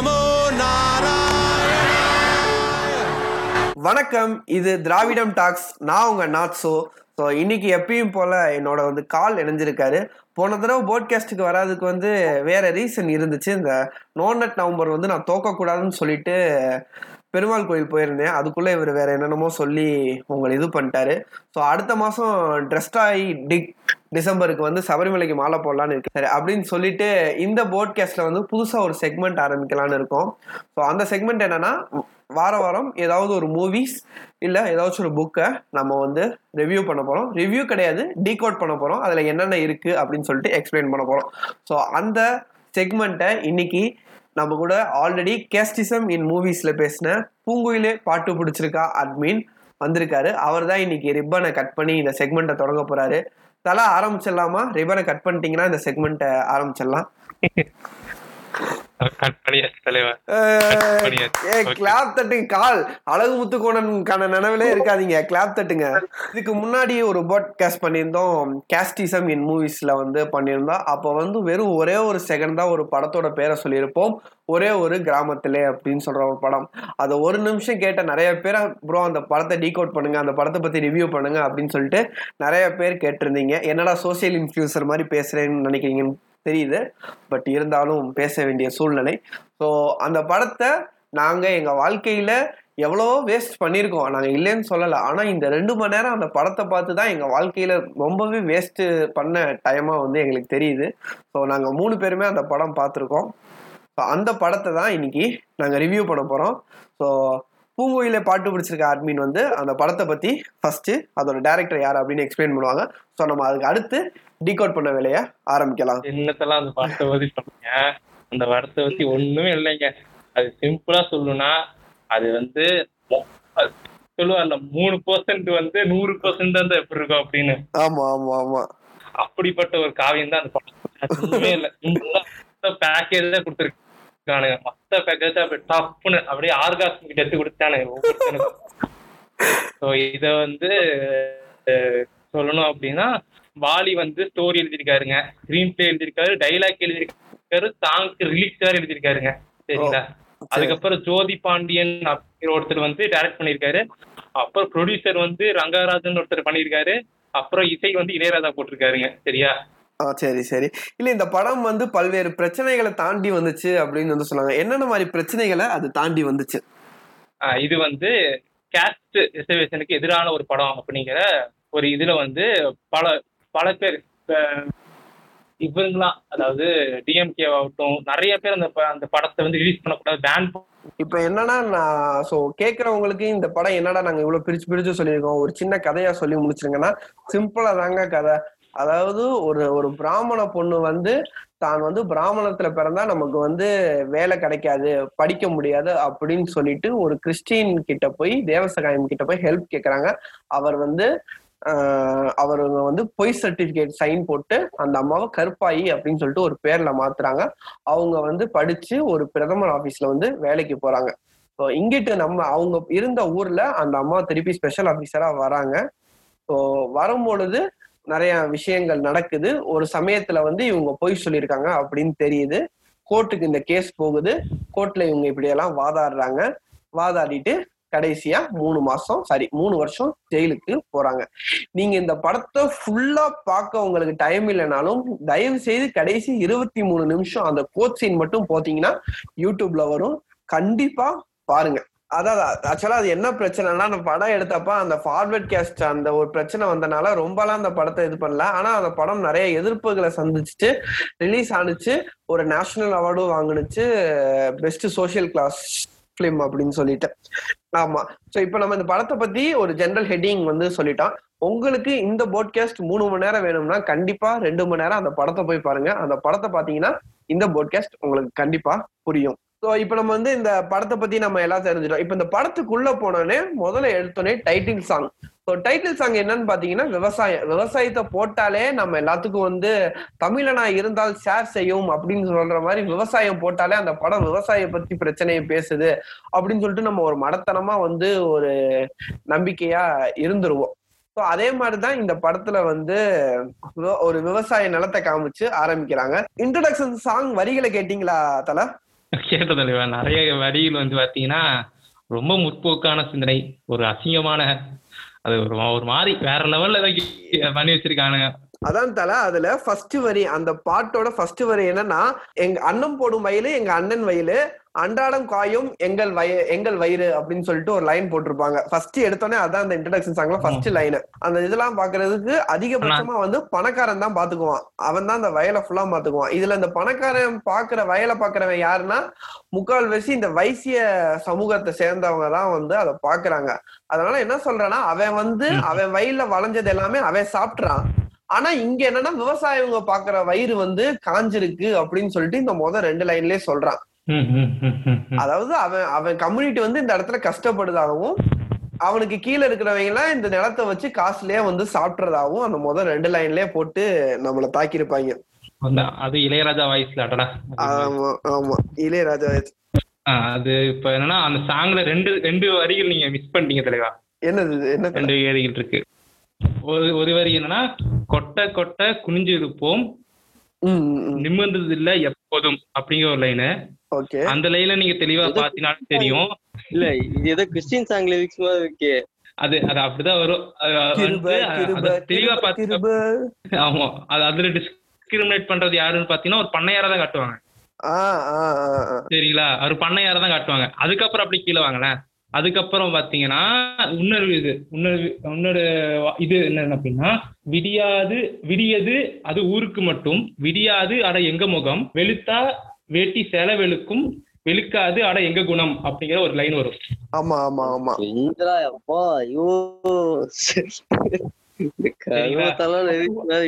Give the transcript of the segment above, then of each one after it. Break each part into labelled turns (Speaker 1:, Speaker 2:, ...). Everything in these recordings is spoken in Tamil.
Speaker 1: நமோ
Speaker 2: வணக்கம் இது திராவிடம் டாக்ஸ். நான் உங்க நாட்ஸோ ஸோ இன்னைக்கு எப்பயும் போல என்னோட வந்து கால் இணைஞ்சிருக்காரு. போன தடவை போட்காஸ்ட்டுக்கு வராதுக்கு வந்து வேற ரீசன் இருந்துச்சு. இந்த நோனட் நவம்பர் வந்து நான் தோக்கக்கூடாதுன்னு சொல்லிட்டு பெருமாள் கோயில் போயிருந்தேன். அதுக்குள்ள இவர் வேற என்னென்னமோ சொல்லி உங்களை இது பண்ணிட்டாரு. ஸோ அடுத்த மாதம் ட்ரெஸ்டாய் டிக் டிசம்பருக்கு வந்து சபரிமலைக்கு மாலை போடலான்னு இருக்கு சரி அப்படின்னு சொல்லிட்டு இந்த போட்காஸ்ட்ல வந்து புதுசாக ஒரு செக்மெண்ட் ஆரம்பிக்கலான்னு இருக்கோம். ஸோ அந்த செக்மெண்ட் என்னன்னா வார வாரம் ஏதாவது ஒரு மூவிஸ் இல்லை ஏதாச்சும் ஒரு புக்கை நம்ம வந்து ரிவ்யூ பண்ண போகிறோம் ரிவ்யூ கிடையாது டீகோட் பண்ண போகிறோம் அதில் என்னென்ன இருக்குது அப்படின்னு சொல்லிட்டு எக்ஸ்பிளைன் பண்ண போகிறோம் ஸோ அந்த செக்மெண்ட்டை இன்னைக்கு நம்ம கூட ஆல்ரெடி கேஸ்டிசம் இன் மூவிஸில் பேசின பூங்குயிலே பாட்டு பிடிச்சிருக்கா அட்மின் வந்திருக்காரு. அவர் தான் இன்னைக்கு ரிப்பனை கட் பண்ணி இந்த செக்மெண்ட்டை தொடங்க போறாரு. தலா ஆரம்பிச்சிடலாமா? ரிப்பனை கட் பண்ணிட்டீங்கன்னா இந்த செக்மெண்ட்டை ஆரம்பிச்சிடலாம். கிளாப் தட்டுங்க. கால் அழகு முத்துக்கோணனுக்கான நினைவிலே இருக்காதீங்க. கிளாப் தட்டுங்க. இதுக்கு முன்னாடி ஒரு பாட்காஸ்ட் பண்ணியிருந்தோம். கேஸ்டிசம் இன் மூவிஸ்ல வந்து பண்ணியிருந்தோம் அப்போ வந்து வெறும் ஒரே ஒரு செகண்ட் தான் ஒரு படத்தோட பேரை சொல்லியிருப்போம். ஒரே ஒரு கிராமத்திலே அப்படின்னு சொல்ற ஒரு படம். அதை ஒரு நிமிஷம் கேட்ட நிறைய பேர் ப்ரோ அந்த படத்தை டீகோட் பண்ணுங்க. அந்த படத்தை பத்தி ரிவ்யூ பண்ணுங்க. அப்படின்னு சொல்லிட்டு நிறைய பேர் கேட்டிருந்தீங்க. என்னடா சோசியல் இன்ஃப்ளூசர் மாதிரி பேசுறேன்னு நினைக்கிறீங்கன்னு தெரியுது. பட் இருந்தாலும் பேச வேண்டிய சூழ்நிலை. ஸோ அந்த படத்தை நாங்கள் எங்கள் வாழ்க்கையில் எவ்வளோ வேஸ்ட் பண்ணியிருக்கோம். நாங்கள் இல்லைன்னு சொல்லலை. ஆனால் இந்த ரெண்டு மணி நேரம் அந்த படத்தை பார்த்து தான் எங்கள் வாழ்க்கையில் ரொம்பவே வேஸ்ட்டு பண்ண டைமாக வந்து எங்களுக்கு தெரியுது. ஸோ நாங்கள் மூணு பேருமே அந்த படம் பார்த்துருக்கோம். ஸோ அந்த படத்தை தான் இன்னைக்கு நாங்கள் ரிவ்யூ பண்ண போகிறோம் ஸோ பூங்கோயில பாட்டு பிடிச்சிருக்க அட்மின் வந்து அந்த படத்தை பற்றி ஃபஸ்ட்டு அதோட டேரக்டர் யார் அப்படின்னு எக்ஸ்பிளைன் பண்ணுவாங்க. ஸோ நம்ம அதுக்கு அடுத்து டீகோட் பண்ண வேலையை ஆரம்பிக்கலாம்.
Speaker 3: என்னத்தெல்லாம் அந்த படத்தை பத்தி சொன்னீங்க? அந்த படத்தை பத்தி ஒண்ணுமே இல்லைங்க. அது சிம்பிளா சொல்லணும்னா அது வந்து சொல்லுவாங்கல்ல மூணு பர்சன்ட் வந்து நூறு பர்சன்ட் வந்து எப்படி இருக்கும் அப்படின்னு.
Speaker 2: ஆமா ஆமா ஆமா.
Speaker 3: அப்படிப்பட்ட ஒரு காவியம் தான் அந்த படம் ஒண்ணுமே இல்லை. பேக்கேஜ் தான் கொடுத்துருக்கானுங்க. மொத்த பேக்கேஜ் அப்படி டப்புன்னு அப்படியே ஆர்காஸ்ம் கிட்ட எடுத்து கொடுத்தானுங்க ஒவ்வொருத்தனுக்கும். ஸோ இதை வந்து சொல்லணும் அப்படின்னா வாலி வந்து ஸ்டோரி எழுதியிருக்காருங்க. ஸ்க்ரீன் பிளே எழுதியிருக்காரு டைலாக் எழுதியிருக்காரு சாங்க்கு ரிலீஸ் வேற எழுதியிருக்காருங்க. சரிங்களா? அதுக்கப்புறம் ஜோதி பாண்டியன் அப்படிங்கிற ஒருத்தர் வந்து டைரக்ட் பண்ணியிருக்காரு. அப்புறம் ப்ரொடியூசர் வந்து ரங்கராஜன் ஒருத்தர் பண்ணியிருக்காரு. அப்புறம் இசை வந்து இளையராஜா போட்டிருக்காருங்க. சரியா?
Speaker 2: சரி சரி. இல்ல இந்த படம் வந்து பல்வேறு பிரச்சனைகளை தாண்டி வந்துச்சு அப்படின்னு வந்து சொன்னாங்க. என்னென்ன மாதிரி பிரச்சனைகளை அது தாண்டி வந்துச்சு?
Speaker 3: இது வந்து கேஸ்ட் ரிசர்வேஷனுக்கு எதிரான ஒரு படம் அப்படிங்கிற ஒரு இதுல வந்து பல பல பேர் இவங்களாம் அதாவது டிஎம்கே ஆகட்டும் நிறைய பேர் அந்த ப- அந்த படத்தை வந்து ரிலீஸ் பண்ணக்கூடாது பேன்
Speaker 2: இப்ப என்னன்னா நான் ஸோ கேட்கறவங்களுக்கு இந்த படம் என்னடா நாங்க இவ்வளவு பிரிச்சு பிரிச்சு சொல்லியிருக்கோம் ஒரு சின்ன கதையா சொல்லி முடிச்சிருங்கன்னா சிம்பிளா தாங்க கதை. அதாவது ஒரு ஒரு பிராமண பொண்ணு வந்து தான் வந்து பிராமணத்துல பிறந்தா நமக்கு வந்து வேலை கிடைக்காது படிக்க முடியாது அப்படின்னு சொல்லிட்டு ஒரு கிறிஸ்டின் கிட்ட போய் தேவசகாயம் கிட்ட போய் ஹெல்ப் கேக்குறாங்க. அவர் வந்து அவர் வந்து பொய் சர்டிபிகேட் சைன் போட்டு அந்த அம்மாவை கருப்பாயி அப்படின்னு சொல்லிட்டு ஒரு பேர்ல மாத்துறாங்க. அவங்க வந்து படிச்சு ஒரு பிரதமர் ஆபீஸ்ல வந்து வேலைக்கு போறாங்க. ஸோ இங்கிட்டு நம்ம அவங்க இருந்த ஊர்ல அந்த அம்மா திருப்பி ஸ்பெஷல் ஆபீசரா வராங்க. ஸோ வரும்பொழுது நிறைய விஷயங்கள் நடக்குது. ஒரு சமயத்துல வந்து இவங்க பொய் சொல்லியிருக்காங்க அப்படின்னு தெரியுது. கோர்ட்டுக்கு இந்த கேஸ் போகுது. கோர்ட்ல இவங்க இப்படியெல்லாம் வாதாடுறாங்க. வாதாடிட்டு கடைசியா மூணு மாசம் சாரி மூணு வருஷம் ஜெயிலுக்கு போறாங்க. நீங்க இந்த படத்தை ஃபுல்லா பார்க்க உங்களுக்கு டைம் இல்லைனாலும் தயவு செய்து கடைசி இருபத்தி மூணு நிமிஷம் அந்த கோட் சீன் மட்டும் போத்தீங்கன்னா யூடியூப்ல வரும். கண்டிப்பா பாருங்க. அதாவது ஆக்சுவலா அது என்ன பிரச்சனைனா அந்த படம் எடுத்தப்ப அந்த ஃபார்வர்ட் கேஸ்ட் அந்த ஒரு பிரச்சனை வந்தனால ரொம்பலாம் அந்த படத்தை இது பண்ணல. ஆனா அந்த படம் நிறைய எதிர்ப்புகளை சந்திச்சுட்டு ரிலீஸ் ஆனிச்சு. ஒரு நேஷனல் அவார்டும் வாங்கினுச்சு. பெஸ்ட் சோஷியல் கிளாஸ் ஃபிலிம் அப்படின்னு சொல்லிட்டு. ஆமா. சோ இப்போ நம்ம இந்த படத்தை பத்தி ஒரு ஜெனரல் ஹெட்டிங் வந்து சொல்லிட்டோம். உங்களுக்கு இந்த போட்காஸ்ட் மூணு மணி நேரம் வேணும்னா கண்டிப்பா ரெண்டு மணி நேரம் அந்த படத்தை போய் பாருங்க. அந்த படத்தை பாத்தீங்கன்னா இந்த போட்காஸ்ட் உங்களுக்கு கண்டிப்பா புரியும். ஸோ இப்போ நம்ம வந்து இந்த படத்தை பத்தி நம்ம எல்லாம் தெரிஞ்சிட்டோம். இப்போ இந்த படத்துக்குள்ள போனோடனே முதல்ல எடுத்தோடனே title song so title song என்னன்னு பாத்தீங்கன்னா விவசாயம் விவசாயத்தை போட்டாலே நம்ம எல்லாத்துக்கும் வந்து தமிழனா இருந்தால் ஷேர் செய்யும் அப்படின்னு சொல்ற மாதிரி விவசாயம் போட்டாலே அந்த படம் விவசாய பத்தி பிரச்சனையை பேசுது அப்படின்னு சொல்லிட்டு நம்ம ஒரு மடத்தனமா வந்து ஒரு நம்பிக்கையா இருந்துருவோம். ஸோ அதே மாதிரிதான் இந்த படத்துல வந்து ஒரு விவசாய நிலத்தை காமிச்சு ஆரம்பிக்கிறாங்க. இன்ட்ரடக்ஷன் சாங் வரிகளை கேட்டீங்களா தலை?
Speaker 3: கேட்ட தலைவா நிறைய வரிகள் வந்து பாத்தீங்கன்னா ரொம்ப முற்போக்கான சிந்தனை ஒரு அசிங்கமான அது ஒரு ஒரு மாதிரி வேற லெவல்ல பண்ணி வச்சிருக்கானுங்க.
Speaker 2: அதான் தல அதுல ஃபர்ஸ்ட் வரி அந்த பாட்டோட ஃபர்ஸ்ட் வரி என்னன்னா எங்க அண்ணன் போடும் வயலு எங்க அண்ணன் வயலு அன்றாடம் காயும் எங்கள் வய எங்கள் வயிறு அப்படின்னு சொல்லிட்டு ஒரு லைன் போட்டிருப்பாங்க. ஃபர்ஸ்ட் எடுத்தோடனே அதான் அந்த இன்ட்ரடக்ஷன் சாங்ல ஃபர்ஸ்ட் லைன் அந்த இதெல்லாம் பாக்குறதுக்கு அதிகபட்சமா வந்து பணக்காரன் தான் பாத்துக்குவான். அவன் தான் அந்த வயலை ஃபுல்லா பாத்துக்குவான். இதுல இந்த பணக்காரன் பாக்குற வயலை பாக்குறவன் யாருன்னா முக்கால்வாசி இந்த வைசிய சமூகத்தை சேர்ந்தவங்க தான் வந்து அதை பாக்குறாங்க. அதனால என்ன சொல்றேன்னா அவன் வந்து அவன் வயல்ல வளைஞ்சது எல்லாமே அவன் சாப்பிட்றான். ஆனா இங்க என்னன்னா விவசாயிங்க பாக்குற வயிறு வந்து காஞ்சிருக்கு அப்படின்னு சொல்லிட்டு இந்த முத ரெண்டு லைன்லயே சொல்றான். அதாவது அவன் அவன் கம்யூனிட்டி வந்து இந்த இடத்துல கஷ்டப்படுதாகவும் அவனுக்கு கீழே இருக்கிறவங்க எல்லாம் இந்த நிலத்தை வச்சு காசுலயே வந்து சாப்பிடுறதாகவும் அந்த முத ரெண்டு லைன்லயே போட்டு நம்மள தாக்கியிருப்பாங்க.
Speaker 3: அது இளையராஜா வாய்ஸ்ல அடடா.
Speaker 2: ஆமா ஆமா. இளையராஜா
Speaker 3: ஆ, அது இப்ப என்னன்னா அந்த சாங்ல ரெண்டு ரெண்டு வரிகள் நீங்க மிஸ் பண்ணிட்டீங்க தலைவா.
Speaker 2: என்னது? என்ன
Speaker 3: ரெண்டு வரிகள் இருக்கு. ஒரு ஒரு வரி என்னன்னா கொட்ட கொட்ட குனிஞ்சு இருப்போம். நிமிர்ந்தது இல்ல எப்போதும் அப்படிங்கிற ஒரு லைனு
Speaker 2: ஓகே.
Speaker 3: அந்த லைன்ல நீங்க தெளிவா பாத்தீங்கன்னாலும் தெரியும்.
Speaker 4: இல்ல இது ஏதோ கிறிஸ்டின் சாங் லிரிக்ஸ் மாதிரி இருக்கு.
Speaker 3: அது அது அப்படிதான் வரும். தெளிவா பாத்து ஆமா. அது அதுல டிஸ்கிரிமினேட் பண்றது யாருன்னு பாத்தீங்கன்னா ஒரு பண்ணையார தான் காட்டுவாங்க. சரிங்களா? ஒரு பண்ணையார தான் காட்டுவாங்க. அதுக்கப்புறம் அப்படி கீழே வாங்களேன். அதுக்கப்புறம் பாத்தீங்கன்னா இன்னொரு இது இன்னொரு இன்னொரு இது என்ன அப்படின்னா விடியாது விடியது அது ஊருக்கு மட்டும் விடியாது அட எங்க முகம் வெளுத்தா வேட்டி சேலை வெளுக்கும் வெளுக்காது அட எங்க குணம் அப்படிங்கிற ஒரு லைன் வரும்.
Speaker 2: ஆமா ஆமா ஆமா.
Speaker 4: இந்திரா அப்பா ஐயோ.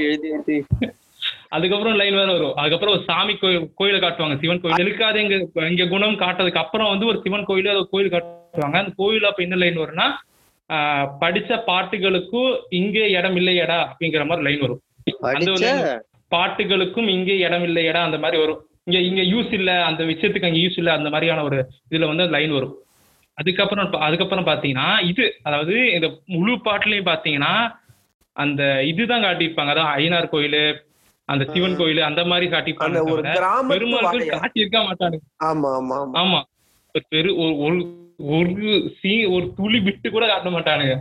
Speaker 4: எழுதி
Speaker 3: அதுக்கப்புறம் லைன் வேற வரும். அதுக்கப்புறம் ஒரு சாமி கோயில் கோயிலை காட்டுவாங்க. சிவன் கோயில். வெளுக்காது எங்க எங்க குணம் காட்டுறதுக்கு அப்புறம் வந்து ஒரு சிவன் கோயில் அது கோயில் காட்டுவாங்க. அந்த கோயில் அப்ப என்ன லைன் வரும்னா படிச்ச பாட்டுகளுக்கும் இங்கே இடம் இல்லையடா அப்படிங்கிற மாதிரி லைன் வரும். அந்த பாட்டுகளுக்கும் இங்கே இடம் இல்லையடா அந்த மாதிரி வரும். இங்க இங்க யூஸ் இல்ல அந்த விஷயத்துக்கு அங்க யூஸ் இல்ல அந்த மாதிரியான ஒரு இதுல வந்து லைன் வரும். அதுக்கப்புறம் அதுக்கப்புறம் பாத்தீங்கன்னா இது அதாவது இந்த முழு பாட்டுலயும் பாத்தீங்கன்னா அந்த இதுதான் காட்டியிருப்பாங்க. அதான் ஐயனார் கோயிலு அந்த சிவன் கோயில் அந்த மாதிரி காட்டியிருப்பாங்க
Speaker 2: ஒரு வாழையா.
Speaker 3: காட்டியிருக்க மாட்டானுங்க
Speaker 2: ஆமா ஆமா ஆமா.
Speaker 3: பெரு ஒரு ஒரு சீ ஒரு துளி விட்டு கூட காட்ட மாட்டானுங்க.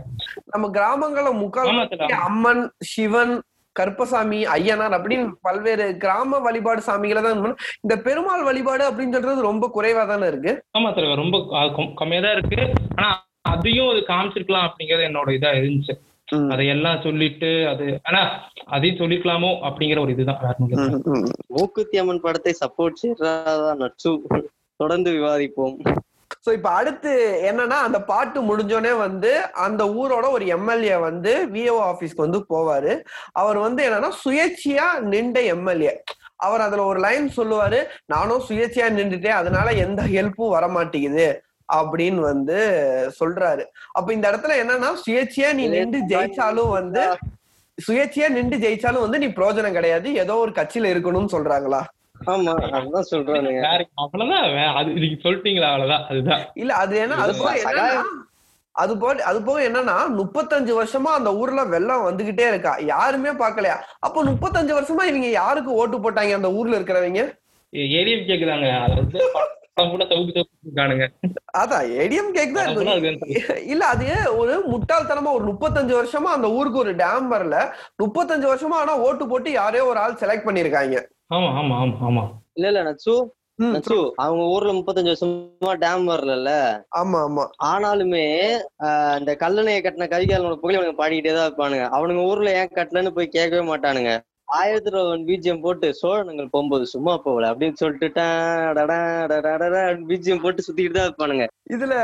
Speaker 2: நம்ம கிராமங்கள்ல முக்கால். அம்மன் சிவன் கருப்பசாமி ஐயனார் அப்படின்னு பல்வேறு கிராம வழிபாடு சாமிகளை தான் இந்த பெருமாள் வழிபாடு அப்படின்னு சொல்றது ரொம்ப குறைவா தானே இருக்கு?
Speaker 3: ஆமா தலைவர் ரொம்ப கம்மியா தான் இருக்கு. ஆனா அதையும் அது காமிச்சிருக்கலாம் அப்படிங்கறது என்னோட இதா இருந்துச்சு. அதையெல்லாம் சொல்லிட்டு அது ஆனா அதையும் சொல்லிக்கலாமோ அப்படிங்கிற ஒரு இதுதான்.
Speaker 4: மூக்குத்தி அம்மன் படத்தை சப்போர்ட் நட்சு? தொடர்ந்து விவாதிப்போம்.
Speaker 2: சோ இப்ப அடுத்து என்னன்னா அந்த பாட்டு முடிஞ்சோடனே வந்து அந்த ஊரோட ஒரு எம்எல்ஏ வந்து விஓ ஆபீஸ்க்கு வந்து போவாரு. அவர் வந்து என்னன்னா சுயேட்சையா நின்ற எம்எல்ஏ. அவர் அதுல ஒரு லைன் சொல்லுவாரு நானும் சுயேட்சையா நின்றுட்டேன். அதனால எந்த ஹெல்ப்பும் வர மாட்டேங்குது அப்படின்னு வந்து சொல்றாரு. அப்ப இந்த இடத்துல என்னன்னா சுயேட்சையா நீ நின்று ஜெயிச்சாலும் வந்து சுயேட்சையா நின்று ஜெயிச்சாலும் வந்து நீ பிரயோஜனம் கிடையாது. ஏதோ ஒரு கட்சியில இருக்கணும்னு சொல்றாங்களா?
Speaker 4: ஆமா அதுதான் சொல்றானுங்க.
Speaker 3: அவ்வளவுதான் அது நீங்க சொல்லிட்டீங்களா அவ்வளவுதான் அதுதான்.
Speaker 2: இல்ல அது என்ன அது அது போல அது போக என்னன்னா முப்பத்தஞ்சு வருஷமா அந்த ஊர்ல வெள்ளம் வந்துகிட்டே இருக்கா. யாருமே பாக்கலையா அப்போ முப்பத்தஞ்சு வருஷமா இவங்க யாருக்கு ஓட்டு போட்டாங்க அந்த ஊர்ல இருக்கிறவங்க?
Speaker 3: ஏரியம் கேக்குதாங்க கூட தவுக்கு தவுக்கு
Speaker 2: அதான் ஏடிஎம் கேக் தான் இல்ல அது ஒரு முட்டாள்தனமா ஒரு முப்பத்தஞ்சு வருஷமா அந்த ஊருக்கு ஒரு டேம் வரல. முப்பத்தஞ்சு வருஷமா ஆனா ஓட்டு போட்டு யாரையோ ஒரு ஆள் செலக்ட் பண்ணிருக்காங்க.
Speaker 3: ஆமா ஆமா ஆமா ஆமா.
Speaker 4: இல்ல இல்ல நட்சு அவங்க ஊர்ல முப்பத்தஞ்சு வருஷமா டேம் வரல
Speaker 2: ஆமா ஆமா.
Speaker 4: ஆனாலுமே ஆஹ் இந்த கல்லணையை கட்டின கவிகாலனோட புகழ் அவனுங்க பாடிக்கிட்டே தான் இருப்பானுங்க. அவனுங்க ஊர்ல ஏன் கட்டலன்னு போய் கேட்கவே மாட்டானுங்க. ஆயிரத்தி ரூபாய் பீஜியம் போட்டு சோழனங்கள் போகும்போது சும்மா போகல. அப்படின்னு சொல்லிட்டு பீஜியம் போட்டு சுத்திக்கிட்டு தான் இருப்பானுங்க.
Speaker 2: இதுல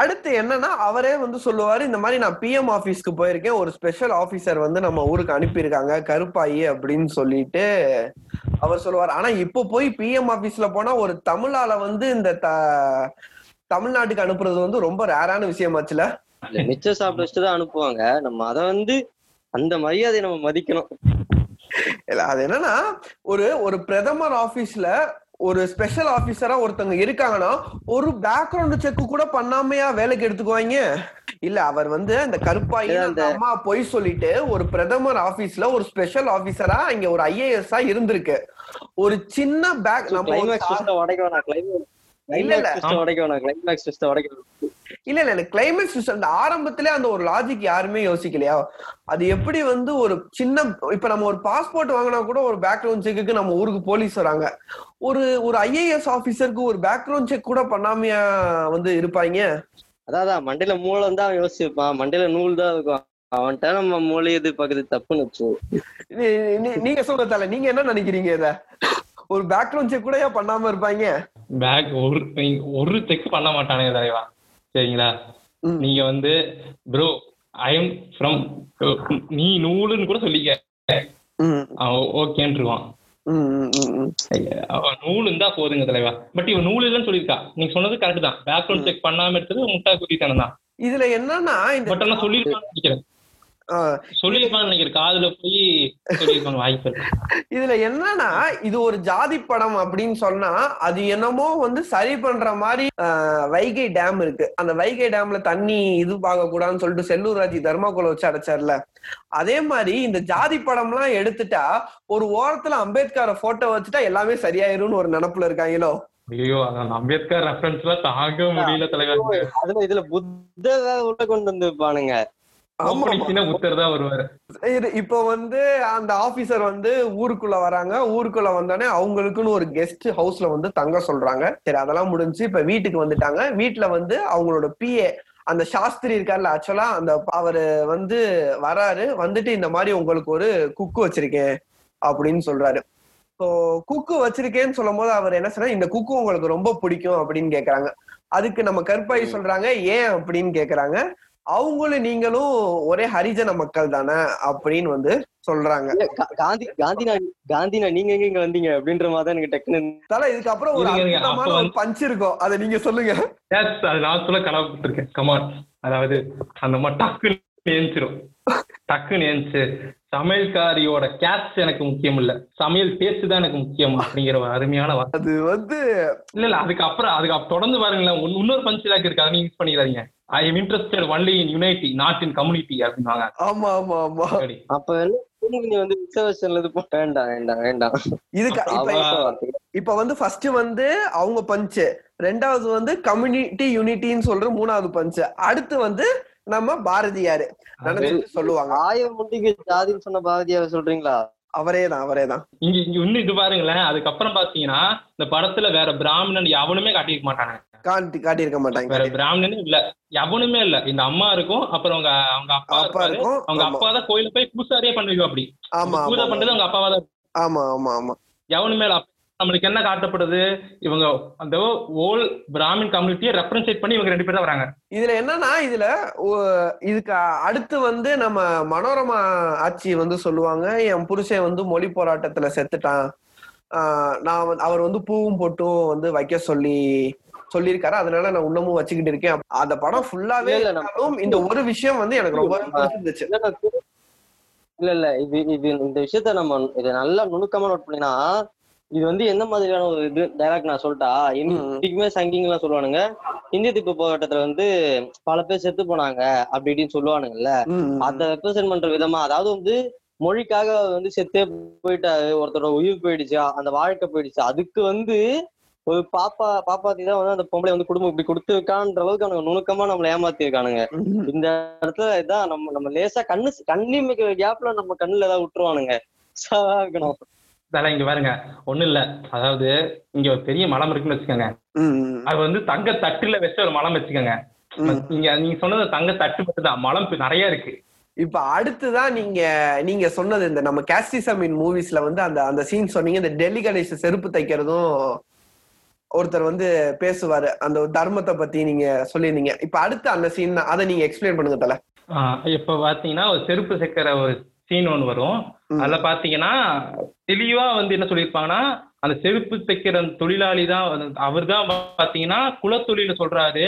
Speaker 2: அடுத்து என்னன்னா அவரே வந்து சொல்லுவாரு இந்த மாதிரி நான் பிஎம் ஆபீஸ்க்கு போயிருக்கேன். ஒரு ஸ்பெஷல் ஆபீசர் வந்து நம்ம ஊருக்கு அனுப்பியிருக்காங்க கருப்பாயி அப்படின்னு சொல்லிட்டு அவர் சொல்லுவார். ஆனா இப்போ போய் பிஎம் ஆபீஸ்ல போனா ஒரு தமிழால வந்து இந்த தமிழ்நாட்டுக்கு அனுப்புறது வந்து ரொம்ப ரேரான விஷயமாச்சுல
Speaker 4: மிச்சம் சாப்பிட்டு தான் அனுப்புவாங்க. நம்ம அதை வந்து அந்த மரியாதையை நம்ம மதிக்கணும்.
Speaker 2: அது என்னன்னா ஒரு ஒரு பிரதமர் ஆபீஸ்ல ஒரு ஸ்பெஷல் ஆபீசரா ஒருத்தவங்க இருக்காங்கன்னா ஒரு பேக்ரவுண்ட் செக் கூட பண்ணாமையா வேலைக்கு எடுத்துக்குவாங்க. இல்ல அவர் வந்து அந்த கருப்பாயி அந்த அம்மா பொய் சொல்லிட்டு ஒரு பிரதமர் ஆபீஸ்ல ஒரு ஸ்பெஷல் ஆபீசரா இங்க ஒரு ஐஏஎஸ் இருந்திருக்கு. ஒரு சின்ன பேக் நம்ம இல்ல, இல்ல. இல்ல இல்ல எனக்கு கிளைமேக்ஸ் அந்த ஆரம்பத்திலே அந்த ஒரு லாஜிக் யாருமே யோசிக்கலையா? அது எப்படி வந்து ஒரு சின்ன இப்ப நம்ம ஒரு பாஸ்போர்ட் வாங்கினா கூட ஒரு பேக்ரவுண்ட் செக்குக்கு நம்ம ஊருக்கு போலீஸ் வராங்க. ஒரு ஒரு ஐஏஎஸ் ஆபீசருக்கு ஒரு பேக்ரவுண்ட் செக் கூட பண்ணாமையா வந்து இருப்பாங்க
Speaker 4: அதான் மண்டையில மூளை இருந்தா அவன் யோசிச்சிருப்பான் மண்டையில நூல் தான் இருக்கும். அவன்கிட்ட நம்ம மூளை எதிர்பார்க்கறது தப்புன்னு வச்சு
Speaker 2: நீங்க சொல்ற தல. நீங்க என்ன நினைக்கிறீங்க இத? ஒரு பேக்ரவுண்ட் செக் கூட ஏன் பண்ணாம இருப்பாங்க
Speaker 3: பேக் ஒரு ஒரு செக் பண்ண மாட்டானே தலைவா. சரிங்களா. நீங்க வந்து ப்ரோ ஐ எம் ஃப்ரம் நீ நூலுன்னு கூட சொல்லிக்க.
Speaker 2: ம்,
Speaker 3: ஓகேன்றுவான். அவன் நூல் இருந்தா போதுங்க தலைவா. பட் இவன் நூல் இல்லைன்னு சொல்லியிருக்கா. நீங்க சொன்னது கரெக்ட் தான். பேக்ரவுண்ட் செக் பண்ணாம எடுத்தது முட்டா குட்டித்தனம் தான்
Speaker 2: இதுல என்னன்னா
Speaker 3: பட் ஆனா சொல்லியிருப்பான்னு நினைக்கிறேன். நினைக்கிறேன். காதுல போய் வாய்ப்பு.
Speaker 2: இதுல என்னன்னா இது ஒரு ஜாதி படம் அப்படின்னு சொன்னா அது என்னமோ வந்து சரி பண்ற மாதிரி ஆஹ், வைகை டேம் இருக்கு. அந்த வைகை டேம்ல தண்ணி இது பார்க்க கூடாதுன்னு சொல்லிட்டு செல்லூர் ராஜி தர்மாக்குள்ள வச்சு அடைச்சார்ல. அதே மாதிரி இந்த ஜாதி படம்லாம் எடுத்துட்டா ஒரு ஓரத்துல அம்பேத்கரை போட்டோ வச்சுட்டா எல்லாமே சரியாயிரும்னு ஒரு நினப்புல இருக்காங்களோ?
Speaker 3: ஐயோ அம்பேத்கர் ரெஃபரன்ஸ் எல்லாம் தாங்க முடியல தலைவர்.
Speaker 4: அதுல இதுல புத்த வேற உள்ள கொண்டு வந்துருப்பானுங்க.
Speaker 2: இப்போ வந்து அந்த ஆபீசர் வந்து ஊருக்குள்ள வராங்க. ஊருக்குள்ள வந்தோடனே அவங்களுக்குன்னு ஒரு கெஸ்ட் ஹவுஸ்ல வந்து தங்க சொல்றாங்க. சரி அதெல்லாம் முடிஞ்சு இப்ப வீட்டுக்கு வந்துட்டாங்க. வீட்டுல வந்து அவங்களோட பிஏ அந்த சாஸ்திரி இருக்கார்ல ஆக்சுவலா அந்த அவரு வந்து வராரு. வந்துட்டு இந்த மாதிரி உங்களுக்கு ஒரு குக்கு வச்சிருக்கேன் அப்படின்னு சொல்றாரு. ஸோ குக்கு வச்சிருக்கேன்னு சொல்லும் போது அவர் என்ன சொன்னா இந்த குக்கு உங்களுக்கு ரொம்ப பிடிக்கும் அப்படின்னு கேக்குறாங்க. அதுக்கு நம்ம கற்பாய் சொல்றாங்க. ஏன் அப்படின்னு கேக்குறாங்க. அவங்களும் நீங்களும் ஒரே ஹரிஜன மக்கள் தானே அப்படின்னு வந்து சொல்றாங்க.
Speaker 4: காந்தி காந்தினா காந்தினா நீங்க எங்க இங்க வந்தீங்க அப்படின்ற மாதிரி தான் எனக்கு டக்குன்னு
Speaker 2: தல இதுக்கப்புறம் ஒரு
Speaker 3: இருங்க, இருங்க.
Speaker 2: அற்புதமான
Speaker 3: அப்ப
Speaker 2: ஒரு பஞ்ச் இருக்கும். அதை நீங்க சொல்லுங்க.
Speaker 3: Yes, அது நான் சொல்ல கனவுப்பட்டிருக்கேன் கமான் அதாவது அந்த மாதிரி டக்குன்னு ஏஞ்சிரும். டக்குன்னு ஏஞ்சி சமையல்காரியோட கேட்ச் எனக்கு முக்கியம் இல்ல. சமையல் டேஸ்ட் தான் எனக்கு முக்கியம் அப்படிங்கிற ஒரு அருமையான வார்த்தை.
Speaker 2: அது வந்து
Speaker 3: இல்ல இல்ல அதுக்கப்புறம் அதுக்கு தொடர்ந்து பாருங்களேன். இன்னொரு பஞ்ச் இருக்கு அதை யூஸ் பண்ணிடாதீங்க. I am interested only in unity not in community அப்படின்வாங்க
Speaker 2: ஆமா ஆமா ஆமா.
Speaker 4: அப்ப என்ன நீங்க வந்து ரிசர்வேஷன்ல இது போட்டு வேண்டாம் வேண்டாம் வேண்டாம்
Speaker 2: இதுக்கு இப்ப வந்து ஃபர்ஸ்ட் வந்து அவங்க பஞ்ச் ரெண்டாவது வந்து கம்யூனிட்டி யூனிட்டின்னு சொல்ற மூணாவது பஞ்ச் அடுத்து வந்து நம்ம பாரதியாரு. சொல்லுவாங்க.
Speaker 4: ஆயிரம் முண்டிக்கு ஜாதின்னு சொன்ன பாரதியார் சொல்றீங்களா?
Speaker 2: அவரே தான் அவரே தான்
Speaker 3: இங்க இங்க இன்னும் இது பாருங்களேன் அதுக்கப்புறம் பாத்தீங்கன்னா இந்த படத்துல வேற பிராமணன் எவனுமே காட்டியிருக்க மாட்டாங்க.
Speaker 2: காட்டி காட்டியிருக்க மாட்டாங்க.
Speaker 3: வேற பிராமணனே இல்ல. எவனுமே இல்ல. இந்த அம்மா இருக்கும் அப்புறம் அவங்க அவங்க அப்பா
Speaker 2: அப்பா இருக்கும்
Speaker 3: அவங்க. அப்பா தான் கோயில போய் பூசாரியே பண்ணுவீங்க அப்படி.
Speaker 2: ஆமா
Speaker 3: பூஜை பண்றது அவங்க அப்பாவா தான்
Speaker 2: ஆமா ஆமா ஆமா.
Speaker 3: எவனுமே இல்ல. நம்மளுக்கு என்ன காட்டப்படுது? இவங்க அந்த ஓல் பிராமின் கம்யூனிட்டியை ரெப்ரசென்ட் பண்ணி இவங்க ரெண்டு பேர் தான் வராங்க.
Speaker 2: இதுல என்னன்னா இதுல இதுக்கு அடுத்து வந்து நம்ம மனோரமா ஆட்சி வந்து சொல்லுவாங்க என் புருஷன் வந்து மொழி போராட்டத்துல செத்துட்டான். ஆஹ் நான் அவர் வந்து பூவும் பொட்டும் வந்து வைக்க சொல்லி சொல்லியிருக்காரு. அதனால நான் இன்னமும் வச்சுக்கிட்டு இருக்கேன். அந்த படம் ஃபுல்லாவே இந்த ஒரு விஷயம் வந்து எனக்கு ரொம்ப
Speaker 4: திரு- இல்ல இல்ல இது இது இந்த விஷயத்த நம்ம இதை நல்லா நுணுக்கமா நோட் பண்ணினா இது வந்து என்ன மாதிரியான ஒரு இது? டைலாக் நான் சொல்லிட்டா? இன்னைக்குமே சங்கிங் எல்லாம் சொல்லுவானுங்க. இந்திய திப்பு போராட்டத்துல வந்து பல பேர் செத்து போனாங்க அப்படி இப்படின்னு சொல்லுவானுங்கல்ல. அதை ரெப்ரசென்ட் பண்ற விதமா அதாவது வந்து மொழிக்காக வந்து செத்தே போயிட்டாரு ஒருத்தரோட உயிர் போயிடுச்சு அந்த வாழ்க்கை போயிடுச்சு அதுக்கு வந்து ஒரு பாப்பா பாப்பாத்தி தான் வந்து அந்த பொம்பளை வந்து குடும்பம் இப்படி கொடுத்துருக்கான்ற அளவுக்கு அவனுங்க நுணுக்கமா நம்மளை ஏமாத்தி இருக்கானுங்க
Speaker 2: ம்.
Speaker 4: இந்த இடத்துல இதான் நம்ம நம்ம லேசா கண்ணு கண்ணிமைக்கிற கேப்ல நம்ம கண்ணுல ஏதாவது விட்டுருவானுங்க. இருக்கணும்
Speaker 3: அதெல்லாம் இங்க பாருங்க. ஒண்ணும் இல்ல. அதாவது இங்க ஒரு பெரிய மலம் இருக்குன்னு வச்சுக்கோங்க. அது வந்து தங்க தட்டுல வச்ச ஒரு மலம் வச்சுக்கோங்க. நீங்க நீங்க சொன்னது தங்க தட்டு மட்டும் தான் மலம் நிறைய இருக்கு.
Speaker 2: இப்ப அடுத்துதான் நீங்க நீங்க சொன்னது இந்த நம்ம கேஸ்டிசமின் மூவிஸ்ல வந்து அந்த அந்த சீன் சொன்னீங்க. இந்த டெல்லி கணேஷ் செருப்பு தைக்கிறதும் ஒருத்தர் வந்து பேசுவாரு. அந்த தர்மத்தை பத்தி நீங்க சொல்லியிருந்தீங்க. இப்ப அடுத்து அந்த சீன் அதை நீங்க எக்ஸ்பிளைன் பண்ணுங்க தல.
Speaker 3: இப்ப பாத்தீங்கன்னா ஒரு செருப்பு செக்கிற ஒரு சீன் ஒன்று வரும். அதுல பாத்தீங்கன்னா தெளிவா வந்து என்ன சொல்லியிருப்பாங்கன்னா அந்த செருப்பு தைக்கிற தொழிலாளி தான் அவர் தான் பாத்தீங்கன்னா குலத்தொழில சொல்றாரு.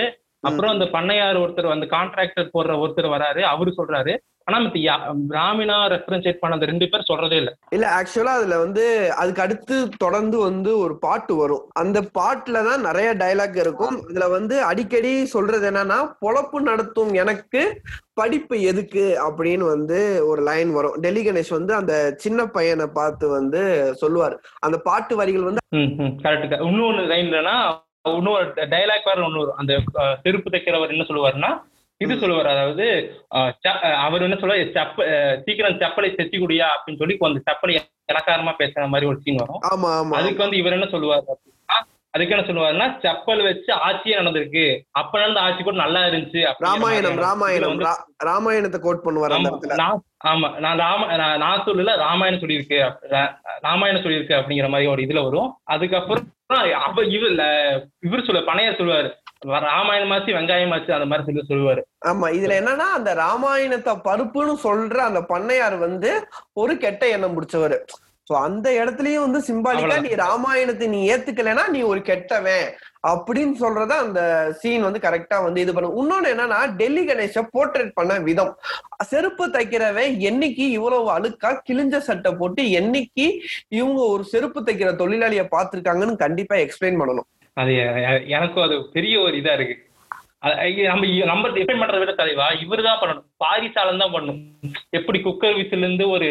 Speaker 3: அப்புறம் அந்த பண்ணையார் ஒருத்தர் அந்த கான்ட்ராக்டர் போடுற ஒருத்தர் வராரு அவரு சொல்றாரு. ஆனா மத்த பிராமினா ரெஃபரன்ஷியேட் பண்ண அந்த ரெண்டு பேர் சொல்றதே இல்ல.
Speaker 2: இல்ல ஆக்சுவலா அதுல வந்து அதுக்கு அடுத்து தொடர்ந்து வந்து ஒரு பாட்டு வரும். அந்த பாட்டுல தான் நிறைய டயலாக் இருக்கும். இதுல வந்து அடிக்கடி சொல்றது என்னன்னா பொழப்பு நடத்தும் எனக்கு படிப்பு எதுக்கு? அப்படின்னு வந்து ஒரு லைன் வரும். டெல்லி கணேஷ் வந்து அந்த சின்ன பையனை பார்த்து வந்து சொல்லுவார். அந்த பாட்டு வரிகள் வந்து
Speaker 3: கரெக்ட் இன்னொன்னு லைன் இல்லைன்னா இன்னொரு டைலாக் வேற வரும். அந்த செருப்பு தைக்கிறவர் என்ன சொல்லுவாருன்னா இது சொல்லுவார். அதாவது அவர் என்ன சொல்லுவார்? செப்ப சீக்கிரம் செப்பலை செத்தி குடியா அப்படின்னு சொல்லி அந்த செப்பலை இலக்காரமா பேசுற மாதிரி ஒரு சீன் வரும். அதுக்கு வந்து இவர் என்ன சொல்லுவாரு அதுக்கு என்ன சொல்லுவாருன்னா செப்பல் வச்சு ஆட்சியே நடந்திருக்கு. அப்ப நடந்த ஆட்சி கூட நல்லா இருந்துச்சு.
Speaker 2: ராமாயணம் ராமாயணம் ராமாயணத்தை கோட் பண்ணுவார்
Speaker 3: ஆமா, நான் ராம நான் சொல்லல ராமாயணம் சொல்லியிருக்கு. ராமாயணம் சொல்லியிருக்கு அப்படிங்கிற மாதிரி ஒரு இதுல வரும். அதுக்கப்புறம் அப்ப இவர் இவர் சொல்ல பனையர் சொல்லுவாரு. ராமாயணமாச்சு வெங்காயமாச்சு அந்த மாதிரி சொல்லி சொல்லுவாரு.
Speaker 2: ஆமா இதுல என்னன்னா அந்த ராமாயணத்தை பருப்புன்னு சொல்ற அந்த பண்ணையார் வந்து ஒரு கெட்ட எண்ணம் முடிச்சவர் சோ அந்த இடத்துலயும் வந்து சிம்பாலிக்கா நீ ராமாயணத்தை நீ ஏத்துக்கலைன்னா நீ ஒரு கெட்டவன் அப்படின்னு சொல்றத அந்த சீன் வந்து கரெக்டா வந்து இது பண்ணும் இன்னொன்னு என்னன்னா டெல்லி கணேஷ போர்ட்ரேட் பண்ண விதம். செருப்பு தைக்கிறவன் என்னைக்கு இவ்வளவு அழுக்கா கிழிஞ்ச சட்டை போட்டு என்னைக்கு இவங்க ஒரு செருப்பு தைக்கிற தொழிலாளிய பார்த்திருக்காங்கன்னு கண்டிப்பா எக்ஸ்பிளைன் பண்ணணும்.
Speaker 3: அது எனக்கும் அது பெரிய ஒரு இதா இருக்கு. நம்ம நம்ம டிஃபைன் பண்றதை விட தலைவா இவர் தான் பண்ணணும். பாரிசாலன் தான் பண்ணணும். எப்படி குக்கர் விசில இருந்து ஒரு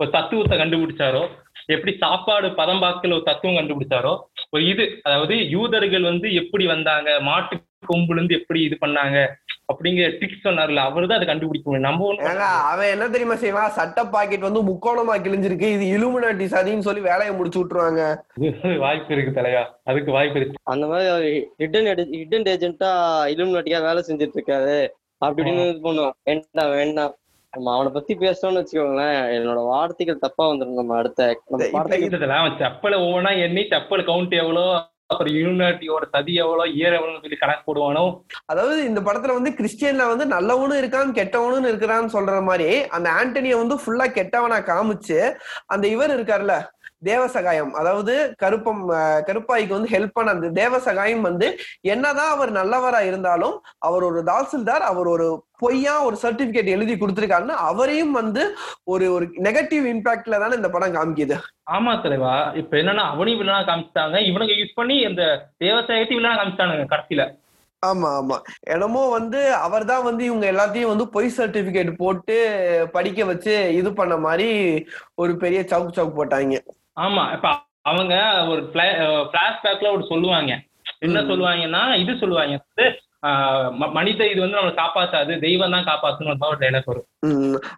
Speaker 3: ஒரு தத்துவத்தை கண்டுபிடிச்சாரோ எப்படி சாப்பாடு பதம்பாக்கல ஒரு தத்துவம் கண்டுபிடிச்சாரோ ஒரு இது அதாவது யூதர்கள் வந்து எப்படி வந்தாங்க மாட்டு கொம்புல இருந்து எப்படி இது பண்ணாங்க அப்படிங்கிற ட்ரிக்ஸ் சொன்னார்ல அவர் தான் அதை கண்டுபிடிக்க நம்ம
Speaker 2: அவன் என்ன தெரியுமா செய்வான்? சட்ட பாக்கெட் வந்து முக்கோணமா கிழிஞ்சிருக்கு. இது இலுமினாட்டி சதின்னு சொல்லி வேலையை முடிச்சு விட்டுருவாங்க.
Speaker 3: வாய்ப்பு இருக்கு தலைவா அதுக்கு வாய்ப்பு இருக்கு.
Speaker 4: அந்த மாதிரி ஹிடன் ஹிடன் ஏஜென்ட்டா இலுமினாட்டியா வேலை செஞ்சுட்டு இருக்காரு அப்படி இப்படின்னு இது பண்ணுவோம் வேண்டாம் வேண்டாம் நம்ம அவனை பத்தி பேசணும்னு வச்சுக்கோங்களேன். என்னோட வார்த்தைகள் தப்பா வந்துடும் நம்ம அடுத்த
Speaker 3: அவன் செப்பலை ஒவ்வொன்றா எண்ணி செப்பல் கவுண்ட் எவ்வளோ அப்புறம் யூனிட்டியோட சதி எவ்வளோ இயர் எவ்வளோன்னு சொல்லி கணக்கு போடுவானோ?
Speaker 2: அதாவது இந்த படத்துல வந்து கிறிஸ்டியன்ல வந்து நல்லவனும் இருக்கான் கெட்டவனும் இருக்கிறான்னு சொல்ற மாதிரி அந்த ஆண்டனிய வந்து ஃபுல்லா கெட்டவனா காமிச்சு அந்த இவர் இருக்காருல்ல தேவசகாயம். அதாவது கருப்பம் கருப்பாய்க்கு வந்து ஹெல்ப் பண்ண அந்த தேவசகாயம் வந்து என்னதான் அவர் நல்லவரா இருந்தாலும் அவர் ஒரு தாசில்தார் அவர் ஒரு பொய்யா ஒரு சர்டிபிகேட் எழுதி கொடுத்திருக்காருன்னு அவரையும் வந்து ஒரு ஒரு நெகட்டிவ் இம்பாக்ட்ல தானே இந்த படம் காமிக்குது.
Speaker 3: ஆமா தலைவா. இப்ப என்னன்னா அவனையும் வில்லனா காமிச்சிட்டாங்க. இவனுங்க யூஸ் பண்ணி இந்த விவசாயத்தையும் வில்லனா காமிச்சிட்டானுங்க கடைசியில.
Speaker 2: ஆமா ஆமா. என்னமோ வந்து அவர்தான் வந்து இவங்க எல்லாத்தையும் வந்து பொய் சர்டிபிகேட் போட்டு படிக்க வச்சு இது பண்ண மாதிரி ஒரு பெரிய சவுக் சவுக் போட்டாங்க.
Speaker 3: ஆமா இப்ப அவங்க ஒரு பிளாஷ்பேக்ல ஒரு சொல்லுவாங்க என்ன. சொல்லுவாங்கன்னா இது சொல்லுவாங்க வந்து மனித இது வந்து நம்மளை காப்பாத்தாது தெய்வம் தான் காப்பாத்துன்னு ஒரு டைலாக் வரும்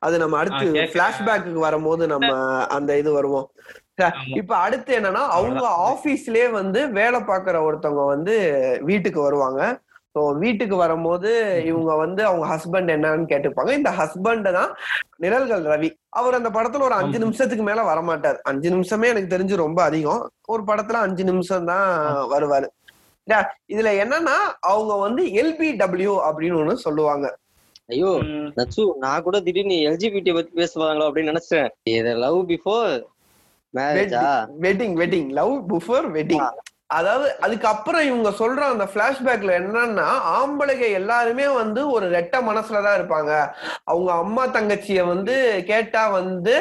Speaker 2: அது நம்ம அடுத்து பிளாஷ்பேக்கு வரும்போது நம்ம அந்த இது வருவோம். இப்ப அடுத்து என்னன்னா அவங்க. ஆபீஸ்லயே வந்து வேலை பார்க்குற ஒருத்தவங்க வந்து வீட்டுக்கு வருவாங்க ஸோ வீட்டுக்கு வரும்போது இவங்க வந்து அவங்க ஹஸ்பண்ட் என்னன்னு கேட்டுப்பாங்க. இந்த ஹஸ்பண்ட் தான் நிழல்கள் ரவி. அவர் அந்த படத்துல ஒரு அஞ்சு. நிமிஷத்துக்கு மேல வரமாட்டார். அஞ்சு நிமிஷமே எனக்கு தெரிஞ்சு ரொம்ப அதிகம். ஒரு படத்துல அஞ்சு நிமிஷம் தான் வருவாரு? இதுல என்னன்னா அவங்க வந்து எல்பிடபிள்யூ அப்படின்னு ஒண்ணு சொல்லுவாங்க.
Speaker 4: ஐயோ நச்சு நான் கூட திடீர்னு எல்ஜிபிடி பத்தி பேசுவாங்களோ அப்படின்னு நினைச்சேன். இது லவ் பிஃபோர் மேரேஜா
Speaker 2: wedding wedding love before wedding அதாவது அதுக்கப்புறம் இவங்க சொல்ற அந்த பிளாஷ்பேக்ல என்னன்னா ஆம்பளைங்க எல்லாருமே வந்து ஒரு ரெட்ட மனசுலதான் இருப்பாங்க. அவங்க அம்மா தங்கச்சிய வந்து கேட்டா வந்து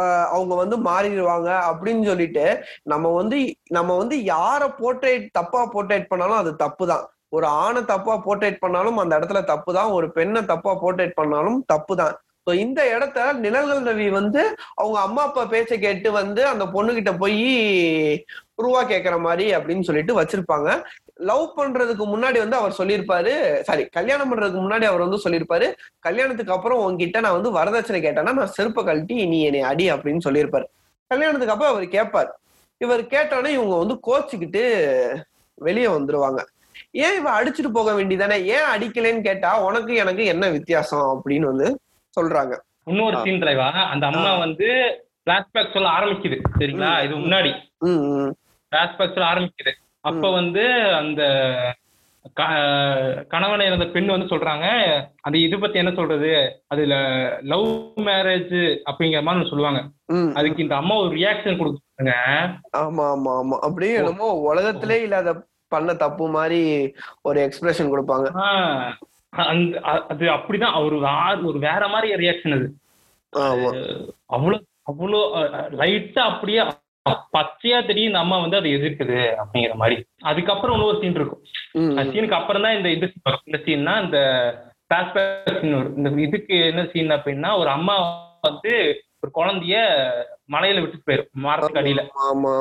Speaker 2: ஆஹ், அவங்க வந்து மாறிடுவாங்க அப்படின்னு சொல்லிட்டு நம்ம வந்து நம்ம வந்து யார போர்ட்ரேட் தப்பா போர்ட்ரேட் பண்ணாலும் அது தப்பு தான் ஒரு ஆணை தப்பா போர்ட்ரேட் பண்ணாலும் அந்த இடத்துல தப்பு தான் ஒரு பெண்ணை தப்பா போர்ட்ரேட் பண்ணாலும் தப்பு தான் இந்த இடத்த நிழல்கள் ரவி வந்து அவங்க அம்மா அப்பா பேச்சை கேட்டு வந்து அந்த பொண்ணுகிட்ட போய் ரூபா கேட்கற மாதிரி அப்படின்னு சொல்லிட்டு வச்சிருப்பாங்க. லவ் பண்றதுக்கு முன்னாடி வந்து அவர் சொல்லியிருப்பாரு. சாரி கல்யாணம் பண்றதுக்கு முன்னாடி அவர் வந்து சொல்லியிருப்பாரு. கல்யாணத்துக்கு அப்புறம் உன்கிட்ட நான் வந்து வரதட்சணை கேட்டேன்னா நான் செருப்பை கழட்டி நீ என்னை அடி அப்படின்னு சொல்லியிருப்பாரு. கல்யாணத்துக்கு அப்புறம் அவர் கேட்பார். இவர் கேட்டோன்னே இவங்க வந்து கோச்சுக்கிட்டு வெளியே வந்துருவாங்க. ஏன் இவ அடிச்சுட்டு போக வேண்டியதானே ஏன் அடிக்கலைன்னு கேட்டா உனக்கு எனக்கு என்ன வித்தியாசம்? அப்படின்னு வந்து சொல்றாங்க.
Speaker 3: இன்னொரு. சீன் தலைவா அந்த அம்மா வந்து பிளாஷ்பேக் சொல்ல ஆரம்பிக்குது சரிங்களா. இது முன்னாடி. பிளாஷ்பேக் சொல்ல ஆரம்பிக்குது. அப்ப வந்து அந்த கணவனை இருந்த பெண் வந்து சொல்றாங்க அந்த இது பத்தி என்ன சொல்றது? அதுல லவ் மேரேஜ் அப்படிங்கிற மாதிரி சொல்லுவாங்க. அதுக்கு இந்த அம்மா ஒரு ரியாக்ஷன் கொடுக்குறாங்க.
Speaker 2: ஆமா ஆமா ஆமா. அப்படியே என்னமோ உலகத்திலே இல்லாத பண்ண தப்பு மாதிரி ஒரு எக்ஸ்பிரஷன் கொடுப்பாங்க.
Speaker 3: அந்த அது அப்படிதான் ஒரு வா- ஒரு வேற மாதிரி ரியாக்ஷன் அது.
Speaker 2: ஆமா.
Speaker 3: அவ்வளவு அவ்வளோ லைட்டா அப்படியே பச்சையா தெரியும் இந்த அம்மா வந்து அதை எதிர்க்குது அப்படிங்கிற மாதிரி. அதுக்கப்புறம் இன்னொரு சீன் இருக்கும். சீனுக்கு அப்புறம் தான் இந்த இது இந்த சீன்னா இந்த இந்த இதுக்கு என்ன சீன் அப்படின்னா ஒரு அம்மா வந்து ஒரு குழந்தைய மலையில விட்டு போயிரும் மரத்துக்கு அடியில.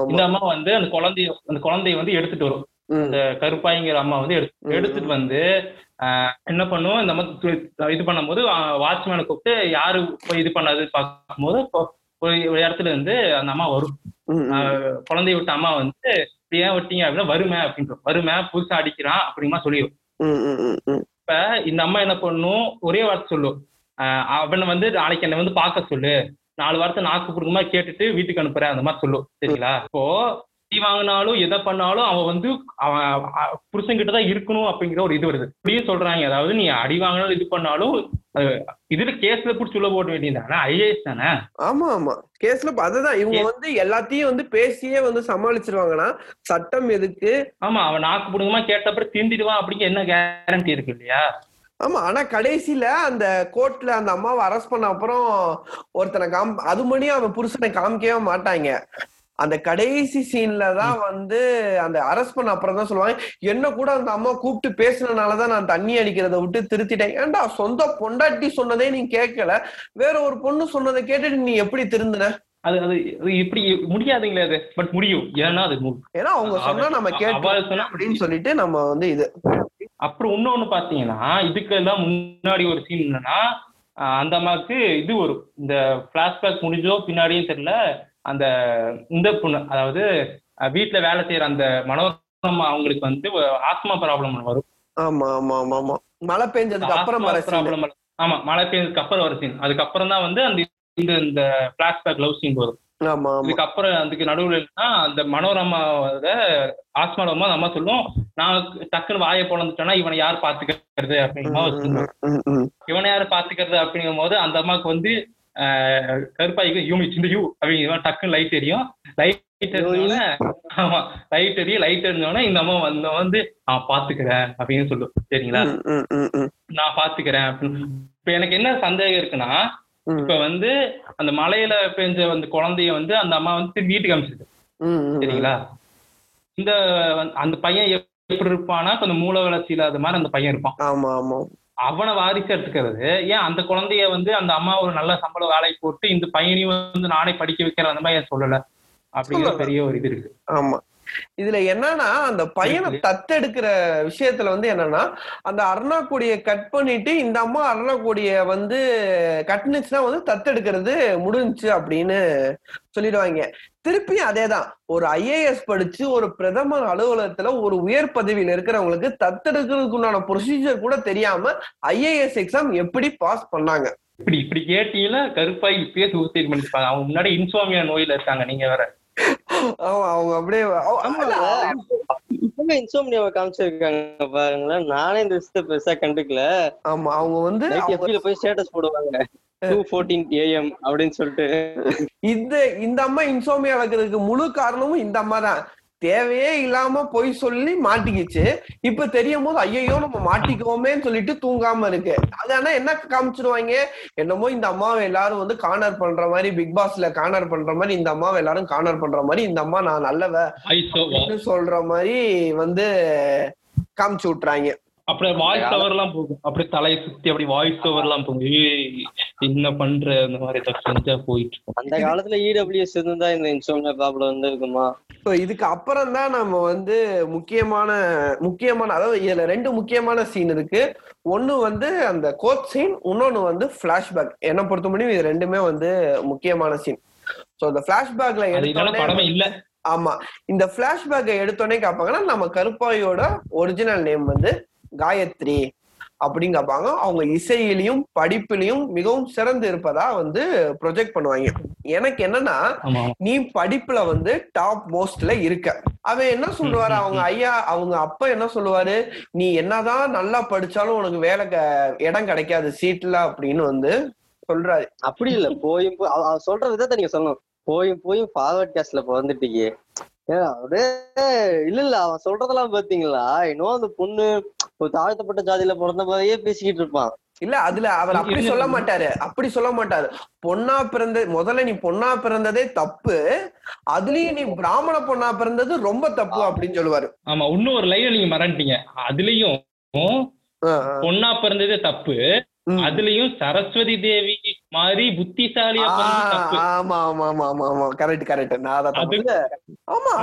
Speaker 3: இந்த அம்மா வந்து அந்த குழந்தைய அந்த குழந்தைய வந்து எடுத்துட்டு வரும். இந்த கருப்பாய்ங்கிற அம்மா வந்து. எடுத்துட்டு வந்து என்ன பண்ணுவோம்? இந்த மாதிரி இது பண்ணும்போது வாட்ச்மேனை கூப்பிட்டு யாரு போய் இது பண்ணாது பார்க்கும்போது ஒரு இடத்துல இருந்து அந்த அம்மா வரும். குழந்தைய விட்ட அம்மா வந்து "இப்படி ஏன் விட்டீங்க? அப்படின்னா வருமே அப்படின்ட்டு வருமே புதுசா அடிக்கிறான் அப்படிமா சொல்லிடும். இப்ப இந்த அம்மா என்ன பண்ணும்? ஒரே வார்த்தை சொல்லும். ஆஹ், அவனை வந்து நாளைக்கு என்னை வந்து பார்க்க சொல்லு. நாலு வாரத்தை நாக்கு பிடிக்க மாதிரி கேட்டுட்டு வீட்டுக்கு அனுப்புறேன். அந்த மாதிரி சொல்லும். சரிங்களா? இப்போ அடி வாங்கினாலும் எதை பண்ணாலும் அவன் வந்து அவன் புருஷன்கிட்ட தான் இருக்கணும் அப்படிங்கிற ஒரு இது வருது. இப்படியும் சொல்றாங்க. அதாவது நீ அடி வாங்கினாலும் இது பண்ணாலும் இதுல கேஸ்ல பிடிச்சி உள்ள போட வேண்டியதானே ஐஏஎஸ் தானே?
Speaker 2: ஆமா ஆமா. கேஸ்ல அதுதான். இவங்க வந்து எல்லாத்தையும் வந்து பேசியே வந்து சமாளிச்சிருவாங்கன்னா சட்டம் எதுக்கு?
Speaker 3: ஆமா அவன் நாக்கு பிடுங்கமா கேட்டப்பறம் திருந்திடுவான் அப்படிங்கிற என்ன கேரண்டி இருக்கு இல்லையா?
Speaker 2: ஆமா ஆனா கடைசியில அந்த கோர்ட்ல அந்த அம்மாவை அரெஸ்ட் பண்ண அப்புறம் ஒருத்தனை காம் அது மணியும் அவன் புருஷனை காமிக்கவே மாட்டாங்க. அந்த கடைசி சீன்ல தான் வந்து அந்த அரெஸ்ட் பண்ண அப்புறம் தான் சொல்லுவாங்க. என்ன கூட அந்த அம்மா கூப்பிட்டு பேசுனனாலதான் நான் தண்ணி அடிக்கிறத விட்டு திருத்திட்டேன். ஏன்டா சொந்த பொண்டாட்டி சொன்னதே நீ கேட்கல? வேற ஒரு பொண்ணு சொன்னதை கேட்டுட்டு நீ எப்படி திருந்தின?
Speaker 3: அது அது இப்படி முடியாதுங்களே அது. பட் முடியும். ஏன்னா அது
Speaker 2: ஏன்னா அவங்க சொன்னா நம்ம
Speaker 3: அவ-
Speaker 2: கேட்டு
Speaker 3: அவள் சொன்னா
Speaker 2: அப்படின்னு சொல்லிட்டு நம்ம வந்து இது.
Speaker 3: அப்புறம் இன்னொன்னு பாத்தீங்கன்னா இதுக்கெல்லாம் முன்னாடி ஒரு சீன் என்னன்னா அந்த அம்மாவுக்கு இது வரும். இந்த பிளாஷ்பேக் முடிஞ்சோ பின்னாடியும் தெரியல அந்த இந்த பொண்ணு அதாவது வீட்ல வேலை செய்யற அந்த மனோரமா அவங்களுக்கு வந்து ஆஸ்மா ப்ராப்ளம் வரும்.
Speaker 2: ஆமா ஆமா ஆமா ஆமா. மழை பெஞ்சதுக்கு அப்புறம்.
Speaker 3: ப்ராப்ளம் ஆமா மழை பெய்ஞ்சதுக்கு அப்புறம் வர சீன் அதுக்கப்புறம் தான் வந்து அந்த இந்த இந்த பிளாஷ்பேக் லவ் சீன் வரும். இதுக்கப்புறம் அதுக்கு நடுவுல அந்த மனோரமாவோட ஆஸ்மால அம்மா அம்மா சொல்லும் நான் டக்குன்னு வாயை பொழந்துட்டேன்னா இவனை யார் பாத்துக்கிறது அப்படிங்கிற. இவனை யார் பாத்துக்கிறது அப்படிங்கும் போது அந்த அம்மாவுக்கு வந்து கருப்பாய்க்கு யூ மிச் இந்த யூ அப்படிங்கிற டக்குன்னு லைட் எரியும். லைட் எரிஞ்சோடனே ஆமா லைட் எரியும் லைட் எரிஞ்சோடனே இந்த அம்மா வந்து வந்து நான் பாத்துக்கிறேன் அப்படின்னு சொல்லும் சரிங்களா. நான் பாத்துக்கிறேன் அப்படின்னு. இப்ப எனக்கு என்ன சந்தேகம் இருக்குன்னா இப்ப வந்து அந்த மலையில பெஞ்ச அந்த குழந்தைய வந்து அந்த அம்மா வந்து வீட்டுக்கு
Speaker 2: ம்.
Speaker 3: சரிங்களா? இந்த வந்து- அந்த பையன் எப்படி இருப்பானா கொஞ்சம் மூல வளர்ச்சி இல்லாத மாதிரி அந்த பையன் இருப்பான்.
Speaker 2: ஆமா ஆமா.
Speaker 3: அவனை வாரிசு எடுத்துக்கிறது ஏன் அந்த குழந்தைய வந்து அந்த அம்மா ஒரு நல்ல சம்பள வேலைக்கு போட்டு இந்த பையனையும் வந்து நானே படிக்க வைக்கிற அந்த மாதிரி சொல்லல? அப்படிங்கிற. பெரிய ஒரு இது இருக்கு.
Speaker 2: ஆமா. இதுல என்னன்னா அந்த பையனை தத்தெடுக்கிற விஷயத்துல வந்து என்னன்னா அந்த அருணாக்கொடிய கட் பண்ணிட்டு இந்த அம்மா அருணாக்கொடிய வந்து கட்டுனுச்சுன்னா வந்து தத்தெடுக்கிறது முடிஞ்சுச்சு அப்படின்னு சொல்லிடுவாங்க திருப்பியும் அதேதான் ஒரு ஐஏஎஸ் படிச்சு ஒரு பிரதமர் அலுவலகத்துல ஒரு உயர் பதவியில இருக்கிறவங்களுக்கு தத்தெடுக்கிறதுக்கு உண்டான ப்ரொசீஜர் கூட தெரியாம ஐஏஎஸ் எக்ஸாம் எப்படி பாஸ் பண்ணாங்க
Speaker 3: இப்படி இப்படி கேட்டீங்கன்னா கருப்பாய் இப்பயே சூசைட் பண்ணிருப்பாங்க அவங்க முன்னாடி இன்சோமியா நோயில இருக்காங்க நீங்க வேற
Speaker 2: ஆமா அவங்க அப்படியே.
Speaker 4: இப்பவே இன்சோம்னியாவை காமிச்சிருக்காங்க பாருங்களேன். நானே இந்த விஷயத்த பெருசா கண்டுக்கல.
Speaker 2: ஆமா அவங்க வந்து
Speaker 4: எஃபில போய் ஸ்டேட்டஸ் போடுவாங்க. அப்படின்னு சொல்லிட்டு.
Speaker 2: இந்த இந்த அம்மா இன்சோமியா வைக்கிறதுக்கு முழு காரணமும் இந்த அம்மா தான் தேவையே இல்லாம பொய் சொல்லி மாட்டிக்கிச்சு. இப்ப தெரியும் போது ஐயோ நம்ம மாட்டிக்குவோமேன்னு சொல்லிட்டு தூங்காம இருக்கு. அது ஆனா என்ன காமிச்சிருவாங்க? என்னமோ இந்த அம்மாவை எல்லாரும் வந்து கார்னர் பண்ற மாதிரி பிக் பாஸ்ல கார்னர் பண்ற மாதிரி இந்த அம்மாவை எல்லாரும் கார்னர் பண்ற மாதிரி இந்த அம்மா நான் நல்லவ சொல்ற மாதிரி வந்து காமிச்சு விட்டுறாங்க.
Speaker 3: அப்படியே வாய்ஸ் ஓவர் எல்லாம் போகும். அப்படியே தலையை சுத்தி அப்படி வாய்ஸ் ஓவர் எல்லாம் போகும். என்ன பண்ற? அந்த மாதிரி செஞ்சா போயிட்டு இருக்கும்
Speaker 4: அந்த காலத்துல இடபிள்யூஎஸ் இருந்தா இந்த இன்சோம்னியா ப்ராப்ளம் வந்து இருக்குமா
Speaker 2: ஸோ இதுக்கு அப்புறம் தான் நம்ம வந்து முக்கியமான முக்கியமான அதாவது இதுல ரெண்டு முக்கியமான சீன் இருக்கு. ஒண்ணு வந்து அந்த கோச் சீன் இன்னொன்னு வந்து பிளாஷ்பேக் என்னை பொறுத்த முடியும் இது ரெண்டுமே வந்து முக்கியமான சீன் ஸோ இந்த பிளாஷ்பேக்ல
Speaker 3: படமே
Speaker 2: எடுத்தோடனே
Speaker 3: இல்ல.
Speaker 2: ஆமா. இந்த பிளாஷ்பேக்கை எடுத்தோடனே கேட்பாங்கன்னா நம்ம கருப்பாயோட ஒரிஜினல் நேம் வந்து காயத்ரி அப்படின்னு கேட்பாங்க அவங்க இசையிலையும் படிப்பிலையும் மிகவும் சிறந்து இருப்பதா வந்து ப்ரொஜெக்ட் பண்ணுவாங்க. எனக்கு என்னன்னா நீ படிப்புல வந்து டாப் மோஸ்ட்ல இருக்க. அவன் என்ன சொல்லுவாரு? அவங்க ஐயா அவங்க அப்பா என்ன சொல்லுவாரு? நீ என்னதான் நல்லா படிச்சாலும் உனக்கு வேலை க- இடம் கிடைக்காது சீட்ல அப்படின்னு வந்து சொல்றாரு.
Speaker 4: அப்படி இல்ல. போயும் சொல்ற விதத்தை நீங்க சொல்லணும். போயும் போயும் ஃபார்வர்ட் கேஸ்ட்ல பிறந்துட்டீங்க. அப்படியே இல்ல இல்ல அவன் சொல்றதெல்லாம் பாத்தீங்களா? இன்னும் அந்த பொண்ணு ஒரு தாழ்த்தப்பட்ட ஜாதியில பிறந்த மாதிரியே பேசிக்கிட்டு இருப்பான்.
Speaker 2: இல்ல அதுல அவர் அப்படி சொல்ல மாட்டாரு. அப்படி சொல்ல மாட்டாரு. பொண்ணா பிறந்த முதல்ல நீ பொண்ணா பிறந்ததே தப்பு. அதுலயும் நீ பிராமண பொண்ணா பிறந்தது ரொம்ப தப்பு அப்படின்னு சொல்லுவாரு.
Speaker 3: ஆமா இன்னும் ஒரு லைன் நீங்க மறந்துட்டீங்க. அதுலயும். பொண்ணா பிறந்ததே தப்பு. அதுலயும் சரஸ்வதி தேவி மாதிரி புத்திசாலியா தப்பு.
Speaker 2: ஆமா ஆமா ஆமா ஆமா ஆமா. கரெக்ட் கரெக்ட் நான். ஆமா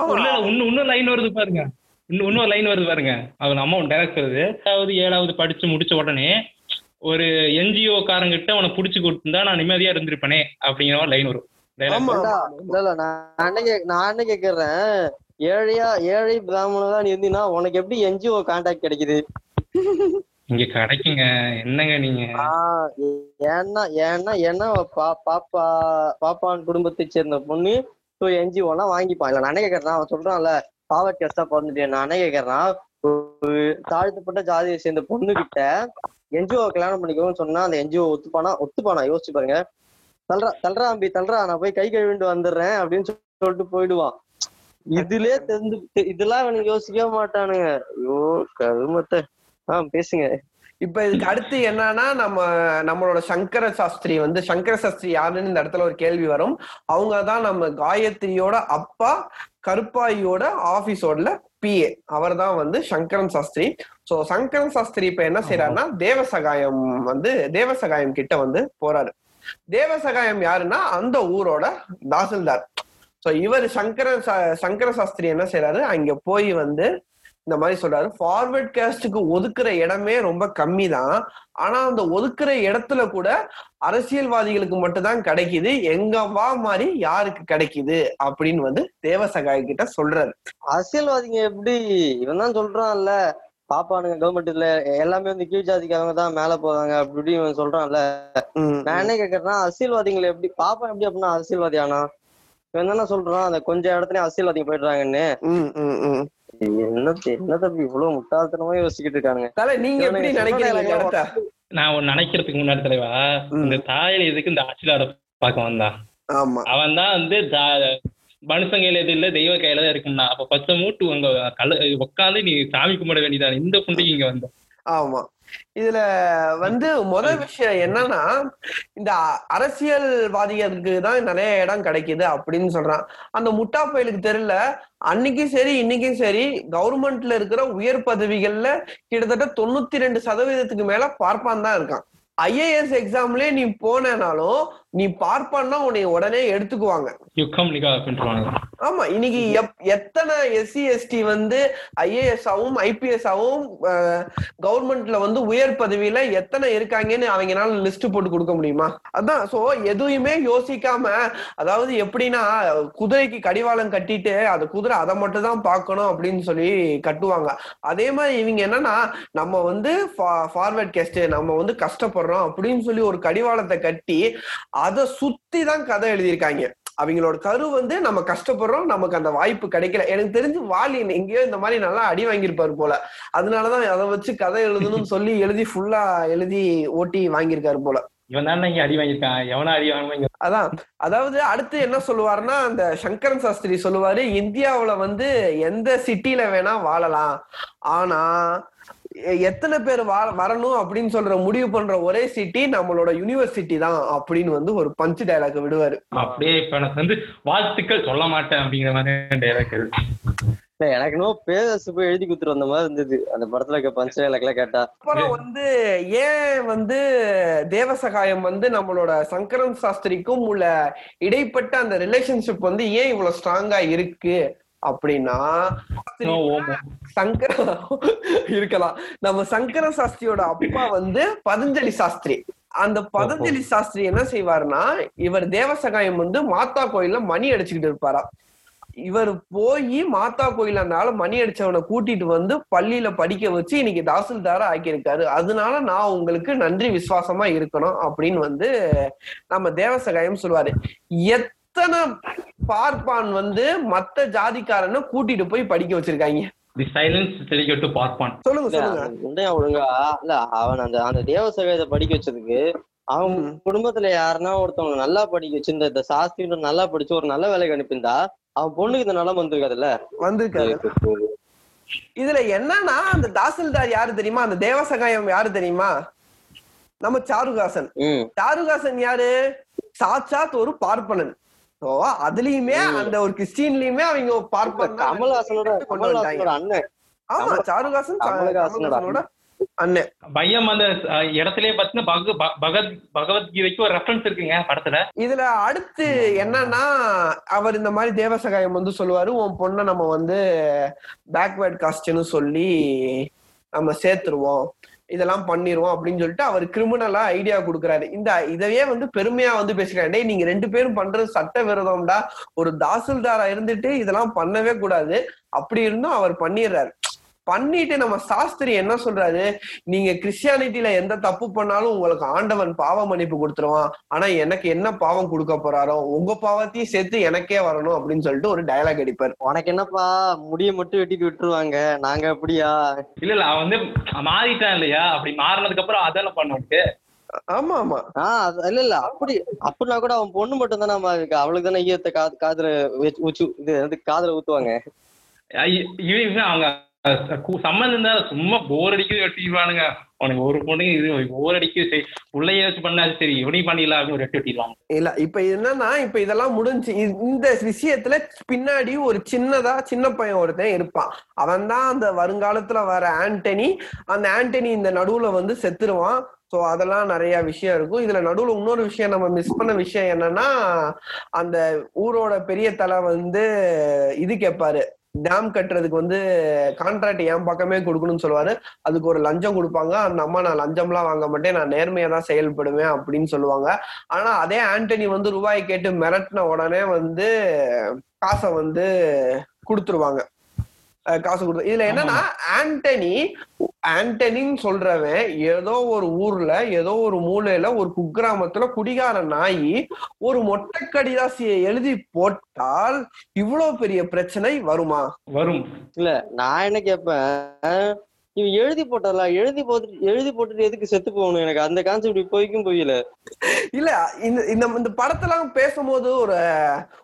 Speaker 3: இன்னும் இன்னும் லைன் வருது பாருங்க. இன்னும் இன்னொரு லைன் வருது பாருங்க. அவன் அம்மா டைரக்ட் வருது. ஏழாவது ஏழாவது படிச்சு முடிச்ச உடனே ஒரு என்ஜிஓ காரங்கிட்ட அவனை புடிச்சு கொடுத்திருந்தா நான் நிம்மதியா இருந்திருப்பேனே அப்படிங்கிற மாதிரி லைன் வரும். Dialogue.
Speaker 2: ஆமா
Speaker 4: ஏண்டா, இல்ல இல்ல நான் கேக்குறேன்? ஏழையா ஏழை பிராமணனா நீ இருந்தீங்கன்னா உனக்கு எப்படி என்ஜிஓ கான்டாக்ட் கிடைக்குது?
Speaker 3: இங்க கிடைக்குங்க. என்னங்க நீங்க?
Speaker 4: ஏன்னா ஏன்னா ஏன்னா பாப்பா பாப்பான் குடும்பத்தை சேர்ந்த பொண்ணு ஸோ என்ஜிஓ எல்லாம் வாங்கிப்பான். இல்ல நானே கேக்குறேன் அவன் சொல்றான்ல பாவட் கேஸ்டா பிறந்துட்டேன் நானே கேக்குறேன் தாழ்த்தப்பட்ட ஜாதியை சேர்ந்த பொண்ணு கிட்ட என்ஜிஓ கல்யாணம் பண்ணிக்கோன்னு சொன்னா அந்த என்ஜிஓ ஒத்துப்பானா? ஒத்துப்பானா? யோசிச்சு பாருங்க. தல்றா தல்றா அம்பி தல்றா நான் போய் கை கழுவிட்டு வந்துடுறேன் அப்படின்னு சொல்லிட்டு போயிடுவான். இதுலயே தெரிஞ்சு இதெல்லாம் அவனுக்கு யோசிக்கவே மாட்டானுங்க. ஐயோ கருமத்தை. ஆஹ் பேசுங்க.
Speaker 2: இப்ப இதுக்கு அடுத்து என்னன்னா நம்ம நம்மளோட சங்கர சாஸ்திரி வந்து சங்கர சாஸ்திரி யாருன்னு இந்த இடத்துல ஒரு கேள்வி வரும். அவங்க தான் நம்ம காயத்ரியோட அப்பா கருப்பாயியோட ஆபீஸோட பிஏ அவர் தான் வந்து சங்கரன் சாஸ்திரி. சோ சங்கரன் சாஸ்திரி இப்ப என்ன செய்யறாருன்னா தேவசகாயம் வந்து தேவசகாயம் கிட்ட வந்து போறாரு. தேவசகாயம் யாருன்னா அந்த ஊரோட தாசில்தார். சோ இவர் சங்கர சங்கர சாஸ்திரி என்ன செய்யறாரு அங்க போய் வந்து இந்த மாதிரி சொல்றாரு. ஃபார்வர்ட் கேஸ்டுக்கு ஒதுக்குற இடமே ரொம்ப கம்மி தான் ஆனா அந்த ஒதுக்குற இடத்துல கூட அரசியல்வாதிகளுக்கு மட்டும்தான் கிடைக்குது. எங்க வா மாதிரி யாருக்கு கிடைக்குது? அப்படின்னு வந்து தேவசகாய கிட்ட சொல்றாரு.
Speaker 4: அரசியல்வாதிங்க எப்படி இவன் தான் சொல்றான்ல. பாப்பானுங்க கவர்மெண்ட்ல எல்லாமே வந்து கீழ் ஜாதிக்காரங்க தான் மேல போறாங்க அப்படி இவன் சொல்றான்ல. நான் என்ன கேக்குறேன்னா அரசியல்வாதிகளை எப்படி பாப்பா எப்படி அப்படின்னா அரசியல்வாதி ஆனா? இவன் தானே சொல்றான் அந்த கொஞ்ச இடத்துல அரசியல்வாதிங்க போயிடுறாங்கன்னு. என்ன என்ன தம்பி இவ்வளவு முட்டாள்தனமா யோசிக்கிட்டு இருக்கானுங்க.
Speaker 2: தல நீங்க எப்படி நினைக்கிறீங்க
Speaker 3: நான் ஒன்னு நினைக்கிறதுக்கு முன்னாடி தலைவா. இந்த தாயில எதுக்கு இந்த ஆட்சியாளரை பார்க்க வந்தான்
Speaker 2: ஆமா.
Speaker 3: அவன் தான் வந்து தா- மனுஷன் கையில எது இல்ல தெய்வ கையில தான் இருக்கும்னா. அப்ப பச்சை மூட்டு உங்க கல உட்காந்து நீ சாமி கும்பிட வேண்டியதான் இந்த புண்டைக்கு இங்க வந்த.
Speaker 2: ஆமா. இதுல வந்து முதல் விஷயம் என்னன்னா இந்த அரசியல்வாதிகளுக்கு தான் நிறைய இடம் கிடைக்குது அப்படின்னு சொல்றான். அந்த முட்டா பயலுக்கு தெரியல அன்னைக்கும் சரி இன்னைக்கும் சரி கவர்மெண்ட்ல இருக்கிற உயர் பதவிகள்ல கிட்டத்தட்ட தொண்ணூத்தி ரெண்டு சதவீதத்துக்கு மேல பார்ப்பான் தான் இருக்கான். ஐஏஎஸ் எக்ஸாம்லயே நீ போனேனாலும் நீ பார்ப்பான்னா உன்னை உடனே எடுத்துக்குவாங்க. ஆமா இன்னைக்கு எத்தனை எஸ்சி எஸ்டி வந்து ஐஏஎஸ் ஆவும் ஐபிஎஸ் ஆவும் கவர்மெண்ட்ல வந்து உயர் பதவியில எத்தனை இருக்காங்கன்னு அவங்கனால லிஸ்ட் போட்டு கொடுக்க முடியுமா? அதான் சோ எதுவுமே யோசிக்காம அதாவது எப்படின்னா குதிரைக்கு கடிவாளம் கட்டிட்டு அந்த குதிரை அதை மட்டும் தான் பார்க்கணும் அப்படின்னு சொல்லி கட்டுவாங்க. அதே மாதிரி இவங்க என்னன்னா நம்ம வந்து ஃபார்வர்ட் கேஸ்ட் நம்ம வந்து கஷ்டப்படுறோம் அப்படின்னு சொல்லி ஒரு கடிவாளத்தை கட்டி அதை சுத்தி தான் கதை எழுதியிருக்காங்க. அவங்களோட கரு வந்து நம்ம கஷ்டப்படுறோம் நமக்கு அந்த வாய்ப்பு கிடைக்கல. எனக்கு தெரிஞ்சு வாலி எங்கேயோ இந்த மாதிரி நல்லா அடி வாங்கியிருப்பாரு போல. அதனாலதான் அதை வச்சு கதை எழுதணும்னு சொல்லி எழுதி ஃபுல்லா எழுதி ஓட்டி வாங்கியிருக்காரு போல.
Speaker 3: இவன் தான் இங்க அடி வாங்கியிருக்கான்? எவனா அடி வாங்க
Speaker 2: அதான். அதாவது அடுத்து என்ன சொல்லுவாருன்னா அந்த சங்கரன் சாஸ்திரி சொல்லுவாரு இந்தியாவுல வந்து எந்த சிட்டில வேணா வாழலாம். ஆனா எத்தனை பேர் வரணும் அப்படின்னு சொல்ற முடிவு பண்ற ஒரே சிட்டி நம்மளோட யூனிவர்சிட்டி தான் அப்படின்னு வந்து ஒரு பஞ்ச் டயலாக் விடுவாரு.
Speaker 3: அப்படியே இப்ப எனக்கு வந்து வாழ்த்துக்கள் சொல்ல மாட்டேன் அப்படிங்கிற மாதிரி டைலாக்
Speaker 4: எனக்கு இன்னும் பேரரசு போய் எழுதி குடுத்துட்டு வந்த மாதிரி இருந்தது. அந்த படத்துல இருக்க பஞ்ச எல்லாம் கேட்டா.
Speaker 2: அப்புறம் வந்து ஏன் வந்து தேவசகாயம் வந்து நம்மளோட சங்கரன் சாஸ்திரிக்கும் உள்ள இடைப்பட்ட அந்த ரிலேஷன்ஷிப் வந்து ஏன் இவ்வளவு ஸ்ட்ராங்கா இருக்கு? அப்படின்னா சங்கர இருக்கலாம். நம்ம சங்கர சாஸ்திரியோட அப்பா வந்து பதஞ்சலி சாஸ்திரி. அந்த பதஞ்சலி சாஸ்திரி என்ன செய்வாருன்னா இவர் தேவசகாயம் வந்து மாதா கோயில்ல மணி அடிச்சுக்கிட்டு இருப்பாரா. இவர் போய் மாதா கோயில் அந்த ஆள மணி அடிச்சவனை கூட்டிட்டு வந்து பள்ளியில படிக்க வச்சு இன்னைக்கு தாசில்தாரா ஆக்கியிருக்காரு. அதனால நான் உங்களுக்கு நன்றி விசுவாசமா இருக்கணும் அப்படின்னு வந்து நம்ம தேவசகாயம் சொல்லுவாரு எத்தனை பார்ப்பான் வந்து மத்த ஜாதிக்காரனை கூட்டிட்டு போய் படிக்க வச்சிருக்காங்க.
Speaker 3: தி சைலன்ஸ் டெலிகேட் பார்ப்பான்.
Speaker 2: சொல்லுங்க
Speaker 4: இல்ல,
Speaker 2: சொல்லுங்க.
Speaker 4: அவன் உண்மையா ஒழுங்கா இல்ல அவன் அந்த அந்த தேவசகாயத்தை படிக்க வச்சதுக்கு அவங்க. குடும்பத்துல யாருன்னா ஒருத்தவங்க நல்லா படிக்க வச்சு இந்த சாஸ்திரி நல்லா படிச்சு ஒரு நல்ல வேலைக்கு அனுப்பியிருந்தா அவன் பொண்ணுக்கு இந்த நிலம் வந்திருக்காதுல்ல?
Speaker 2: வந்திருக்காரு இதுல என்னன்னா அந்த தாசில்தார் யாரு தெரியுமா? அந்த தேவசகாயம் யாரு தெரியுமா? நம்ம சாருகாசன். சாருகாசன் யாரு? சாட்சாத் ஒரு பார்ப்பனன். So, அதுலயுமே அந்த ஒரு கிறிஸ்டின்லயுமே அவங்க
Speaker 4: இப்ப
Speaker 2: பார்ப்பன்
Speaker 4: கமல்ஹாசனோட கமல்ஹாசனோட அண்ணன்.
Speaker 2: ஆமா சாருகாசன் சா-
Speaker 4: கமலஹாசனோட
Speaker 2: அண்ணன்.
Speaker 3: பையம் அந்த இடத்துலயே பாத்தீங்கன்னா பகத் பகவத்கீதைக்கு ஒரு ரெஃபரன்ஸ் இருக்குங்க படத்துல.
Speaker 2: இதுல அடுத்து என்னன்னா அவர் இந்த மாதிரி தேவசகாயம் வந்து சொல்லுவாரு. உன் பொண்ணை நம்ம வந்து பேக்வேர்ட் காஸ்ட்னு சொல்லி நம்ம சேர்த்துருவோம். இதெல்லாம் பண்ணிருவோம் அப்படின்னு சொல்லிட்டு அவர் கிரிமினலா ஐடியா கொடுக்குறாரு. இந்த இதையே வந்து பெருமையா வந்து பேசுறாரு டேய் நீங்க ரெண்டு பேரும் பண்றது சட்ட விரோதம்டா ஒரு தாசில்தாரா இருந்துட்டு இதெல்லாம் பண்ணவே கூடாது. அப்படி இருந்தும் அவர் பண்ணிடுறாரு. பண்ணிட்டு நம்ம சாஸ்திரி என்ன சொல்றாரு? நீங்க கிறிஸ்டியானிட்டில எந்த தப்பு பண்ணாலும் உங்களுக்கு ஆண்டவன் பாவ மன்னிப்பு கொடுத்துருவான். ஆனா எனக்கு என்ன பாவம் கொடுக்க போறாரோ உங்க பாவத்தையும் சேர்த்து எனக்கே வரணும் அப்படின்னு சொல்லிட்டு ஒரு டயலாக் அடிப்பார்.
Speaker 4: உனக்கு என்னப்பா? முடிய மட்டும் வெட்டிட்டு விட்டுருவாங்க. நாங்க அப்படியா?
Speaker 3: இல்ல இல்ல அவன் வந்து மாறிட்டான் இல்லையா? அப்படி மாறினதுக்கு அப்புறம் அதெல்லாம் பண்ண
Speaker 2: ஆமா ஆமா.
Speaker 4: ஆஹ் இல்ல இல்ல அப்படி அப்படின்னா கூட அவன் பொண்ணு மட்டும் தானே இருக்கு. அவளுக்கு தானே ஈயத்தை காது காதுல வச்சு ஊச்சு இது காதுல ஊத்துவாங்க.
Speaker 3: அவங்க சம்மந்தம் தான் சும்மா போர் அடிக்கிறது வெட்டிடுவானுங்க. அவனுக்கு ஒரு பொண்ணு இது போர் அடிக்க சரி உள்ளேயே வச்சு பண்ணாது சரி இவனையும் பண்ணிடலாம் அப்படின்னு ஒரு வெட்டி வெட்டிடுவாங்க.
Speaker 2: இல்ல இப்ப என்னன்னா இப்ப இதெல்லாம் முடிஞ்சு இந்த விஷயத்துல பின்னாடி ஒரு சின்னதா சின்ன பையன் ஒருத்தன் இருப்பான். அவன் தான் அந்த வருங்காலத்துல வர ஆண்டனி. அந்த ஆண்டனி இந்த நடுவுல வந்து செத்துருவான். சோ அதெல்லாம் நிறைய விஷயம் இருக்கும். இதுல நடுவுல இன்னொரு விஷயம் நம்ம மிஸ் பண்ண விஷயம் என்னன்னா அந்த ஊரோட பெரிய தலை வந்து இது கேட்பாரு டேம் கட்டுறதுக்கு வந்து கான்ட்ராக்ட் என் பக்கமே கொடுக்கணும்னு சொல்லுவாரு. அதுக்கு ஒரு லஞ்சம் கொடுப்பாங்க. அந்த அம்மா நான் லஞ்சம்லாம் வாங்க மாட்டேன். நான் நேர்மையா தான் செயல்படுவேன் அப்படின்னு சொல்லுவாங்க. ஆனா அதே ஆண்டனி வந்து ரூபாய் கேட்டு மிரட்டின உடனே வந்து காசை வந்து கொடுத்துருவாங்க. காசு கொடுத்து. இதுல என்னன்னா ஆண்டனி ஆண்டனின்னு சொல்றவன் ஏதோ ஒரு ஊர்ல ஏதோ ஒரு மூலையில ஒரு குக்கிராமத்துல குடிகார நாயி ஒரு மொட்டை கடிதாசியை எழுதி போட்டால் இவ்வளவு பெரிய பிரச்சனை வருமா?
Speaker 3: வரும்.
Speaker 4: இல்ல நான் என்ன கேட்பேன் இவன் எழுதி போட்டல எழுதி போட்டு எழுதி போட்டுட்டு எதுக்கு செத்து போகணும் எனக்கு? அந்த கான்செப்ட் இப்போதைக்கும் புரியல.
Speaker 2: இல்ல இந்த இந்த இந்த படத்தெல்லாம் பேசும்போது ஒரு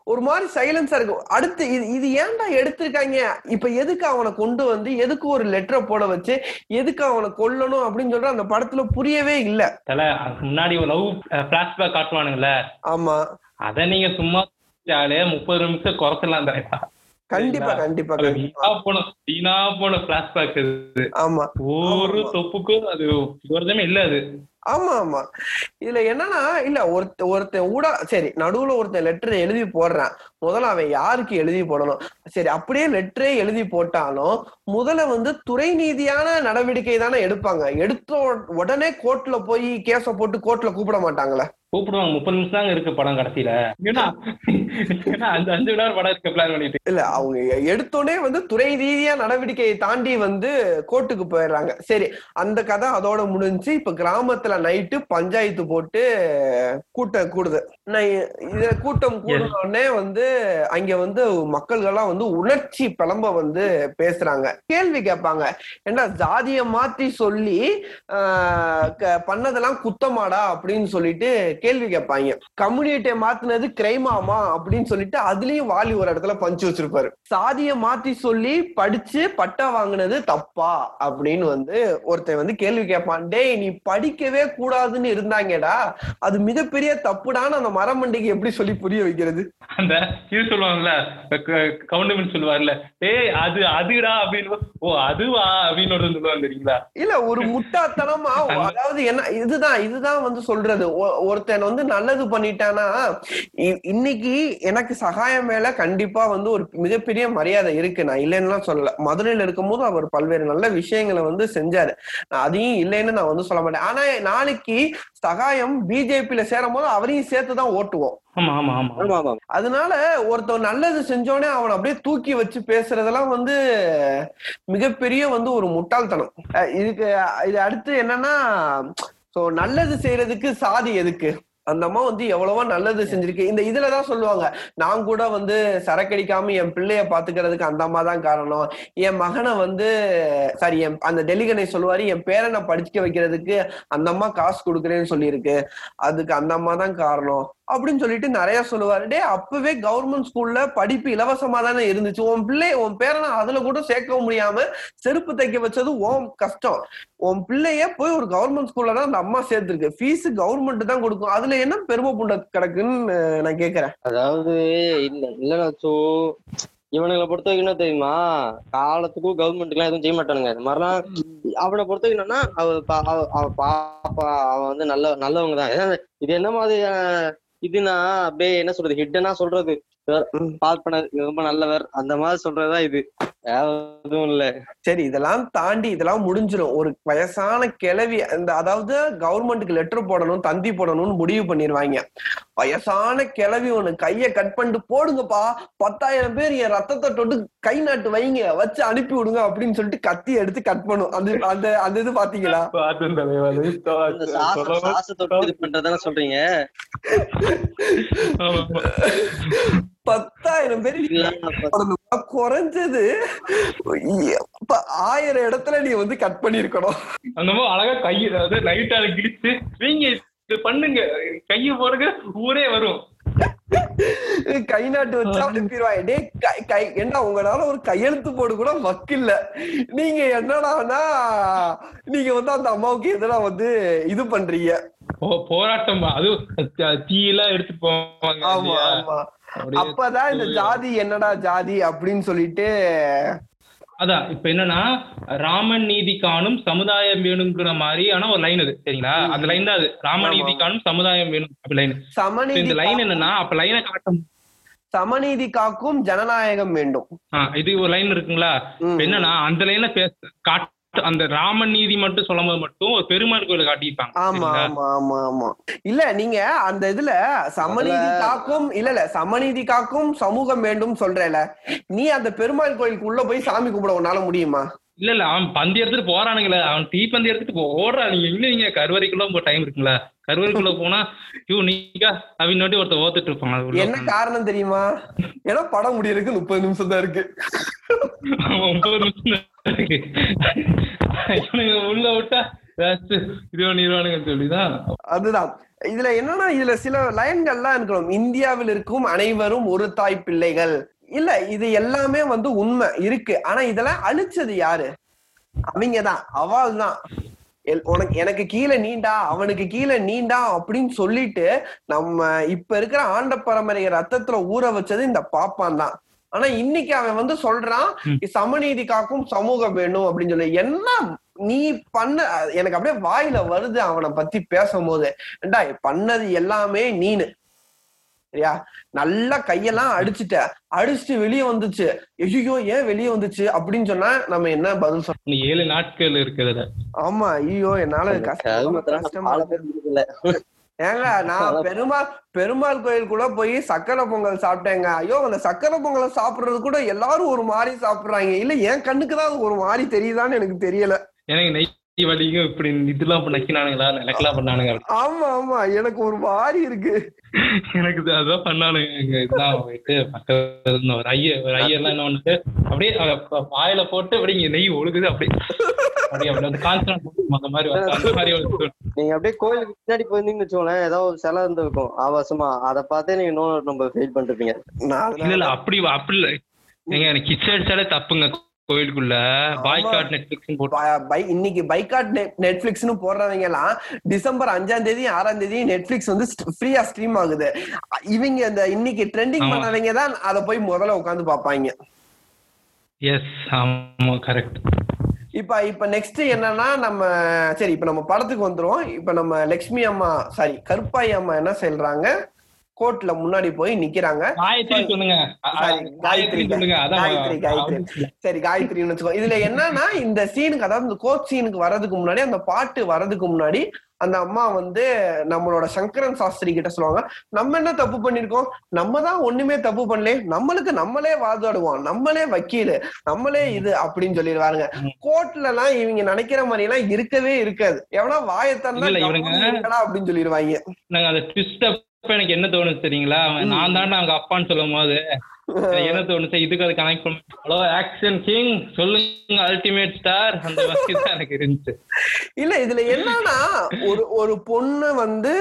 Speaker 2: ஒரு மாதிரி சைலன்ஸா இருக்கும். அடுத்து இது இது ஏன்டா எடுத்திருக்காங்க? இப்ப எதுக்கு அவனை கொண்டு வந்து எதுக்கு ஒரு லெட்டரை போட வச்சு எதுக்கு அவனை கொல்லணும் அப்படின்னு சொல்ற அந்த படத்துல புரியவே இல்ல.
Speaker 3: தல முன்னாடி ஒரு லவ் பிளாஷ்பேக் காட்டுவானுங்கல்ல
Speaker 2: ஆமா.
Speaker 3: அத நீங்க சும்மா முப்பது நிமிஷம் குறைச்சிடலாம் தலைவா
Speaker 2: கண்டிப்பா கண்டிப்பா
Speaker 3: வீணா போன வீணா போன பிளாஷ்பேக்
Speaker 2: ஆமா.
Speaker 3: ஒரு. தொப்புக்கும் அது விரோதமே இல்ல அது.
Speaker 2: ஆமா ஆமா. இதுல என்னன்னா இல்ல ஒருத்த ஒருத்தன் ஊடா சரி நடுவுல ஒருத்தன் லெட்டர் எழுதி போடுறான். முதல்ல அவன் யாருக்கு எழுதி போடணும்? சரி அப்படியே லெட்டரே எழுதி போட்டாலும் முதல்ல வந்து துறை நீதியான நடவடிக்கை தானே எடுப்பாங்க. எடுத்த உட- உடனே கோர்ட்ல போய் கேஸ போட்டு கோர்ட்ல கூப்பிட மாட்டாங்களே.
Speaker 3: கூப்பிடுவாங்க. முப்பது நிமிஷம் தாங்க இருக்கு படம் கடைசியில. அந்த அஞ்சு விட படம் இருக்க பிளான் பண்ணிட்டு.
Speaker 2: இல்ல அவங்க எடுத்தோடனே வந்து துறை ரீதியா நடவடிக்கையை தாண்டி வந்து கோர்ட்டுக்கு போயிடுறாங்க. சரி அந்த கதை அதோட முடிஞ்சு இப்ப கிராமத்துல நைட்டு பஞ்சாயத்து போட்டு கூட்டம் கூடுது. இத கூட்டம் கூடின உடனே வந்து அங்க வந்து மக்கள்கள்லாம் வந்து உணர்ச்சி பிளம்ப வந்து பேசுறாங்க. கேள்வி கேட்பாங்க. ஏன்னா ஜாதிய மாத்தி சொல்லி பண்ணதெல்லாம் குத்தமாடா அப்படின்னு சொல்லிட்டு கேள்வி கேட்பாங்க. கம்யூனிட்டியை மாத்தினது கிரைமாமா அப்படின்னு சொல்லிட்டு அதுலயும் வாலி ஒரு இடத்துல பஞ்சு வச்சிருப்பாரு. சாதிய மாத்தி சொல்லி படிச்சு பட்டா வாங்கினது தப்பா அப்படின்னு வந்து ஒருத்தன் வந்து கேள்வி கேட்பான். டேய் நீ படிக்கவே கூடாதுன்னு இருந்தாங்கடா. அது மிகப்பெரிய தப்புடான்னு அந்த மரமண்டைக்கு எப்படி சொல்லி புரிய வைக்கிறது?
Speaker 3: அந்த இது சொல்லுவாங்கல்ல கவுண்டமெண்ட் சொல்லுவார்ல ஏய் அது அதுடா அப்படின்னு. ஓ அதுவா அப்படின்னு சொல்லுவாங்க தெரியுங்களா?
Speaker 2: இல்ல ஒரு முட்டாத்தனமா அதாவது என்ன இதுதான் இதுதான் வந்து சொல்றது. ஒருத்தன் வந்து நல்லது பண்ணிட்டானா இன்னைக்கு எனக்கு சகாயம் மேல கண்டிப்பா வந்து ஒரு மிகப்பெரிய மரியாதை இருக்கு. நான் இல்லைன்னு சொல்லல. மதுரையில இருக்கும்போது அவர் பல்வேறு நல்ல விஷயங்களை வந்து செஞ்சாரு. அதையும் இல்லைன்னு நான் வந்து சொல்ல மாட்டேன். ஆனா நாளைக்கு சகாயம் பிஜேபியில சேரும் போது அவரையும் சேர்த்து தான் ஓட்டுவோம்.
Speaker 3: ஆமா ஆமா ஆமா.
Speaker 4: ஆமா ஆமா.
Speaker 2: அதனால ஒருத்தன் நல்லது செஞ்சோடனே அவனை அப்படியே தூக்கி வச்சு பேசுறதெல்லாம் வந்து மிகப்பெரிய வந்து ஒரு முட்டாள்தனம். இதுக்கு இது அடுத்து என்னன்னா சோ நல்லது செய்யறதுக்கு சாதி எதுக்கு? அந்த அம்மா வந்து எவ்வளவோ நல்லது செஞ்சிருக்கு. இந்த இதுலதான் சொல்லுவாங்க நான் கூட வந்து சரக்கடிக்காம என் பிள்ளைய பாத்துக்கிறதுக்கு அந்த அம்மா தான் காரணம். என் மகனை வந்து சாரி என் அந்த டெலிகனை சொல்லுவாரு என் பேரனை படிக்க வைக்கிறதுக்கு அந்த அம்மா காசு கொடுக்குறேன்னு சொல்லியிருக்கு. அதுக்கு அந்த அம்மா தான் காரணம். அப்படின்னு சொல்லிட்டு நிறைய சொல்லுவாரு. டே அப்பவே கவர்மெண்ட் ஸ்கூல்ல படிப்பு இலவசமா தானே இருந்துச்சு. உன் பிள்ளை உன் பேரனை அதுல கூட சேர்க்க முடியாம செருப்பு தைக்க வச்சது உன் கஷ்டம். உன் பிள்ளைய போய் ஒரு கவர்மெண்ட் ஸ்கூல்ல தான் அந்த அம்மா சேர்த்திருக்கு. ஃபீஸ் கவர்மெண்ட் தான் கொடுக்கும். அதுல என்ன பெருமை புண்ட கிடக்குன்னு நான் கேக்குறேன்.
Speaker 4: அதாவது இல்ல இல்ல சோ இவனுங்களை பொறுத்த வரைக்கும் என்ன தெரியுமா? காலத்துக்கும் கவர்மெண்ட் எல்லாம் எதுவும் செய்ய மாட்டானுங்க. இந்த மாதிரிலாம் அவனை பொறுத்த வரைக்கும் என்னன்னா அவ பா- அவ பாப்பா அவன் வந்து நல்ல நல்லவங்க தான். இது என்ன மாதிரியான இதுனா அப்படியே என்ன சொல்றது? ஹிட்டனா சொல்றது. பார்ப்பனர் ரொம்ப நல்லவர். அந்த மாதிரி சொல்றதுதான் இது. எதுவும் இல்ல.
Speaker 2: சரி இதெல்லாம் தாண்டி இதெல்லாம் முடிஞ்சிரும். ஒரு வயசான கிழவி அந்த அதாவது கவர்மெண்ட்டுக்கு லெட்டர் போடணும் தந்தி போடணும்னு முடிவு பண்ணிருவாங்க. வயசான கிழவி ஒண்ணு கைய கட் பண்ணிட்டு போடுங்கப்பா. பத்தாயிரம் பேர் என் ரத்தத்தை தொட்டு கை நாட்டு வைங்க. வச்சு அனுப்பி விடுங்க அப்படின்னு சொல்லிட்டு கத்தி எடுத்து கட் பண்ணும். அந்த அந்த அந்த இது பாத்தீங்களா?
Speaker 3: பார்த்தேன் தலைவா. அது
Speaker 4: இந்த சாச
Speaker 3: சொல்லவும்
Speaker 4: சாச தொட்டு இது பண்றதானே சொல்றீங்க.
Speaker 2: பத்தாயிரம் பேர்? குறைஞ்சது ஆயிரம் இடத்துல நீ வந்து கட் பண்ணிருக்கணும்.
Speaker 3: அந்த மாதிரி அழகா கை அதாவது லைட்டால கிழிச்சு நீங்க இது பண்ணுங்க. கைய போடுங்க ஊரே வரும்.
Speaker 2: கை நாட்டு வச்சு அனுப்பிடுவாங்க டே கை கை என்ன உங்களால ஒரு கையெழுத்து போடு கூட வக்கில்ல நீங்க என்னடானா நீங்க வந்து அந்த அம்மாவுக்கு எதிராக வந்து இது பண்றீங்க.
Speaker 3: போராட்டம்? அது தீயெல்லாம் எடுத்துட்டு போவாங்க
Speaker 2: ஆமா? ஆமா. அப்பதான் இந்த ஜாதி என்னடா ஜாதி அப்படின்னு சொல்லிட்டு
Speaker 3: அதான் இப்ப என்னன்னா ராமன் நீதி காணும் சமுதாயம் வேணுங்கிற மாதிரி ஆனா ஒரு லைன் அது சரிங்களா? அந்த லைன் தான் அது. ராமன் நீதி காணும் சமுதாயம் வேணும் அப்படி லைன்
Speaker 2: சமநீதி
Speaker 3: இந்த லைன் என்னன்னா அப்ப லைனை காட்டும்.
Speaker 2: சமநீதி காக்கும் ஜனநாயகம் வேண்டும்.
Speaker 3: இது ஒரு லைன் இருக்குங்களா? என்னன்னா அந்த லைனை பேச காட்டு அந்த ராமன் நீதி மட்டும் சொல்லும் போது மட்டும் ஒரு பெருமாள் கோயிலை காட்டியிருப்பாங்க
Speaker 2: ஆமா? ஆமா ஆமா ஆமா. இல்ல நீங்க அந்த இதுல சமநீதி காக்கும் இல்ல இல்ல சமநீதி காக்கும் சமூகம் வேண்டும் சொல்றேல. நீ அந்த பெருமாள் கோயிலுக்கு உள்ள போய் சாமி கும்பிட உன்னால முடியுமா?
Speaker 3: இல்ல இல்ல அவன் பந்தி எடுத்துட்டு போறானுங்களே. அவன் டீ பந்தி எடுத்துட்டு போ- ஓடுறான் நீங்க? கருவறைக்குள்ள உங்க டைம் இருக்குங்களா கருவறைக்குள்ள போனா ஐயோ நீங்க அவங்க நோட்டி ஒருத்தர் ஓத்துட்டு இருப்பாங்க
Speaker 2: என்ன காரணம் தெரியுமா? ஏன்னா படம் முடியறதுக்கு முப்பது நிமிஷம் தான் இருக்கு.
Speaker 3: உள்ள விட்டா இது சொல்லிதான்
Speaker 2: அதுதான். இதுல என்னன்னா இதுல சில லைன்கள்லாம் இருக்கணும். இந்தியாவில் இருக்கும் அனைவரும் ஒரு தாய் பிள்ளைகள். இல்ல இது எல்லாமே வந்து உண்மை இருக்கு. ஆனா இதெல்லாம் அழிச்சது யாரு? அவங்கதான். அவள் தான் எல்- உனக்கு எனக்கு கீழே நீண்டா அவனுக்கு கீழே நீண்டா அப்படின்னு சொல்லிட்டு நம்ம இப்ப இருக்கிற ஆண்ட பரம்பரை ரத்தத்துல ஊற வச்சது இந்த பாப்பான் தான் ஆனா இன்னைக்கு அவன் வந்து சொல்றான் சமநீதி காக்கும் சமூகம் வேணும் அப்படின்னு சொல்லி. என்ன நீ பண்ண எனக்கு அப்படியே வாயில வருது அவனை பத்தி பேசும்போது. ஏண்டா பண்ணது எல்லாமே நீனு. சரியா? நல்லா கையெல்லாம் அடிச்சுட்ட. அடிச்சுட்டு வெளியே வந்துச்சு. ஐயோ ஏன் வெளியே வந்துச்சு? அப்படின்னு சொன்னா நம்ம என்ன பதில் சொல்றோம்
Speaker 3: இன்னும் ஏழு நாட்கள் இருக்குதுல
Speaker 2: ஆமா ஐயோ என்னால கஷ்டமா ஏங்க நான் பெருமாள் பெருமாள் கோயிலுக்குள்ள போய் சக்கரை பொங்கல் சாப்பிட்டேங்க. ஐயோ அந்த சக்கரை பொங்கலை சாப்பிடுறது கூட எல்லாரும் ஒரு மாதிரி சாப்பிடுறாங்க. இல்ல என் கண்ணுக்கு தான் அது ஒரு மாதிரி தெரியுதான்னு எனக்கு தெரியல.
Speaker 3: எனக்கு வலிக்கும் இப்படி இதெல்லாம் நக்கினானுங்களா? நிலக்கெல்லாம் பண்ணானுங்க.
Speaker 2: ஆமா ஆமா. எனக்கு ஒரு மாதிரி இருக்கு.
Speaker 3: எனக்கு அதான் பண்ணானுங்க. இதெல்லாம் போயிட்டு ஒரு ஐய ஒரு ஐயர்லாம் என்ன பண்ணிட்டு அப்படியே வாயில போட்டு அப்படியே இங்க நெய் ஒழுகுது அப்படியே.
Speaker 4: நீங்க அப்படியே கோயிலுக்கு பின்னாடி போயிருந்தீங்கன்னு வச்சுக்கோங்களேன் ஏதோ ஒரு சிலை இருந்திருக்கும் ஆபாசமா. அதை பார்த்தே நீங்க நோ நம்ம ஃபெயில் பண்ணிருப்பீங்க.
Speaker 3: இல்ல இல்ல அப்படி அப்படி இல்ல. ஏங்க எனக்கு கிச்ச அடிச்சாலே தப்புங்க. கோயிலுக்குள்ள பாய்காட் நெட்ஃபிளிக்ஸ் போட்டு
Speaker 2: இன்னைக்கு பைகாட் நெட்ஃபிளிக்ஸ்னு போடுறவங்க எல்லாம் டிசம்பர் அஞ்சாம் தேதி ஆறாம் தேதி நெட்ஃபிளிக்ஸ் வந்து ஃப்ரீயா ஸ்ட்ரீம் ஆகுது. இவங்க இந்த இன்னைக்கு ட்ரெண்டிங். பண்ணவங்க தான் அதை போய் முதல்ல உட்காந்து பாப்பாங்க
Speaker 3: எஸ் ஆமா கரெக்ட்
Speaker 2: இப்ப இப்ப நெக்ஸ்ட் என்னன்னா நம்ம சரி இப்ப நம்ம படத்துக்கு வந்துருவோம். இப்ப நம்ம லக்ஷ்மி அம்மா சாரி கருப்பாய் அம்மா என்ன சொல்றாங்க? கோர்ட்ல முன்னாடி போய் நிக்கிறாங்க.
Speaker 3: காயத்ரி காயத்ரி
Speaker 2: காயத்ரி, காயத்ரி. சரி காயத்ரின்னு வச்சுக்கோ. இதுல என்னன்னா இந்த சீனுக்கு அதாவது இந்த கோட் சீனுக்கு வர்றதுக்கு முன்னாடி அந்த பாட்டு வர்றதுக்கு முன்னாடி அந்த அம்மா வந்து நம்மளோட சங்கரன் சாஸ்திரி கிட்ட சொல்லுவாங்க நம்ம என்ன தப்பு பண்ணிருக்கோம்? நம்ம தான் ஒண்ணுமே தப்பு பண்ணல நம்மளுக்கு நம்மளே வாதாடுவோம். நம்மளே வக்கீலு. நம்மளே இது அப்படின்னு சொல்லிடுவாருங்க. கோர்ட்ல எல்லாம் இவங்க நினைக்கிற மாதிரி எல்லாம் இருக்கவே இருக்காது. எவனா வாயத்தான் அப்படின்னு சொல்லிடுவாங்க.
Speaker 3: எனக்கு என்ன தோணுச்சு தெரியுங்களா? அவன் நான் தான் அவங்க அப்பான்னு சொல்லும் போது என்ன தோணுச்சு? இதுக்கு அது கனெக்ட் பண்ண ஹலோ ஆக்ஷன் கிங் சொல்லுங்க அல்டிமேட் ஸ்டார் அந்த மாதிரி தான் எனக்கு இருந்துச்சு.
Speaker 2: இல்ல இதுல என்னன்னா ஒரு ஒரு பொண்ணு வந்து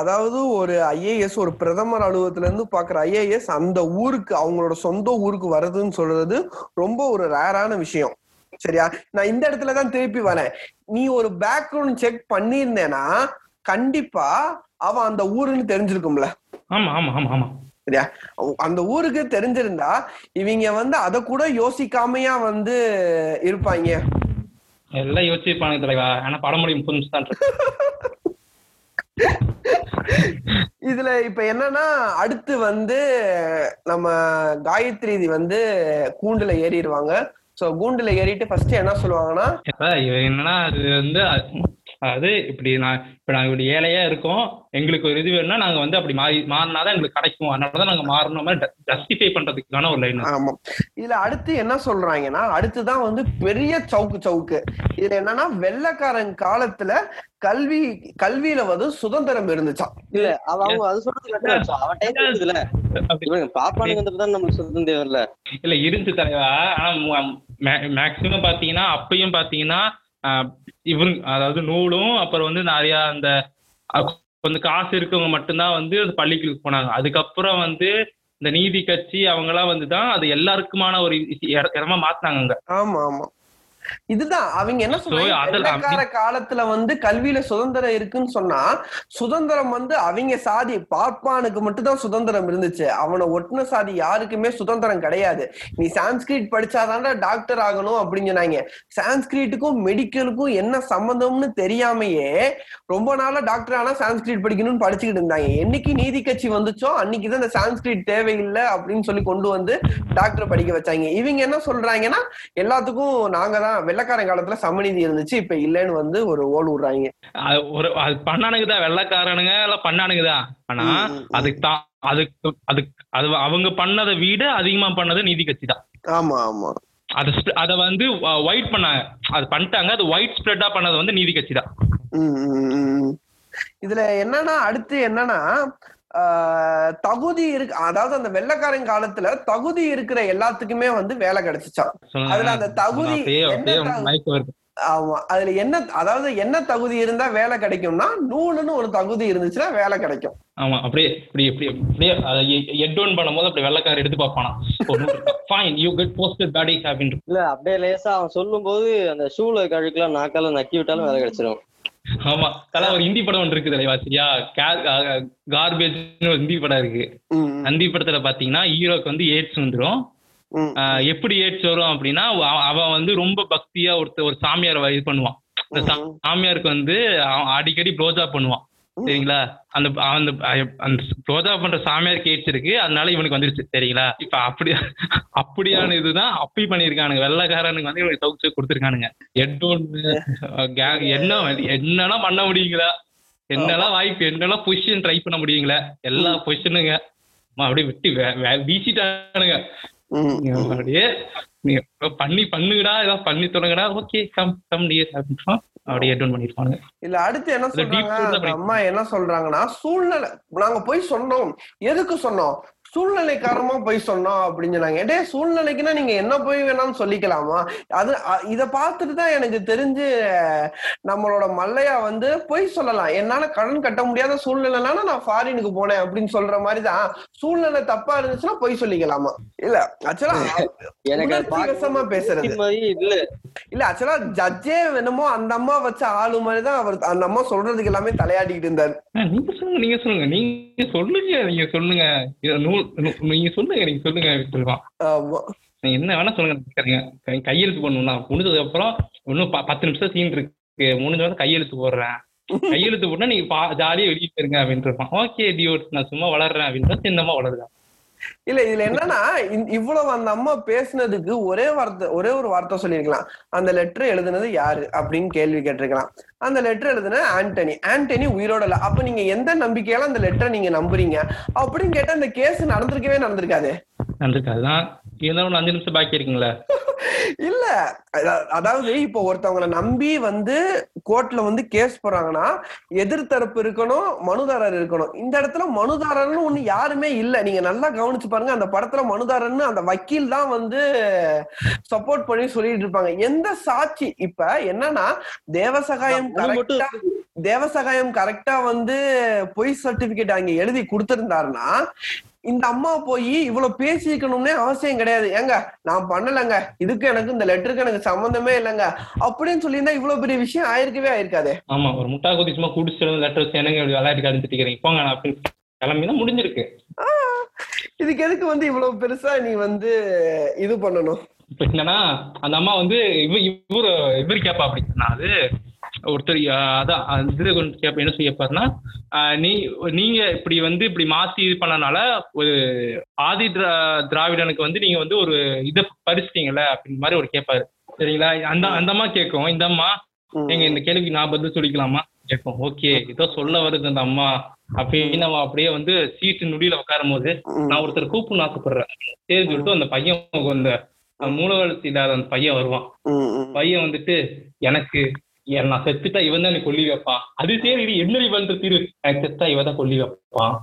Speaker 2: அதாவது ஒரு ஐஏஎஸ் ஒரு பிரதமர் அலுவலகத்துல இருந்து பாக்குற ஐஏஎஸ் அந்த ஊருக்கு அவங்களோட சொந்த ஊருக்கு வர்றதுன்னு சொல்றது ரொம்ப ஒரு ரேரான விஷயம். சரியா? நான் இந்த இடத்துல தான் திருப்பி வரேன். நீ ஒரு பேக்ரவுண்ட் செக் பண்ணியிருந்தேன்னா கண்டிப்பா அவன் அந்த ஊருன்னு தெரிஞ்சிருக்கும்ல.
Speaker 3: ஆமா ஆமா ஆமா ஆமா.
Speaker 2: சரியா? அந்த ஊருக்கு தெரிஞ்சிருந்தா இவங்க வந்து அத கூட யோசிக்காமையா வந்து இருப்பாங்க
Speaker 3: எல்லாம் யோசிச்சிருப்பானுங்க தலைவா. ஆனா நிமிஷம் தான் இருக்கு.
Speaker 2: இதுல இப்ப என்னன்னா அடுத்து வந்து நம்ம காயத்ரி வந்து கூண்டுல ஏறிடுவாங்க. சோ கூண்டுல ஏறிட்டு ஃபர்ஸ்ட் என்ன சொல்லுவாங்கன்னா
Speaker 3: என்னன்னா அது வந்து அ- அது இப்படி நான் இப்ப நாங்க இப்படி ஏழையா இருக்கோம். எங்களுக்கு ஒரு இது வேணும்னா நாங்க வந்து அப்படி மாறி மாறினாதான் எங்களுக்கு கிடைக்கும். அதனாலதான் நாங்க மாறணும். ஜஸ்டிஃபை பண்றதுக்கான ஒரு லைன்
Speaker 2: ஆமா. இதுல அடுத்து என்ன சொல்றாங்கன்னா அடுத்துதான் வந்து பெரிய சவுக்கு சவுக்கு. இதுல என்னன்னா வெள்ளைக்காரன் காலத்துல கல்வி கல்வியில வந்து சுதந்திரம் இருந்துச்சாம்.
Speaker 4: இல்ல அவ அவங்க அது சொல்றது அவன் டைம் தான் நம்மளுக்கு சொல்றது தேவையில்ல.
Speaker 3: இல்ல இருந்து தலைவா. ஆனா மேக்சிமம் பாத்தீங்கன்னா அப்பயும் பாத்தீங்கன்னா ஆஹ், அதாவது நூலும் அப்புறம் வந்து நிறைய அந்த கொஞ்சம் காசு இருக்கவங்க மட்டும்தான் வந்து அந்த பள்ளிக்கு போனாங்க. அதுக்கப்புறம் வந்து இந்த நீதி கட்சி அவங்கெல்லாம் வந்து தான் அது எல்லாருக்குமான ஒரு இடமா மாத்தினாங்க
Speaker 2: ஆமா ஆமா. இதுதான். அவங்க என்ன சொல்றாங்க காலத்துல வந்து கல்வியில சுதந்திரம் இருக்குன்னு சொன்னா சுதந்திரம் வந்து அவங்க சாதி பார்ப்பானுக்கு மட்டும்தான் சுதந்திரம் இருந்துச்சு. அவனை ஒட்டுன சாதி யாருக்குமே சுதந்திரம் கிடையாது. நீ சான்ஸ்கிரிட் படிச்சாதான்டா டாக்டர் ஆகணும் அப்படின்னு சொன்னாங்க. சான்ஸ்கிரிட்டுக்கும் மெடிக்கலுக்கும் என்ன சம்பந்தம்னு தெரியாமையே ரொம்ப நாளா டாக்டர் ஆனா சான்ஸ்கிரிட் படிக்கணும்னு படிச்சுக்கிட்டு இருந்தாங்க. என்னைக்கு நீதி கட்சி வந்துச்சோ அன்னைக்குதான் இந்த சான்ஸ்கிரிட் தேவையில்லை அப்படின்னு சொல்லி கொண்டு வந்து டாக்டர் படிக்க வச்சாங்க. இவங்க என்ன சொல்றாங்கன்னா எல்லாத்துக்கும் நாங்க தான் வெள்ளக்காரன் காலத்துல சமநீதி இருந்துச்சு இப்ப இல்லைன்னு வந்து ஒரு ஓடு விடுறாங்க.
Speaker 3: ஒரு அது பண்ணானுங்க தான் வெள்ளைக்காரனுங்க எல்லாம் பண்ணானுங்க தான் ஆனா. அதுக்கு தான் அதுக்கு அதுக்கு அது அவங்க பண்ணதை விட அதிகமா பண்ணது நீதி கட்சி தான்.
Speaker 2: ஆமா ஆமா.
Speaker 3: அது அத வந்து ஒயிட் பண்ணாங்க. அது பண்ணிட்டாங்க அது ஒயிட் ஸ்ப்ரெட்டா பண்ணது வந்து நீதி கட்சி தான்.
Speaker 2: இதுல என்னன்னா அடுத்து என்னன்னா தகுதி இருக்கு அதாவது அந்த வெள்ளைக்காரன் காலத்துல தகுதி இருக்கிற எல்லாத்துக்குமே வந்து வேலை கிடைச்சிச்சாம்.
Speaker 3: சொல்லுங்க.
Speaker 2: அதுல அந்த தகுதி ஆமா அதுல என்ன அதாவது என்ன தகுதி இருந்தா வேலை கிடைக்கும்னா நூலுன்னு ஒரு தகுதி இருந்துச்சுன்னா வேலை கிடைக்கும்.
Speaker 3: ஆமா அப்படியே இப்படி இப்படி அப்படியே ஹெட் பண்ணும்போது அப்படி வெள்ளக்கார எடுத்து பார்ப்பானா. Fine you get posted buddy அப்படின்னு
Speaker 4: இல்ல அப்படியே லேசா அவன் சொல்லும் போது அந்த ஷூல கழுக்கலாம் நாக்கால நக்கி விட்டாலும் வேலை கிடைச்சிரும்.
Speaker 3: ஆமா. தலை ஒரு ஹிந்தி படம் ஒன்று இருக்கு தலைவா சரியா? கார்பேஜ்னு ஒரு ஹிந்தி படம் இருக்கு. ஹிந்தி படத்துல பாத்தீங்கன்னா ஹீரோக்கு வந்து எய்ட்ஸ் வந்துரும். எப்படி ஏட்ஸ் வரும் அப்படின்னா அவ- அவன் வந்து ரொம்ப பக்தியா ஒருத்த ஒரு சாமியார் இது பண்ணுவான். சாமியாருக்கு வந்து அடிக்கடி ப்ளோஜா பண்ணுவான். சரிங்களா? அந்த அந்த அந்த ப்ளோஜா பண்ற சாமியாருக்கு ஏட்ஸ் இருக்கு அதனால இவனுக்கு வந்துருச்சு. சரிங்களா? இப்ப அப்படி அப்படியான இதுதான் அப்படி பண்ணிருக்கானுங்க வெள்ளைக்காரனுக்கு வந்து இவனுக்கு சவுக்கு கொடுத்துருக்கானுங்க. எட்டோன்னு என்ன என்னெல்லாம் பண்ண முடியுங்களா? என்னெல்லாம் வாய்ப்பு என்னெல்லாம் பொசிஷன் ட்ரை பண்ண முடியுங்களா? எல்லா பொசிஷனுங்க அப்படியே விட்டு வீசிட்டானுங்க. அப்படியே நீங்க பண்ணி பண்ணுங்கடா ஏதாவது பண்ணி தொடங்கடா ஓகே கம் கம் டியர் அப்படியே பண்ணிருப்பாங்க
Speaker 2: இல்ல அடுத்து என்ன சொல்றாங்க அம்மா என்ன சொல்றாங்கன்னா சூழ்நிலை நாங்க போய் சொன்னோம். எதுக்கு சொன்னோம்? சூழ்நிலைக்காரமா போய் சொன்னோம் அப்படின்னு சொன்னாங்க டே சூழ்நிலைக்குன்னா நீங்க என்ன போய் வேணாம்னு சொல்லிக்கலாமா? அது இத பார்த்துட்டு தான் எனக்கு தெரிஞ்சு நம்மளோட மல்லையா வந்து போய் சொல்லலாம். என்னால கடன் கட்ட முடியாத சூழ்நிலைனால நான் ஃபாரினுக்கு போனேன் அப்படின்னு சொல்ற மாதிரி தான் சூழ்நிலை தப்பா இருந்துச்சுன்னா போய் சொல்லிக்கலாமா? இல்ல ஆக்சுவலா
Speaker 4: எனக்கு
Speaker 2: பேசுறது.
Speaker 4: இல்ல.
Speaker 2: இல்ல ஆக்சுவலா ஜட்ஜே என்னமோ அந்த அம்மா வச்ச ஆளு மாதிரி தான் அவர் அந்த அம்மா சொல்றதுக்கு எல்லாமே தலையாட்டிக்கிட்டு இருந்தாரு.
Speaker 3: நீங்க சொல்லுங்க நீங்க சொல்லுங்க. நீங்க சொல்லுங்க நீங்க நீங்க சொல்லுங்க நீங்க சொல்லுங்க நீங்க என்ன வேணா சொல்லுங்க கையெழுத்து போடணும் முடிஞ்சதுக்கு அப்புறம் இன்னும் பத்து நிமிஷம் சீன் இருக்கு. முடிஞ்ச வந்து கையெழுத்து போடுறேன். கையெழுத்து போட்டா நீங்க பா ஜாலியா வெளியே போயிருங்க அப்படின்ட்டு இருப்பான். ஓகே டியோட் நான் சும்மா வளர்றேன் அப்படின்றா சின்னமா வளருதான்
Speaker 2: இல்ல இதுல என்னன்னா இவ்வளவு அந்த அம்மா பேசுனதுக்கு ஒரே வார்த்தை ஒரே ஒரு வார்த்தை சொல்லியிருக்கலாம். அந்த லெட்டர் எழுதுனது யாரு அப்படின்னு கேள்வி கேட்டிருக்கலாம். அந்த லெட்டர் எழுதுன ஆண்டனி. ஆண்டனி உயிரோட இல்ல. அப்ப நீங்க எந்த நம்பிக்கையால அந்த லெட்டரை நீங்க நம்புறீங்க? அப்படின்னு கேட்டா அந்த கேஸ் நடந்திருக்கவே நடந்திருக்காது.
Speaker 3: இருந்தாலும் ஒரு அஞ்சு நிமிஷம் பாக்கி இருக்குங்களே.
Speaker 2: இல்ல. அதா- அதாவது இப்போ ஒருத்தவங்கள நம்பி வந்து கோர்ட்ல வந்து கேஸ் போறாங்கன்னா எதிர்த்தரப்பு இருக்கணும் மனுதாரர் இருக்கணும். இந்த இடத்துல மனுதாரர்னு ஒண்ணு யாருமே இல்ல. நீங்க நல்லா கவனிச்சு பாருங்க. அந்த படத்துல மனுதாரர்னு அந்த வக்கீல் தான் வந்து சப்போர்ட் பண்ணி சொல்லிட்டு இருப்பாங்க. எந்த சாட்சி? இப்ப என்னன்னா தேவசகாயம் தேவசகாயம் கரெக்டா வந்து பொய் சர்டிபிகேட் அங்க எழுதி கொடுத்திருந்தாருன்னா இந்த அம்மா போய் இவ்வளவு பேசிக்கணும்னே அவசியம் கிடையாது. ஏங்க நான் பண்ணலங்க. இதுக்கு எனக்கு இந்த லெட்டருக்கு எனக்கு சம்பந்தமே இல்லைங்க. அப்படின்னு சொல்லியிருந்தா இவ்வளவு பெரிய விஷயம் ஆயிருக்கவே ஆயிருக்காதே.
Speaker 3: ஆமா ஒரு முட்டா குதி சும்மா குடிச்சு லெட்டர் வச்சு எனக்கு இப்படி காமிச்சிட்டு போங்க நான் அப்படின்னு கிளம்பினா முடிஞ்சிருக்கு.
Speaker 2: ஆஹ், இதுக்கு எதுக்கு வந்து இவ்வளவு பெருசா நீ வந்து இது பண்ணணும்?
Speaker 3: என்னன்னா அந்த அம்மா வந்து இவ இவரு இவர் கேப்பா அப்படி நான் அது. ஒருத்தர் அதான் அந்த இது கேப்ப என்ன செய்ய கேட்பாருன்னா அஹ், நீ நீங்க இப்படி வந்து இப்படி மாத்தி இது பண்ணனால ஒரு ஆதி திரா திராவிடனுக்கு வந்து நீங்க வந்து ஒரு இதை பறிச்சிட்டீங்கல்ல அப்படின்னு மாதிரி ஒரு கேட்பாரு சரிங்களா? அந்த அந்த அம்மா கேட்கும் இந்த அம்மா
Speaker 2: ம்.
Speaker 3: நீங்க இந்த கேள்விக்கு நான் பதில் சொல்லிக்கலாமா? கேட்கும் ஓகே ஏதோ சொல்ல வருது அந்த அம்மா அப்படின்னு நம்ம அப்படியே வந்து சீட்டு நுடியில உட்காரும் போது. நான் ஒருத்தர் கூப்பிடணும்னு ஆசைப்படுறேன். சரி சொல்லிட்டு அந்த பையன் அந்த மூலவளர்ச்சி இல்லாத அந்த பையன் வருவான். பையன் வந்துட்டு எனக்கு என் நான் செத்துட்டா இவன் தான் கொல்லி வைப்பான் அது சரி இது என்ன பண்ற தீர்வு எனக்கு செத்தா இவன் தான் கொல்லி வைப்பான்.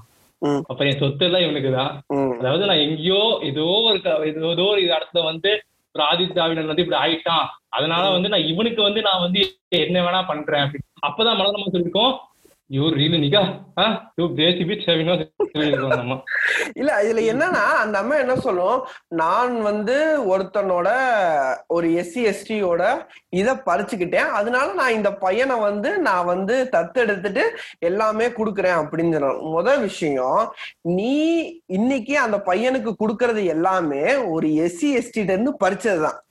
Speaker 3: அப்ப என் சொத்து எல்லாம் இவனுக்கு தான்.
Speaker 2: ம்.
Speaker 3: அதாவது நான் எங்கேயோ ஏதோ ஒரு ஏதோ ஒரு இடத்துல வந்து ஒரு ஆதி திராவிடன் வந்து இப்படி ஆயிட்டான். அதனால வந்து நான் இவனுக்கு வந்து நான் வந்து என்ன வேணா பண்றேன் அப்பதான் மலர்மா சொல்லிருக்கோம் ரீலு நிகா பீச்
Speaker 2: இல்ல இதுல என்னன்னா அந்த அம்மா என்ன சொல்லும்? நான் வந்து ஒருத்தனோட ஒரு எஸ்சி எஸ்டியோட இத பறிச்சுக்கிட்டேன். அதனால நான் இந்த பையனை வந்து நான் வந்து தத்தெடுத்துட்டு எல்லாமே கொடுக்குறேன் அப்படின்னு சொல்றேன் முதல் விஷயம் நீ இன்னைக்கு அந்த பையனுக்கு கொடுக்கறது எல்லாமே ஒரு எஸ்சி எஸ்டிட்ட இருந்து பறிச்சதுதான்.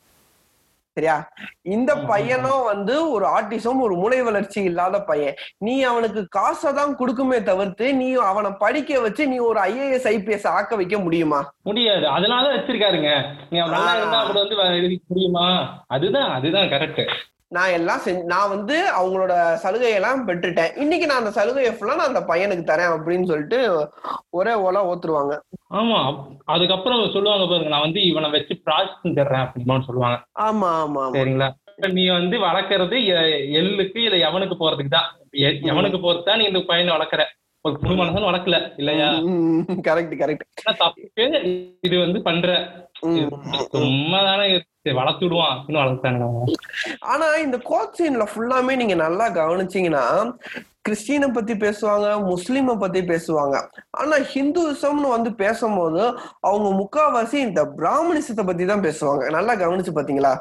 Speaker 2: சரியா? இந்த பையனும் வந்து ஒரு ஆட்டிசம் ஒரு மூளை வளர்ச்சி இல்லாத பையன். நீ அவனுக்கு காசை தான் கொடுக்குமே தவிர்த்து நீ அவனை படிக்க வச்சு நீ ஒரு ஐஏஎஸ் ஐபிஎஸ் ஆக்க வைக்க முடியுமா?
Speaker 3: முடியாது. அதனால வச்சிருக்காருங்க. நீ அவன் நல்லா. இருந்தா அப்படி வந்து முடியுமா? அதுதான் அதுதான் கரெக்ட்
Speaker 2: நான் எல்லாம் செஞ்சு நான் வந்து அவங்களோட சலுகையெல்லாம் பெற்றுட்டேன். இன்னைக்கு நான் அந்த சலுகையை ஃபுல்லா நான் அந்த பையனுக்கு தரேன் அப்படின்னு சொல்லிட்டு ஒரே ஓலா ஓத்துருவாங்க.
Speaker 3: ஆமா. அதுக்கப்புறம் சொல்லுவாங்க பாருங்க நான் வந்து இவனை வச்சு ப்ராஜெக்ட் தர்றேன் அப்படின்னு சொல்லுவாங்க.
Speaker 2: ஆமா ஆமா
Speaker 3: சரிங்களா? நீ வந்து வளர்க்கறது எள்ளுக்கு இல்ல எவனுக்கு போறதுக்கு தான். எவனுக்கு போறது தான் நீ இந்த பையனை வளர்க்குற. ஒரு புது மனசன் வளர்க்கல இல்லையா?
Speaker 2: கரெக்ட் கரெக்ட்
Speaker 3: தப்பு இது வந்து பண்ற
Speaker 2: ஆனா இந்த கோட் சீன்ல ஃபுல்லாமே நீங்க நல்லா கவனிச்சீங்கன்னா கிறிஸ்டினை பத்தி பேசுவாங்க முஸ்லீமை பத்தி பேசுவாங்க. ஆனா ஹிந்துசம்னு வந்து பேசும்போது அவங்க முக்காவாசி இந்த பிராமணிசத்தை பத்தி தான் பேசுவாங்க. நல்லா கவனிச்சு பாத்தீங்களா?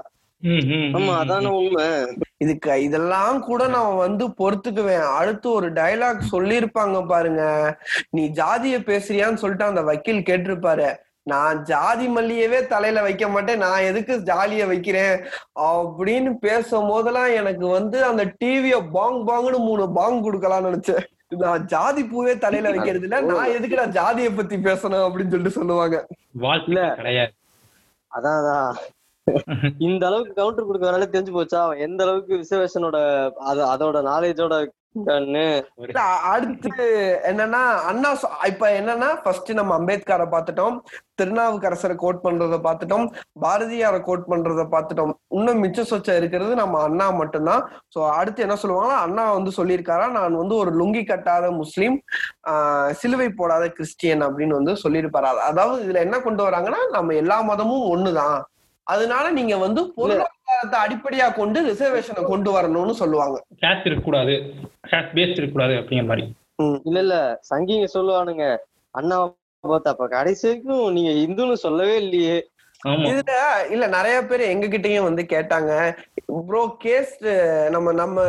Speaker 4: ஆமா. அதான உண்மை.
Speaker 2: இதுக்கு இதெல்லாம் கூட நான் வந்து பொறுத்துக்குவேன். அடுத்து ஒரு டயலாக் சொல்லியிருப்பாங்க பாருங்க. நீ ஜாதிய பேசுறியான்னு சொல்லிட்டு அந்த வக்கீல் கேட்டிருப்பாரு. நான் ஜாதி மல்லியவே தலையில வைக்க மாட்டேன். நான் எதுக்கு ஜாலிய வைக்கிறேன்? அப்படின்னு பேசும் போதெல்லாம் எனக்கு வந்து அந்த டிவிய பாங் பாங்னு மூணு பாங் கொடுக்கலாம்னு நினைச்சேன். நான் ஜாதி பூவே தலையில வைக்கிறது இல்ல. நான் எதுக்கு நான் ஜாதியை பத்தி பேசணும் அப்படின்னு சொல்லிட்டு சொல்லுவாங்க.
Speaker 4: அதான் அதான். இந்த அளவுக்கு கவுண்டர் கொடுக்கறதுனால தெரிஞ்சு போச்சா? அவன் எந்த அளவுக்கு அது அதோட நாலேஜோட
Speaker 2: அடுத்து என்னன்னா அண்ணா இப்ப என்னன்னா ஃபர்ஸ்ட் நம்ம அம்பேத்கரை பார்த்துட்டோம் திருநாவுக்கரசரை கோட் பண்றத பார்த்துட்டோம் பாரதியாரை கோட் பண்றத பார்த்துட்டோம். இன்னும் மிச்ச சொச்சம் இருக்கிறது நம்ம அண்ணா மட்டும்தான். சோ அடுத்து என்ன சொல்லுவாங்கன்னா அண்ணா வந்து சொல்லியிருக்காரா நான் வந்து ஒரு லுங்கி கட்டாத முஸ்லீம் ஆஹ் சிலுவை போடாத கிறிஸ்டியன் அப்படின்னு வந்து சொல்லியிருப்பாரு. அதாவது இதுல என்ன கொண்டு வராங்கன்னா நம்ம எல்லா மதமும் ஒண்ணுதான். அதனால நீங்க வந்து பொருளாதாரத்தை அடிப்படையா கொண்டு ரிசர்வேஷனை கொண்டு வரணும்னு சொல்லுவாங்க.
Speaker 3: கேஸ்ட் இருக்கக்கூடாது. கேஸ்ட் பேஸ்ட் இருக்கக்கூடாது அப்படிங்கிற மாதிரி.
Speaker 4: இல்ல இல்ல. சங்கிங்க சொல்லுவானுங்க. அண்ணா பார்த்தா அப்ப கடைசி வரைக்கும் நீங்க இந்துன்னு சொல்லவே இல்லையே.
Speaker 3: ஆமா.
Speaker 2: இதுல இல்ல நிறைய பேர் எங்க கிட்டயும் வந்து கேட்டாங்க. ப்ரோ கேஸ்ட் நம்ம நம்ம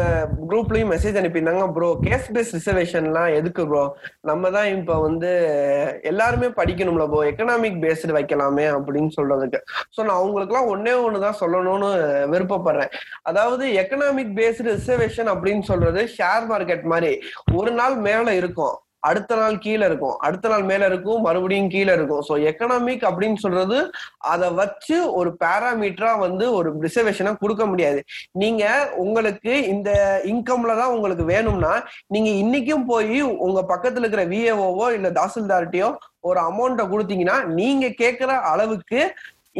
Speaker 2: குரூப்லயும் மெசேஜ் அனுப்பியிருந்தாங்க ப்ரோ கேஸ்ட் பேஸ் ரிசர்வேஷன்லாம் எதுக்கு ப்ரோ நம்ம தான் இப்போ வந்து எல்லாருமே படிக்கணும்ல ப்ரோ எக்கனாமிக் பேஸ்டு வைக்கலாமே அப்படின்னு சொல்றதுக்கு. ஸோ நான் அவங்களுக்குலாம் ஒன்னே ஒன்று தான் சொல்லணும்னு விருப்பப்படுறேன். அதாவது எக்கனாமிக் பேஸ்டு ரிசர்வேஷன் அப்படின்னு சொல்றது ஷேர் மார்க்கெட் மாதிரி. ஒரு நாள் மேல இருக்கும். அடுத்த நாள் கீழே இருக்கும். அடுத்த நாள் மேல இருக்கும் மறுபடியும் கீழே இருக்கும். ஸோ எக்கனாமிக் அப்படின்னு சொல்றது அதை வச்சு ஒரு பேராமீட்டரா வந்து ஒரு ரிசர்வேஷனை கொடுக்க முடியாது. நீங்க உங்களுக்கு இந்த இன்கம்ல தான் உங்களுக்கு வேணும்னா நீங்க இன்னைக்கும் போய் உங்க பக்கத்துல இருக்கிற விஏஓவோ இல்ல தாசில்தார்ட்டியோ ஒரு அமௌண்ட்டை கொடுத்தீங்கன்னா நீங்க கேட்குற அளவுக்கு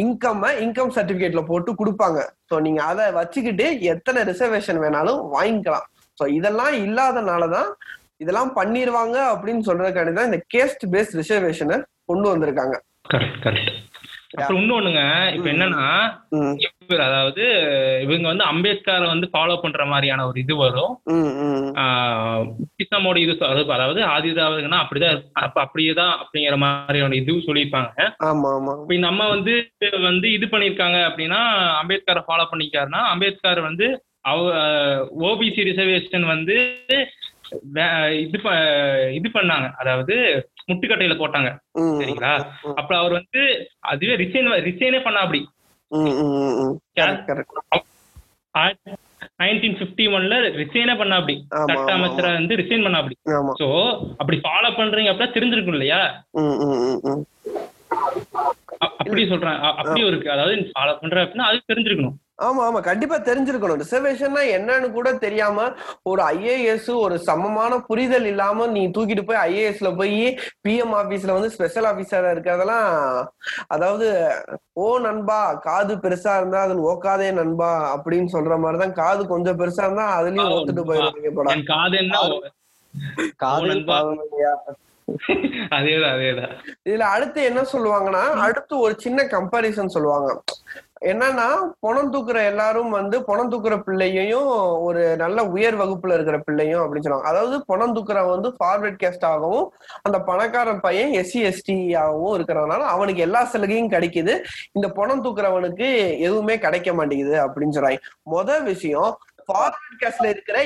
Speaker 2: இன்கம் இன்கம் சர்டிபிகேட்ல போட்டு கொடுப்பாங்க. ஸோ நீங்க அதை வச்சுக்கிட்டு எத்தனை ரிசர்வேஷன் வேணாலும் வாங்கிக்கலாம். ஸோ இதெல்லாம் இல்லாதனாலதான் இதெல்லாம் பண்ணிருவாங்க அப்படின்னு சொல்றதுக்காண்டி தான் இந்த கேஸ்ட் பேஸ்ட் ரிசர்வேஷனை கொண்டு வந்திருக்காங்க.
Speaker 3: கரெக்ட் கரெக்ட் அப்புறம் இன்னொன்னுங்க இப்ப என்னன்னா அதாவது இவங்க வந்து அம்பேத்கரை வந்து ஃபாலோ பண்ற மாதிரியான ஒரு இது வரும். புத்திசமோட இது அதாவது- ஆதிதாவதுன்னா அப்படிதான். அப்ப அப்படியேதான் அப்படிங்கிற மாதிரியான இது சொல்லியிருப்பாங்க. இப்ப நம்ம வந்து வந்து இது பண்ணிருக்காங்க அப்படின்னா அம்பேத்கரை ஃபாலோ பண்ணிக்காருன்னா அம்பேத்கர் வந்து அவ ஓபிசி ரிசர்வேஷன் வந்து இது இது பண்ணாங்க. அதாவது முட்டுக்கட்டையில போட்டாங்க. சரிங்களா. அப்ப அவர் வந்து அதுவே ரிசைன் ரிசைனே பண்ண அப்படி. நைன்டீன் பிப்டி ஒன்ல ரிசைனே பண்ண அப்படி. சட்ட அமைச்சரா வந்து ரிசைன் பண்ண அப்படி. சோ அப்படி ஃபாலோ பண்றீங்க அப்படின்னா தெரிஞ்சிருக்கும் இல்லையா? அப்படி சொல்றேன். அப்படி இருக்கு. அதாவது ஃபாலோ பண்ற அப்படின்னா அது தெரிஞ்சிருக்கணும்.
Speaker 2: ஆமா ஆமா. கண்டிப்பா தெரிஞ்சிருக்கணும். ரிசர்வேஷன்னா என்னன்னு கூட தெரியாம ஒரு ஐஏஎஸ் ஒரு சமமான புரிதல் இல்லாம நீ தூக்கிட்டு போய் ஐஏஎஸ்ல போய் பிஎம் ஆபீஸ்ல வந்து ஸ்பெஷல் ஆபீசரா இருக்கிறதெல்லாம் அதாவது ஓ நண்பா காது பெருசா இருந்தா அது ஓக்காதே நண்பா அப்படின்னு சொல்ற மாதிரிதான் காது கொஞ்சம் பெருசா இருந்தா அதுலயும்
Speaker 3: ஆ,
Speaker 2: ஓத்துட்டு போயிருவீங்க போடா
Speaker 3: என் காது
Speaker 4: இல்லையா
Speaker 3: அதேதான் அதேதான்.
Speaker 2: இதுல அடுத்து என்ன சொல்லுவாங்கன்னா அடுத்து ஒரு சின்ன கம்பாரிசன் சொல்லுவாங்க. என்னன்னா பணம் தூக்குற எல்லாரும் வந்து பணம் தூக்குற பிள்ளையையும் ஒரு நல்ல உயர் வகுப்புல இருக்கிற பிள்ளையும் அப்படின்னு சொல்லுவாங்க. அதாவது பணம் தூக்குறவன் வந்து ஃபார்வர்ட் கேஸ்ட் ஆகவும் அந்த பணக்காரன் பையன் எஸ்சி எஸ்டி ஆகவும் இருக்கிறதுனால அவனுக்கு எல்லா சலுகையும் கிடைக்குது. இந்த பணம் தூக்குறவனுக்கு எதுவுமே கிடைக்க மாட்டேங்குது அப்படின்னு சொல்றாங்க. முத விஷயம் ஃபார்வர்ட் கேஸ்ட்ல இருக்கிற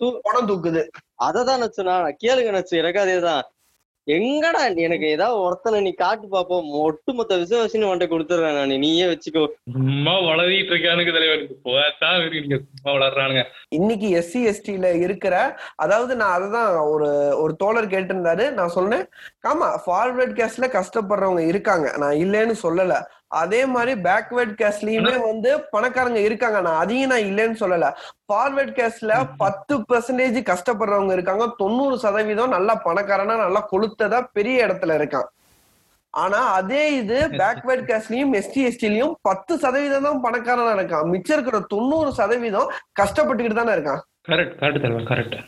Speaker 4: தூ-
Speaker 2: பணம் தூக்குது?
Speaker 4: அததான் நச்சுனா கேளுங்க நச்சு எனக்கு அதேதான். எங்கடா எனக்கு ஏதாவது ஒருத்தனை நீ காட்டு பாப்போம் ஒட்டுமொத்த விசுவாசின்னு உன்ட்ட கொடுத்துறேன் நான். நீயே வச்சுக்கோ.
Speaker 3: சும்மா வளரிட்டு இருக்கானுங்க தலைவருக்கு நீங்க சும்மா வளர்றானுங்க.
Speaker 2: இன்னைக்கு எஸ்சி எஸ்டில இருக்கிற அதாவது நான் அதுதான் ஒரு ஒரு தோழர் கேட்டிருந்தாரு. நான் சொன்னேன் ஆமா ஃபார்வர்ட் கேஸ்ட்ல கஷ்டப்படுறவங்க இருக்காங்க. நான் இல்லைன்னு சொல்லல. அதே மாதிரி பேக்வேர்ட் கேஸ்ட்லயுமே வந்து பணக்காரங்க இருக்காங்க. நான் அதையும் நான் இல்லைன்னு சொல்லல. ஃபார்வர்ட் கேஸ்ட்ல பத்து பெர்சன்டேஜ் கஷ்டப்படுறவங்க இருக்காங்க. தொண்ணூறு சதவீதம் நல்லா பணக்காரனா நல்லா கொளுத்ததா பெரிய இடத்துல இருக்கான். ஆனா அதே இது பேக்வேர்ட் கேஸ்ட்லயும் எஸ்டி எஸ்டிலயும் பத்து சதவீதம் தான் பணக்காரனா இருக்கான். மிச்சம் இருக்கிற தொண்ணூறு சதவீதம் கஷ்டப்பட்டுக்கிட்டு தானே இருக்கான்.
Speaker 3: கரெக்ட் கரெக்ட் தலைவர் கரெக்ட்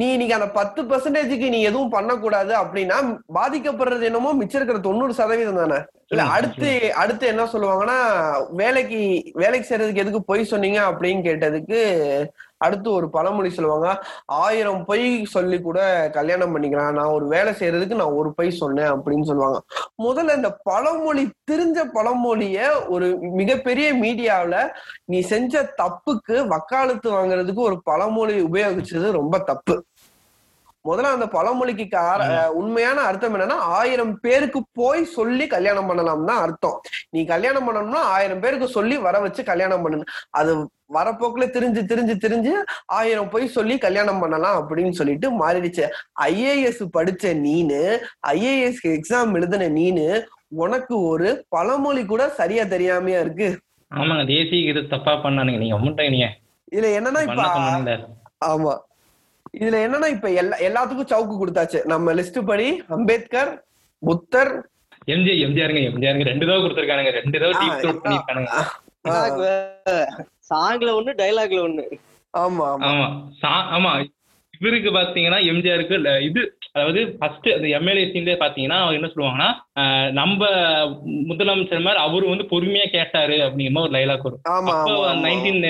Speaker 2: நீ இன்னைக்கு அந்த பத்து பெர்சன்டேஜுக்கு நீ எதுவும் பண்ணக்கூடாது அப்படின்னா பாதிக்கப்படுறது என்னமோ மிச்சம் இருக்கிற தொண்ணூறு சதவீதம் தானே. இல்ல அடுத்து அடுத்து என்ன சொல்லுவாங்கன்னா வேலைக்கு வேலைக்கு செய்யறதுக்கு எதுக்கு பொய் சொன்னீங்க அப்படின்னு கேட்டதுக்கு அடுத்து ஒரு பழமொழி சொல்லுவாங்க ஆயிரம் பொய் சொல்லி கூட கல்யாணம் பண்ணிக்கலாம். நான் ஒரு வேலை செய்யறதுக்கு நான் ஒரு பொய் சொன்னேன் அப்படின்னு சொல்லுவாங்க. முதல்ல இந்த பழமொழி தெரிஞ்ச பழமொழிய ஒரு மிகப்பெரிய மீடியாவில் நீ செஞ்ச தப்புக்கு வக்காலத்து வாங்குறதுக்கு ஒரு பழமொழி உபயோகிச்சது ரொம்ப தப்பு. முதல்ல அந்த பழமொழிக்கு உண்மையான அர்த்தம் என்னன்னா ஆயிரம் பேருக்கு போய் சொல்லி கல்யாணம் பண்ணலாம் தான் அர்த்தம். நீ கல்யாணம் பண்ணணும்னா ஆயிரம் பேருக்கு சொல்லி வர வச்சு கல்யாணம் பண்ணணும் அது வரப்போக்குல திரிஞ்சு திரிஞ்சு திரிஞ்சு ஆயிரம் போய் சொல்லி கல்யாணம் பண்ணலாம் அப்படின்னு சொல்லிட்டு மாறிடுச்சு. ஐஏஎஸ் படிச்ச நீனு ஐஏஎஸ் எக்ஸாம் எழுதின நீனு உனக்கு ஒரு பழமொழி கூட சரியா தெரியாமையா இருக்கு.
Speaker 3: ஆமாங்க தேசிய இது தப்பா பண்ணானுங்க. நீங்க
Speaker 2: இதுல என்னன்னா இப்ப
Speaker 3: பண்ண
Speaker 2: ஆமா. இதுல என்னன்னா இப்ப எல்லா எல்லாத்துக்கும் சவுக்கு கொடுத்தாச்சு. நம்ம லிஸ்ட் படி அம்பேத்கர் புத்தர்
Speaker 3: எம்ஜி எம்ஜிஆருங்க எம்ஜிஆருங்க. ரெண்டு தடவை கொடுத்துருக்கானுங்க. ரெண்டு தடவை டீப் த்ரோட். பண்ணிருக்கானுங்க.
Speaker 4: சாங்ல ஒண்ணு டைலாக்ல ஒண்ணு.
Speaker 2: ஆமா ஆமா.
Speaker 3: ஆமா. சா- ஆமா. இவருக்கு பாத்தீங்கன்னா எம்ஜிஆருக்கு இது அதாவது ஃபர்ஸ்ட் அந்த எம்எல்ஏ சீன்ல பாத்தீங்கன்னா அவங்க என்ன சொல்லுவாங்கன்னா நம்ம முதலமைச்சர் மாதிரி அவரு வந்து பொறுமையா கேட்டாரு அப்படிங்கிற மாதிரி ஒரு டைலாக் வரும். நைன்டீன்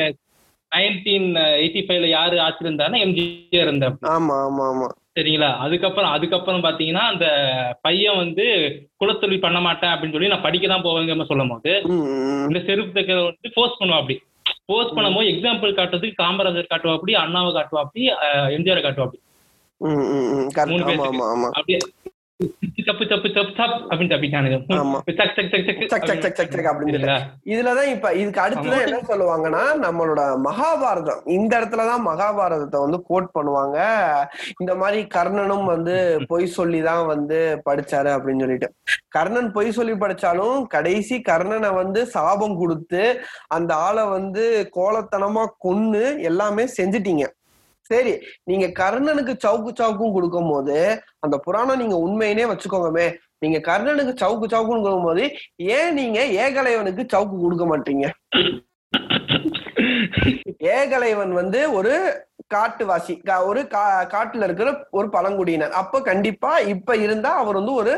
Speaker 3: நைன்டீன் எயிட்டி ஃபைவ்ல யாரு ஆட்சியில் இருந்தாருன்னா எம்ஜிஆர் இருந்தார்.
Speaker 2: ஆமா ஆமா ஆமா.
Speaker 3: சரிங்களா? அதுக்கப்புறம் அதுக்கப்புறம் பாத்தீங்கன்னா அந்த பையன் வந்து குலத்தொழில் பண்ண மாட்டேன் அப்படின்னு சொல்லி நான் படிக்க தான் போவேங்கிற மாதிரி சொல்லும் போது இந்த செருப்பு தைக்கிற வந்து ஃபோர்ஸ் பண்ணுவா அப்படி. போஸ்ட் பண்ணும்போது எக்ஸாம்பிள் காட்டுறதுக்கு காமராஜர் அண்ணாவை எம்ஜிஆர்
Speaker 2: ம். correct.
Speaker 3: மூணு
Speaker 2: ஆமா
Speaker 3: பேத்துக்கு.
Speaker 2: ஆமா ஆமா.
Speaker 3: அப்படியே தப்பு தப்பு தப்பு தப்பு அப்படின்னு தப்பிட்டானுங்க?
Speaker 2: இதுலதான் இப்ப இதுக்கு அடுத்துதான் என்ன சொல்லுவாங்கன்னா நம்மளோட மகாபாரதம். இந்த இடத்துலதான் மகாபாரதத்தை வந்து கோட் பண்ணுவாங்க. இந்த மாதிரி கர்ணனும் வந்து பொய் சொல்லிதான் வந்து படிச்சாரு அப்படின்னு சொல்லிட்டு. கர்ணன் பொய் சொல்லி படிச்சாலும் கடைசி கர்ணனை வந்து சாபம் கொடுத்து அந்த ஆளை வந்து கோலத்தனமா கொன்னு எல்லாமே செஞ்சிட்டீங்க. சரி நீங்க கர்ணனுக்கு சவுக்கு சவுக்கும் கொடுக்கும் போது அந்த புராணம் நீங்க உண்மையினே வச்சுக்கோங்கமே. நீங்க கர்ணனுக்கு சவுக்கு சவுக்குன்னு கொடுக்கும் போது ஏன் நீங்க ஏகலைவனுக்கு சவுக்கு கொடுக்க மாட்டீங்க? ஏகலைவன் வந்து ஒரு காட்டுவாசி. ஒரு காட்டுல இருக்கிற ஒரு பழங்குடியினர். அப்ப கண்டிப்பா இப்ப இருந்தா அவர் வந்து ஒரு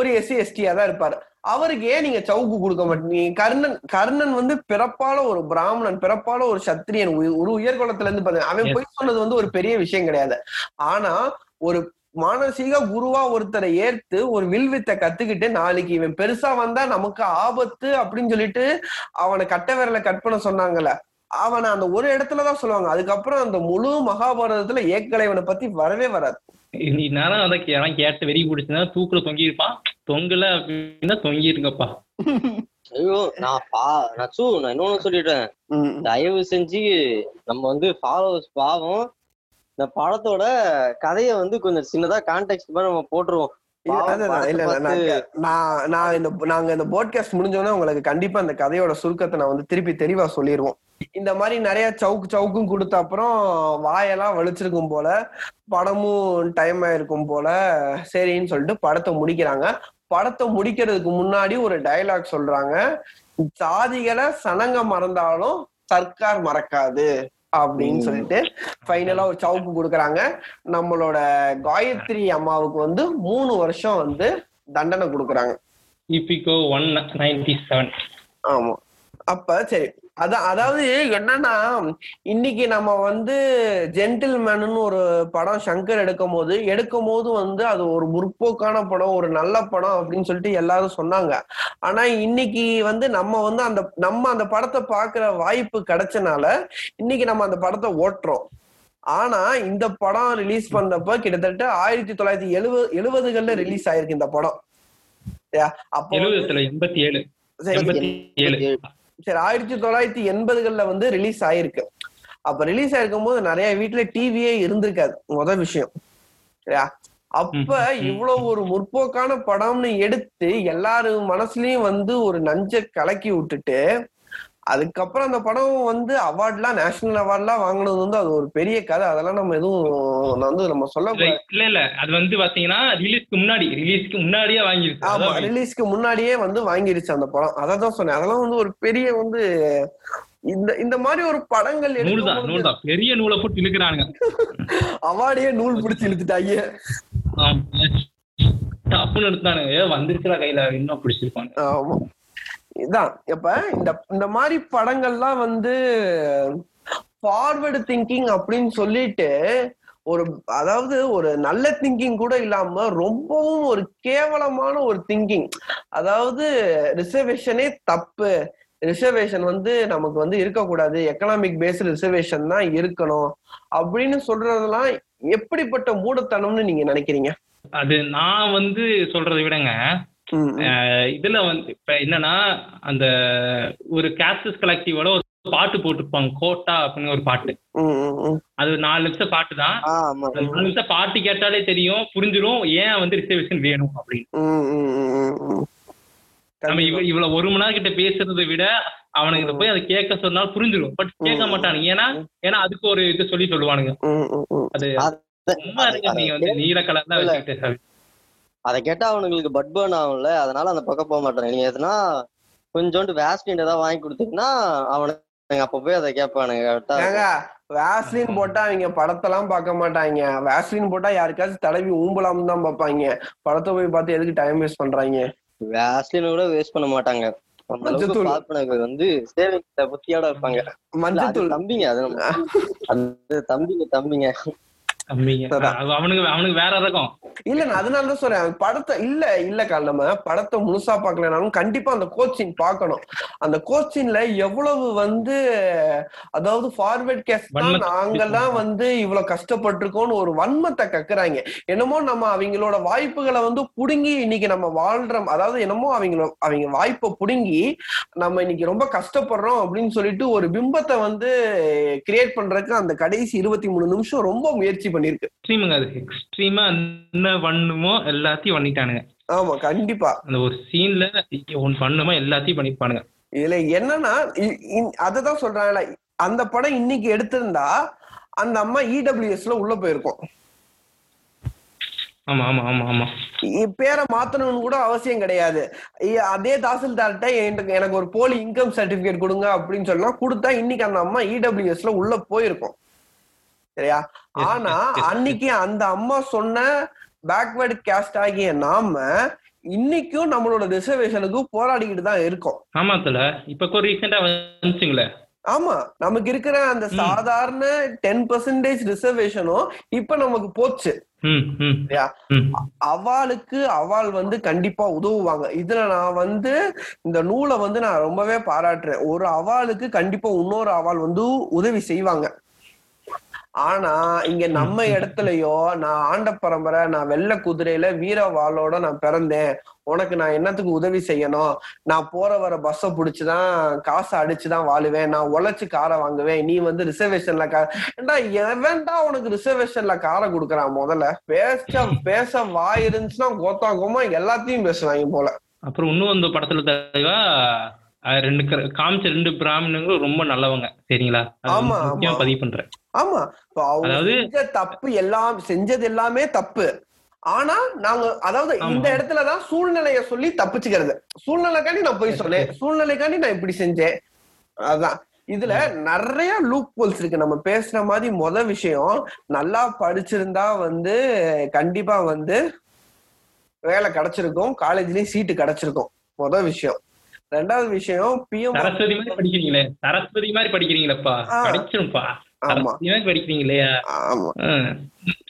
Speaker 2: ஒரு எஸ்சி எஸ்டியா தான் இருப்பாரு. அவருக்கு ஏன் நீங்க சவுக்கு கொடுக்க மாட்டீங்க? கர்ணன் கர்ணன் வந்து பிறப்பால ஒரு பிராமணன் பிறப்பால ஒரு சத்திரியன் ஒரு உயர்குலத்துல இருந்து பாருங்க அவன். போய் சொன்னது வந்து ஒரு பெரிய விஷயம் கிடையாது. ஆனா ஒரு மானசீக குருவா ஒருத்தரை ஏத்து ஒரு வில்வித்தை கத்துக்கிட்டு நாளைக்கு இவன் பெருசா வந்தா நமக்கு ஆபத்து அப்படின்னு சொல்லிட்டு அவனை கட்ட விரல கட் பண்ண சொன்னாங்கல்ல. அவனை அந்த ஒரு இடத்துலதான் சொல்லுவாங்க. அதுக்கப்புறம் அந்த முழு மகாபாரதத்துல ஏக்கலைவனை பத்தி வரவே வராது.
Speaker 3: நீ நேரம் அதை யாராவது கேட்டு வெறி பிடிச்சிருந்தா தூக்குல தொங்கி இருப்பான் தொங்கல அப்படின்னா தொங்கி இருங்கப்பா
Speaker 4: ஐயோ நான் பா நான் இன்னொன்னு சொல்லிட்டேன்.
Speaker 2: உம்
Speaker 4: தயவு செஞ்சு நம்ம வந்து ஃபாலோவர்ஸ் பாவம் இந்த படத்தோட கதையை வந்து கொஞ்சம் சின்னதா கான்டெக்ட் மாதிரி நம்ம போட்டுருவோம்.
Speaker 2: நாங்க இந்த போட்காஸ்ட் முடிஞ்சோடனே உங்களுக்கு கண்டிப்பா இந்த கதையோட சுருக்கத்தை நான் வந்து திருப்பி தெளிவா சொல்லிடுவோம் இந்த மாதிரி நிறைய சவுக்கு சவுக்கும் கொடுத்த அப்புறம் வாயெல்லாம் வலிச்சிருக்கும் போல படமும் டைம் ஆயிருக்கும் போல சரின்னு சொல்லிட்டு படத்தை முடிக்கிறாங்க. படத்தை முடிக்கிறதுக்கு முன்னாடி ஒரு டயலாக் சொல்றாங்க. சாதிகளை சனங்க மறந்தாலும் சர்க்கார் மறக்காது. அப்படின்னு. சொல்லிட்டு ஃபைனலா ஒரு சவுக்கு கொடுக்குறாங்க. நம்மளோட காயத்ரி அம்மாவுக்கு வந்து மூணு வருஷம் வந்து தண்டனை கொடுக்குறாங்க.
Speaker 3: இபிகோ ஒன் நைன்டி செவன்
Speaker 2: ஆமா. அப்ப சரி. அதான் அதாவது என்னன்னா இன்னைக்கு நம்ம வந்து ஜென்டில்மேனு ஒரு படம் சங்கர் எடுக்கும் போது எடுக்கும் போது வந்து அது ஒரு முற்போக்கான படம் ஒரு நல்ல படம் அப்படின்னு சொல்லிட்டு எல்லாரும் சொன்னாங்க. ஆனா இன்னைக்கு வந்து நம்ம வந்து அந்த நம்ம அந்த படத்தை பாக்குற வாய்ப்பு கிடைச்சனால இன்னைக்கு நம்ம அந்த படத்தை ஓட்டுறோம். ஆனா இந்த படம் ரிலீஸ் பண்ணப்ப கிட்டத்தட்ட ஆயிரத்தி தொள்ளாயிரத்தி எழுபது எழுபதுகள்ல ரிலீஸ் ஆயிருக்கு இந்த படம்? அப்போ
Speaker 3: எழுபதுல எண்பத்தி ஏழு.
Speaker 2: சரி, ஆயிரத்தி தொள்ளாயிரத்தி எண்பதுகள்ல வந்து ரிலீஸ் ஆயிருக்கு. அப்ப ரிலீஸ் ஆயிருக்கும் போது நிறைய வீட்டுல டிவியே இருந்திருக்காது முத விஷயம். சரியா? அப்ப. இவ்வளவு ஒரு முற்போக்கான படம்னு எடுத்து எல்லாரு மனசுலயும் வந்து ஒரு நஞ்ச கலக்கி விட்டுட்டு அதுக்கப்புறம் அந்த படம் வந்து அவார்ட்லாம் நேஷனல் அவார்ட்லாம் வாங்கினது வந்து அது ஒரு பெரிய கதை. அதெல்லாம் நம்ம எதுவும் வந்து நம்ம சொல்ல
Speaker 3: இல்ல இல்ல அது வந்து பாத்தீங்கன்னா ரிலீஸ்க்கு முன்னாடி ரிலீஸ்க்கு முன்னாடியே வாங்கிருக்கு
Speaker 2: ஆமா ரிலீஸ்க்கு முன்னாடியே வந்து வாங்கிருச்சு அந்த படம். அதான் சொன்னேன். அதெல்லாம் வந்து ஒரு பெரிய வந்து இந்த இந்த மாதிரி ஒரு படங்கள்
Speaker 3: நூல் தான் நூல் தான் பெரிய நூலை போட்டு இழுக்கிறானுங்க.
Speaker 2: அவார்டையே நூல் பிடிச்சு இழுத்துட்டாங்க
Speaker 3: தப்புன்னு எடுத்தானுங்க. வந்துருச்சுடா கையில. இன்னும் பிடிச்சிருப்பாங்க
Speaker 2: ஆமா. இதான். இப்ப இந்த இந்த மாதிரி படங்கள்லாம் வந்து ஃபார்வர்டு திங்கிங் அப்படின்னு சொல்லிட்டு ஒரு அதாவது ஒரு நல்ல திங்கிங் கூட இல்லாம ரொம்பவும் ஒரு கேவலமான ஒரு திங்கிங் அதாவது ரிசர்வேஷனே தப்பு. ரிசர்வேஷன் வந்து நமக்கு வந்து இருக்கக்கூடாது. எக்கனாமிக் பேஸ்ட் ரிசர்வேஷன் தான் இருக்கணும். அப்படின்னு சொல்றதெல்லாம் எப்படிப்பட்ட மூடத்தனம்னு நீங்க நினைக்கிறீங்க?
Speaker 3: அது நான் வந்து சொல்றதை விடங்க. இதுல வந்து இப்ப என்னன்னா அந்த ஒரு கேஸ்டஸ் கலெக்டிவோட ஒரு பாட்டு போட்டிருப்பாங்க கோட்டா அப்படின்னு ஒரு பாட்டு. அது நாலு நிமிஷம் பாட்டு தான். நாலு நிமிஷம் பாட்டு கேட்டாலே தெரியும் புரிஞ்சிடும் ஏன் வந்து ரிசர்வேஷன் வேணும் அப்படின்னு. நம்ம இவ இவ்வளவு ஒரு மணி நேரம் கிட்ட பேசுறதை விட அவனுக்கு இதை போய் அதை கேட்க சொன்னாலும் புரிஞ்சிடும் பட் கேட்க. மாட்டானுங்க. ஏன்னா ஏன்னா அதுக்கு ஒரு இது சொல்லி சொல்லுவானுங்க. அது இருங்க நீங்க வந்து நீல கலர் தான். வச்சுக்கிட்டு
Speaker 4: அதை கேட்டா அவனுங்களுக்கு பட் பர்ன் ஆகும்ல. அதனால அந்த பக்கம் போக மாட்டாங்க நீங்க எதுனா கொஞ்சோண்டு வேஸ்டின் ஏதாவது வாங்கி கொடுத்தீங்கன்னா அவனுக்கு அப்ப போய் அதை கேட்பானுங்க.
Speaker 2: வேஸ்லின் போட்டா அவங்க படத்தெல்லாம் பார்க்க மாட்டாங்க. வேஸ்லின் போட்டா யாருக்காச்சும் தடவி ஊம்பலாம் தான் பார்ப்பாங்க. படத்தை போய் பார்த்து எதுக்கு டைம் வேஸ்ட் பண்றாங்க?
Speaker 4: வேஸ்டின் கூட வேஸ்ட் பண்ண மாட்டாங்க. வந்து சேவிங் புத்தியோட இருப்பாங்க. தம்பிங்க அது தம்பிங்க தம்பிங்க.
Speaker 3: அவனுக்கு அவனுக்கு வேற ரகம்.
Speaker 2: இல்ல நான் அதனாலதான் சொல்றேன். படத்தை இல்ல இல்லக்கா நம்ம படத்தை முழுசா பார்க்கலனாலும் கண்டிப்பா அந்த கோச்சிங் பார்க்கணும். அந்த கோச்சிங்ல எவ்வளவு வந்து அதாவது ஃபார்வர்ட்
Speaker 3: வன்மத்தை
Speaker 2: நாங்கெல்லாம் வந்து இவ்வளவு கஷ்டப்பட்டிருக்கோம்னு ஒரு வன்மத்தை கக்குறாங்க. என்னமோ நம்ம அவங்களோட வாய்ப்புகளை வந்து புடுங்கி இன்னைக்கு நம்ம வாழ்றோம். அதாவது என்னமோ அவங்கள அவங்க வாய்ப்பை புடுங்கி நம்ம இன்னைக்கு ரொம்ப கஷ்டப்படுறோம் அப்படின்னு சொல்லிட்டு ஒரு பிம்பத்தை வந்து கிரியேட் பண்றதுக்கு அந்த கடைசி இருபத்தி மூணு நிமிஷம் ரொம்ப முயற்சி பண்ணிருக்கு.
Speaker 3: எக்ஸ்ட்ரீமுங்க அது. எக்ஸ்ட்ரீமா என்ன பண்ணுமோ எல்லாத்தையும் பண்ணிட்டானுங்க.
Speaker 2: ஆமா கண்டிப்பா.
Speaker 3: அந்த ஒரு சீன்ல ஒன்னு பண்ணுமோ எல்லாத்தையும் பண்ணிருப்பானுங்க
Speaker 2: இதுல என்னன்னா அததான் சொல்றாங்கல்ல அந்த படம் இன்னைக்கு எடுத்திருந்தா அந்த அம்மா இடபிள்யூஎஸ்ல உள்ள போயிருக்கும்.
Speaker 3: ஆமா ஆமா ஆமா ஆமா.
Speaker 2: பேரை மாத்தணும்னு கூட அவசியம் கிடையாது. அதே தாசில்தார்கிட்ட எனக்கு எனக்கு ஒரு போலி இன்கம் சர்டிபிகேட் கொடுங்க அப்படின்னு சொன்னா கொடுத்தா இன்னைக்கு அந்த அம்மா இடபிள்யூஎஸ்ல உள்ள போயிருக்கும். சரியா? ஆனா. அன்னைக்கு அந்த அம்மா சொன்ன பேக்வேர்டு கேஸ்ட் ஆகிய நாம இன்னைக்கும் நம்மளோட ரிசர்வேஷனுக்கு போராடிக்கிட்டு தான் இருக்கோம்.
Speaker 3: ஆமா தல. இப்ப ரீசெண்டா வந்துச்சுங்களே.
Speaker 2: ஆமா. நமக்கு இருக்கிற அந்த. சாதாரண டென் பர்சன்டேஜ் ரிசர்வேஷனும் இப்ப நமக்கு போச்சு. அவாளுக்கு அவாள் வந்து கண்டிப்பா உதவுவாங்க. இதுல நான் வந்து இந்த நூலை வந்து நான் ரொம்பவே பாராட்டுறேன். ஒரு அவாளுக்கு கண்டிப்பா இன்னொரு அவாள் வந்து உதவி செய்வாங்க. ஆனா இங்க நம்ம இடத்துலயோ நான் ஆண்ட பரம்பரை நான் வெள்ள குதிரையில வீர வாளோட நான் பிறந்தேன். உனக்கு நான் என்னத்துக்கு உதவி செய்யணும்? நான் போற வர பஸ்ஸை புடிச்சுதான் காசை அடிச்சுதான் வாழுவேன். நான் உழைச்சு காரை வாங்குவேன். நீ வந்து ரிசர்வேஷன்ல கா ஏண்டா எவன்டா உனக்கு ரிசர்வேஷன்ல காரை கொடுக்குறான் முதல்ல? பேச பேச வாய் இருந்துச்சுன்னா கோத்தா கோமா எல்லாத்தையும் பேசுவாங்க போல.
Speaker 3: அப்புறம் இன்னும் அந்த படத்துல தலைவா ரெண்டு காமிச்ச ரெண்டு பிராமணங்களும் ரொம்ப நல்லவங்க. சரிங்களா?
Speaker 2: ஆமா.
Speaker 3: பதிவு பண்றேன்.
Speaker 2: ஆமா.
Speaker 3: அதாவது-
Speaker 2: தப்பு எல்லாம் செஞ்சது எல்லாமே தப்பு. ஆனா நாங்க அதாவது. இந்த இடத்துலதான் சூழ்நிலைய சொல்லி தப்பிச்சுக்கிறது. சூழ்நிலைக்காண்டி நான் போய் சொன்னேன். சூழ்நிலைக்காண்டி நான் இப்படி செஞ்சேன். அதான். இதுல நிறைய லூப் ஹோல்ஸ் இருக்கு. நம்ம பேசுற மாதிரி முத விஷயம் நல்லா படிச்சிருந்தா வந்து கண்டிப்பா வந்து வேலை கிடைச்சிருக்கும். காலேஜ்லயும் சீட்டு கிடைச்சிருக்கும். முத விஷயம். ரெண்டாவது விஷயம் பிஎம்
Speaker 3: சரஸ்வதி மாதிரி படிக்கிறீங்களே? சரஸ்வதி மாதிரி படிக்கிறீங்களேப்பா. படிச்சிருப்பா.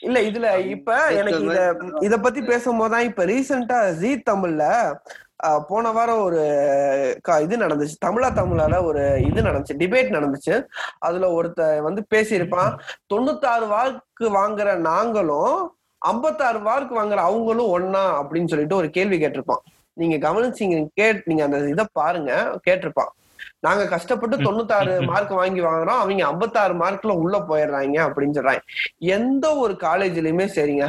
Speaker 2: இல்ல இதுல இப்ப எனக்கு இத இத பத்தி பேசும்போதுதான் இப்ப ரீசெண்டா ஜி தமிழ்ல போன வாரம் ஒரு இது நடந்துச்சு. தமிழா தமிழால ஒரு இது நடந்துச்சு டிபேட் நடந்துச்சு. அதுல ஒருத்த வந்து பேசியிருப்பான். தொண்ணூத்தாறு வாக்கு வாங்குற நாங்களும் ஐம்பத்தாறு வாக்கு வாங்குற அவங்களும் ஒண்ணா அப்படின்னு சொல்லிட்டு ஒரு கேள்வி கேட்டிருப்பான். நீங்க கவனிச்சீங்க கேட் நீங்க அந்த இதை பாருங்க கேட்டிருப்பான். நாங்க கஷ்டப்பட்டு தொண்ணூத்தாறு மார்க் வாங்கி வாங்குறோம் அவங்க ஐம்பத்தாறு மார்க்ல உள்ள போயிடுறாங்க அப்படின்னு சொல்றாங்க. எந்த ஒரு காலேஜ்லயுமே சரிங்க.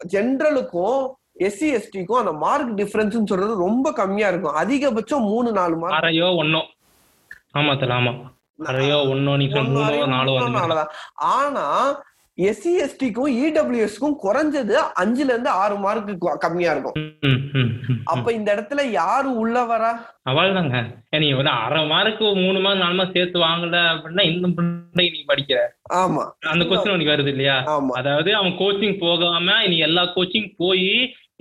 Speaker 2: ஜென்ரலுக்கும் எஸ்சி எஸ்டிக்கும் அந்த மார்க் டிஃபரன்ஸ் சொல்றது ரொம்ப கம்மியா இருக்கும். அதிகபட்சம் மூணு நாலு மார்க்
Speaker 3: அரையோ ஒன்னோ ஆமா தல ஆமா. அரையோ ஒன்னோ நீ மூணோ நாலோ
Speaker 2: ஆனா எஸ்சி எஸ்டிக்கும் இடபிள்யூஎஸ்க்கும் குறைஞ்சது அஞ்சுல இருந்து ஆறு மார்க்கு கம்மியா இருக்கும். அப்ப இந்த இடத்துல யாரு உள்ள வரா?
Speaker 3: அவள் தாங்க நீ வந்து அரை மார்க்கு மூணு மார்க் நாலு மார்க் சேர்த்து வாங்கல அப்படின்னா இந்த பிள்ளை நீ படிக்கிற.
Speaker 2: ஆமா.
Speaker 3: அந்த கொஸ்டின் உனக்கு வருது இல்லையா? அதாவது அவன் கோச்சிங் போகாம நீ எல்லா கோச்சிங் போய்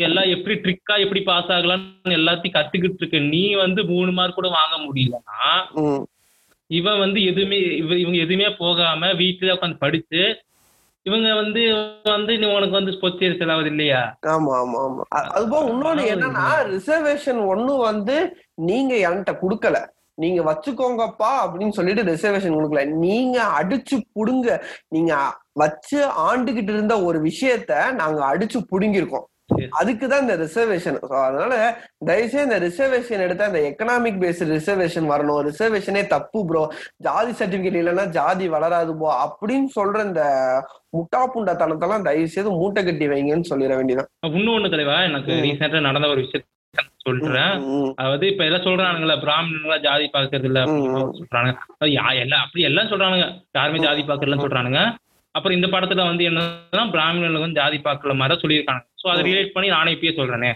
Speaker 3: எல்லாம் எப்படி ட்ரிக்கா எப்படி பாஸ் ஆகலாம்னு எல்லாத்தையும் கத்துக்கிட்டு இருக்க. நீ வந்து மூணு மார்க் கூட வாங்க முடியலன்னா இவன் வந்து எதுவுமே இவ இவங்க எதுவுமே போகாம வீட்டுல உட்காந்து படிச்சு இவங்க வந்து வந்து உனக்கு வந்து பொச்சேரி செலவது இல்லையா?
Speaker 2: ஆமா ஆமா ஆமா. அதுபோக இன்னொன்னு என்னன்னா ரிசர்வேஷன் ஒண்ணு வந்து நீங்க என்கிட்ட குடுக்கல. நீங்க வச்சுக்கோங்கப்பா அப்படின்னு சொல்லிட்டு ரிசர்வேஷன் கொடுக்கல. நீங்க அடிச்சு புடுங்க. நீங்க வச்சு ஆண்டுகிட்டு இருந்த ஒரு விஷயத்த நாங்க அடிச்சு புடுங்கிருக்கோம். அதுக்குதான் இந்த ரிசர்வேஷன் அதனால தயவுசெய்து இந்த ரிசர்வேஷன் எடுத்தா இந்த எக்கனாமிக் பேஸ்ட் ரிசர்வேஷன் வரணும். ரிசர்வேஷனே தப்பு ப்ரோ ஜாதி சர்டிபிகேட் இல்லைன்னா ஜாதி வளராது ப்ரோ அப்படின்னு சொல்ற இந்த முட்டா புண்டாத்தனத்தெல்லாம் தயவு செய்து மூட்டை கட்டி வைங்கன்னு சொல்லிட வேண்டியதான்
Speaker 3: இன்னொன்னு தலைவா எனக்கு. ரீசெண்டா நடந்த ஒரு விஷயத்த சொல்றேன். அதாவது இப்ப எல்லாம் சொல்றானுங்களா பிராமணர்களா ஜாதி பாக்குறது இல்ல. சொல்றானுங்க. எல்லாம் அப்படி எல்லாம் சொல்றானுங்க. யாருமே ஜாதி பாக்கறதுல சொல்றானுங்க. அப்புறம் இந்த படத்துல வந்து என்னன்னா பிராமணர்கள் வந்து ஜாதி பாக்கல மாதிரி சொல்லியிருக்காங்க. சோ அதை. ரிலேட் பண்ணி நானே இப்பயே சொல்றேனே.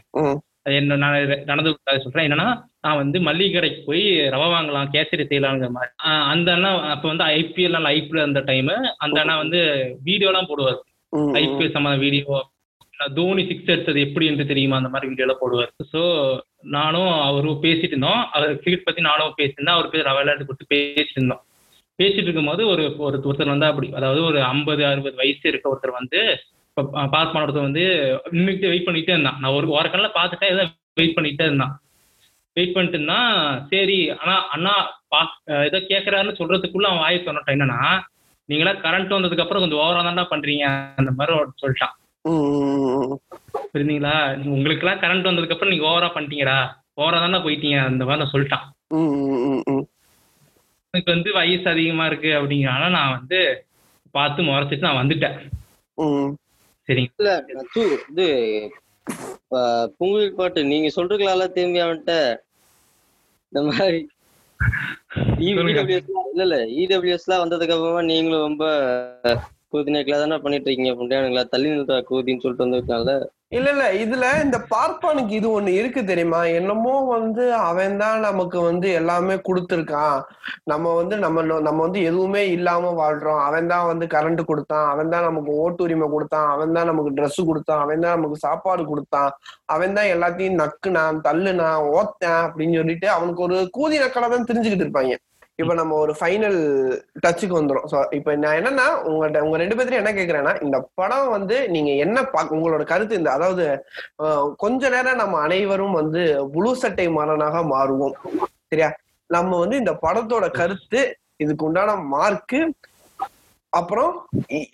Speaker 3: என்ன நான் நடந்து சொல்றேன். என்னன்னா நான் வந்து மல்லிகை கடைக்கு போய் ரவை வாங்கலாம் கேசரி செய்யலாங்கிற மாதிரி. அந்த அண்ணா அப்ப வந்து ஐபிஎல் ஐபிஎல் அந்த டைம் அந்த அண்ணா வந்து வீடியோ எல்லாம் போடுவார். ஐபிஎல் சம்மந்த வீடியோ தோனி சிக்ஸ் எடுத்தது எப்படி என்று தெரியுமா அந்த மாதிரி வீடியோலாம் போடுவார். ஸோ நானும் அவரும் பேசிட்டு இருந்தோம். அவர் கிரிக்கெட் பத்தி நானும் பேசியிருந்தேன் அவர் பேர் விளையாட்டு கொடுத்து பேசிட்டு இருந்தோம். பேசிட்டு இருக்கும்போது ஒரு ஒரு ஒருத்தர் வந்து அப்படி அதாவது ஒரு ஐம்பது அறுபது வயசு இருக்க ஒருத்தர் வந்து பாஸ் பண்ண ஒருத்தர் வந்து நின்றுட்டு வெயிட் பண்ணிட்டே இருந்தான். நான் ஒரு ஒரு பாத்துட்டேன் பார்த்துட்டேன் ஏதோ வெயிட் பண்ணிட்டே இருந்தான். வெயிட் பண்ணிட்டு இருந்தான் சரி ஆனா அண்ணா பா ஏதோ கேட்கறாருன்னு சொல்றதுக்குள்ள அவன் வாய் சொன்னட்டான் என்னன்னா நீங்களா கரண்ட் வந்ததுக்கு அப்புறம் கொஞ்சம் ஓவரா தான்டா பண்றீங்க அந்த மாதிரி சொல்லிட்டான்.
Speaker 2: ம்,
Speaker 3: புரியுதுங்களா? உங்களுக்கு எல்லாம் கரண்ட் வந்ததுக்கு அப்புறம் நீங்க ஓவரா பண்ணிட்டீங்கடா ஓவரா தானே போயிட்டீங்க அந்த மாதிரி நான் சொல்லிட்டான். எனக்கு வந்து வயசு அதிகமா இருக்கு அப்படிங்கிறனால நான் வந்து பார்த்து முறைச்சிட்டு நான் வந்துட்டேன்.
Speaker 2: ம்.
Speaker 3: சரிங்க.
Speaker 4: இது ஆஹ் புங்குவில் பாட்டு நீங்க சொல்றீங்களால திரும்பி அவன்கிட்ட இந்த மாதிரி இல்ல இல்ல இடபிள்யூஎஸ் எல்லாம் வந்ததுக்கு அப்புறமா நீங்களும் ரொம்ப கூதினக்கெல்லாம் தானே பண்ணிட்டு இருக்கீங்க புண்டையானுங்களா தள்ளி நிறுத்தா கூதின்னு சொல்லிட்டு வந்திருக்காங்கல்ல
Speaker 2: இல்ல இல்ல. இதுல இந்த பார்ப்பானுக்கு இது ஒண்ணு இருக்கு தெரியுமா? என்னமோ வந்து அவன் தான் நமக்கு வந்து எல்லாமே கொடுத்துருக்கான். நம்ம வந்து நம்ம நம்ம வந்து எதுவுமே இல்லாம வாழ்றோம். அவன் தான் வந்து கரண்ட் கொடுத்தான். அவன் தான் நமக்கு ஓட்டுரிமை கொடுத்தான். அவன் தான் நமக்கு ட்ரெஸ் கொடுத்தான். அவன் தான் நமக்கு சாப்பாடு கொடுத்தான். அவன் தான் எல்லாத்தையும் நக்குனான் தள்ளுனான் ஓத்தான் அப்படின்னு சொல்லிட்டு அவனுக்கு ஒரு கூதி நக்கலை தான் தெரிஞ்சுக்கிட்டு இருப்பாங்க. இப்ப நம்ம ஒரு ஃபைனல் டச்சுக்கு வந்துரும். ஸோ இப்ப நான் என்னன்னா உங்கள்ட்ட உங்க ரெண்டு பேர்த்தையும் என்ன கேக்குறேன்னா இந்த படம் வந்து நீங்க என்ன உங்களோட கருத்து இந்த அதாவது கொஞ்ச நேரம் நம்ம அனைவரும் வந்து புழு சட்டை மரனாக மாறுவோம். சரியா? நம்ம வந்து இந்த படத்தோட கருத்து இதுக்கு உண்டான மார்க்கு அப்புறம்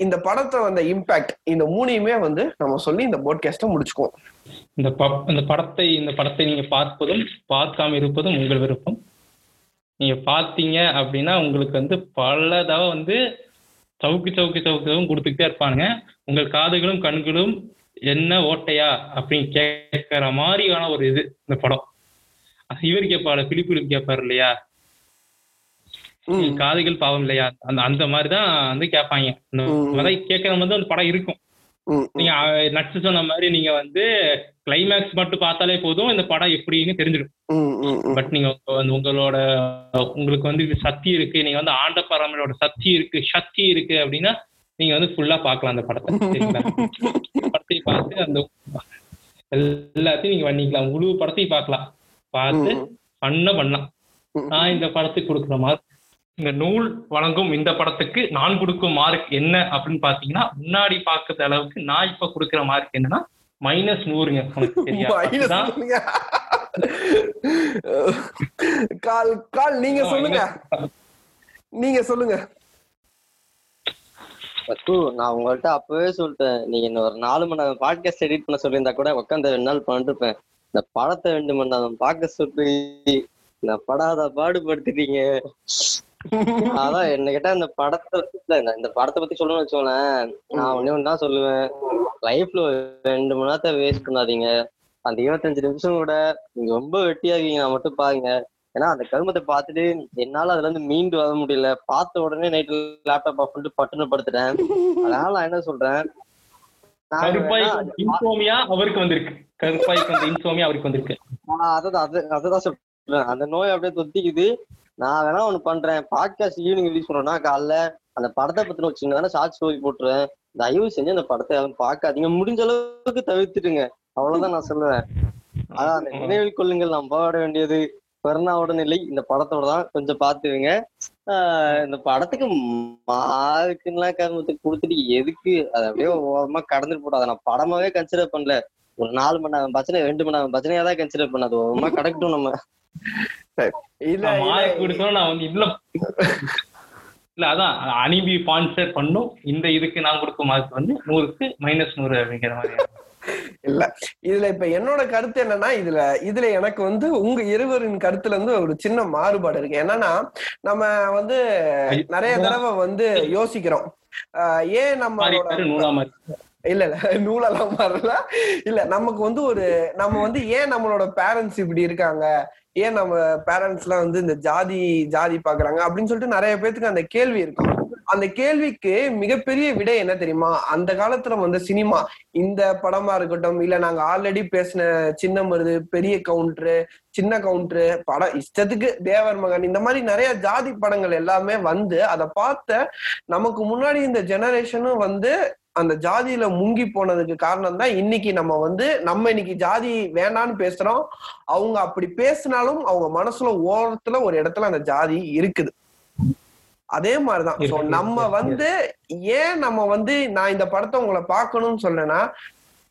Speaker 2: இந்த படத்தை வந்த இம்பாக்ட் இந்த மூணையுமே வந்து நம்ம சொல்லி இந்த போட்காஸ்ட்டை முடிச்சுக்குவோம்.
Speaker 3: இந்த இந்த படத்தை இந்த படத்தை நீங்க பார்ப்பதும் பார்க்காம இருப்பதும் உங்கள் விருப்பம். நீங்க பார்த்தீங்க அப்படின்னா உங்களுக்கு வந்து பல தடவை வந்து சவுக்கு சவுக்கு சவுக்கவும் கொடுத்துக்கிட்டே இருப்பானுங்க உங்கள் காதுகளும் கண்களும் என்ன ஓட்டையா அப்படின்னு கேட்கற மாதிரியான ஒரு இது இந்த படம் இவர் கேட்பாரு பிலிப்பு கேட்பாரு இல்லையா. காதுகள் பாவம் இல்லையா அந்த அந்த மாதிரி தான் வந்து கேட்பாங்க அந்த. மாதிரி கேட்கற மாதிரி அந்த படம் இருக்கும். நீங்க நட்ஸ் சொன்ன மாதிரி நீங்க வந்து கிளைமேக்ஸ் மட்டும் பார்த்தாலே போதும். இந்த படம் எப்படின்னு தெரிஞ்சிடும். பட் நீங்க உங்களோட உங்களுக்கு வந்து சக்தி இருக்கு. நீங்க வந்து ஆண்ட பரமனோட சக்தி இருக்கு சக்தி இருக்கு அப்படின்னா நீங்க வந்து ஃபுல்லா பார்க்கலாம் அந்த படத்தை. படத்தை பார்த்து அந்த எல்லாத்தையும் நீங்க பண்ணிக்கலாம். முழு படத்தையும் பார்க்கலாம். பார்த்து. பண்ண பண்ணலாம். நான் இந்த படத்துக்கு கொடுக்குற மார்க் இந்த நூல் வழங்கும் இந்த படத்துக்கு நான் கொடுக்கும் மார்க் என்ன அப்படின்னு பாத்தீங்கன்னா முன்னாடி பார்க்கற அளவுக்கு நான் இப்ப கொடுக்குற மார்க் என்னன்னா மைனஸ் நூறுங்க.
Speaker 2: கால் கால் நீங்க சொல்லுங்க. நீங்க சொல்லுங்க.
Speaker 4: பத்து நான் உங்கள்ட்ட அப்பவே சொல்லிட்டேன். நீங்க என்ன ஒரு நாலு மணி நேரம் பாட்காஸ்ட் எடிட் பண்ண சொல்லியிருந்தா கூட உட்காந்து ரெண்டு நாள் பண்ணிருப்பேன் இந்த படத்தை ரெண்டு மணி நேரம் பார்க்க சொல்லி இந்த படாத பாடுபடுத்திட்டீங்க. அதான் என்ன கேட்டா இந்த படத்தை இந்த- படத்தை பத்தி சொல்லணும்னு வச்சுக்கோங்களேன். நான் ஒண்ணே ஒண்ணு தான் சொல்லுவேன். லைஃப்ல ரெண்டு மணி நேரத்தை வேஸ்ட் பண்ணாதீங்க. அந்த இருபத்தஞ்சு நிமிஷம் கூட நீங்க ரொம்ப வெட்டியாகீங்க நான் மட்டும் பாருங்க. ஏன்னா அந்த கருமத்தை பார்த்துட்டு என்னால அதுல இருந்து மீண்டு வர முடியல. பார்த்த உடனே நைட்டு லேப்டாப் ஆஃப் பண்ணிட்டு பட்டுன்னு படுத்துட்டேன். அதனால நான் என்ன சொல்றேன்?
Speaker 3: அவருக்கு வந்திருக்கு. கருப்பாய்க்கு வந்து இன்சோமியா அவருக்கு வந்திருக்கு.
Speaker 4: அதுதான் அது அதுதான் சொல்றேன். அந்த நோய் அப்படியே தொத்திக்குது. நான் வேணா ஒண்ணு பண்றேன். பாட்காஸ்ட் ஈவினிங் ரிலீஸ் பண்றோம்னா காலைல அந்த படத்தை பத்தின ஒரு சின்ன ஷார்ட் ஸ்டோரி போட்டுருவேன். தயவு செஞ்சு அந்த படத்தை யாரும் பார்க்காதீங்க. முடிஞ்ச அளவுக்கு தவிர்த்துடுங்க. அவ்வளவுதான் நான் சொல்லுவேன். அதான் அந்த நினைவில் கொள்ளுங்கள். நாம் போராட வேண்டியது பெருனாவோட நிலை. இந்த படத்தோட தான் கொஞ்சம் பாத்துவீங்க ஆஹ் இந்த படத்துக்கு மார்க்குலாம் கருமத்துக்கு கொடுத்துட்டு எதுக்கு? அதை அப்படியே ஓரமா கடந்துட்டு போட்டு. அதை நான் படமாவே கன்சிடர் பண்ணல. ஒரு நாலு மணி நேரம் பிரச்சனை ரெண்டு மணி நேரம் பிரச்சனையா தான் கன்சிடர் பண்ண. அது ஓரமா கடக்கட்டும் நம்ம.
Speaker 2: இல்ல
Speaker 3: அதான் அனிபி ஸ்பான்சர் பண்ணும். இந்த இதுக்கு நான் கொடுக்கும் மார்க் வந்து நூறுக்கு மைனஸ் நூறு அப்படிங்கிற மாதிரி.
Speaker 2: இல்ல இதுல இப்ப என்னோட கருத்து என்னன்னா இதுல இதுல எனக்கு வந்து உங்க இருவரின் கருத்துல இருந்து ஒரு சின்ன மாறுபாடு இருக்கு. என்னன்னா நம்ம வந்து நிறைய தடவை வந்து யோசிக்கிறோம். ஏன்
Speaker 3: மாதிரி
Speaker 2: இல்ல இல்ல. நூலெல்லாம் மாறல இல்ல நமக்கு வந்து ஒரு நம்ம வந்து ஏன் நம்மளோட பேரண்ட்ஸ் இப்படி இருக்காங்க? ஏன் நம்ம பேரண்ட்ஸ் எல்லாம் வந்து இந்த ஜாதி ஜாதி பாக்குறாங்க? அப்படின்னு சொல்லிட்டு நிறைய பேத்துக்கு அந்த கேள்வி இருக்கும். அந்த கேள்விக்கு மிகப்பெரிய விடை என்ன தெரியுமா? அந்த காலத்துல வந்து சினிமா. இந்த படமா இருக்கட்டும் இல்ல நாங்க ஆல்ரெடி பேசின சின்ன மருது பெரிய கவுண்டரு சின்ன கவுண்டரு படம் இஷ்டத்துக்கு தேவர் மகன் இந்த மாதிரி நிறைய ஜாதி படங்கள் எல்லாமே வந்து அதை பார்த்த நமக்கு முன்னாடி இந்த ஜெனரேஷனும் வந்து அந்த ஜாதியில முங்கி போனதுக்கு காரணம் தான் இன்னைக்கு நம்ம வந்து நம்ம இன்னைக்கு ஜாதி வேண்டான்னு பேசுறோம். அவங்க அப்படி பேசினாலும் அவங்க மனசுல ஓரத்துல ஒரு இடத்துல அந்த ஜாதி இருக்குது. அதே மாதிரிதான். நம்ம. வந்து ஏன் நம்ம வந்து நான் இந்த படத்தை உங்களை பார்க்கணும்னு சொல்றேன்னா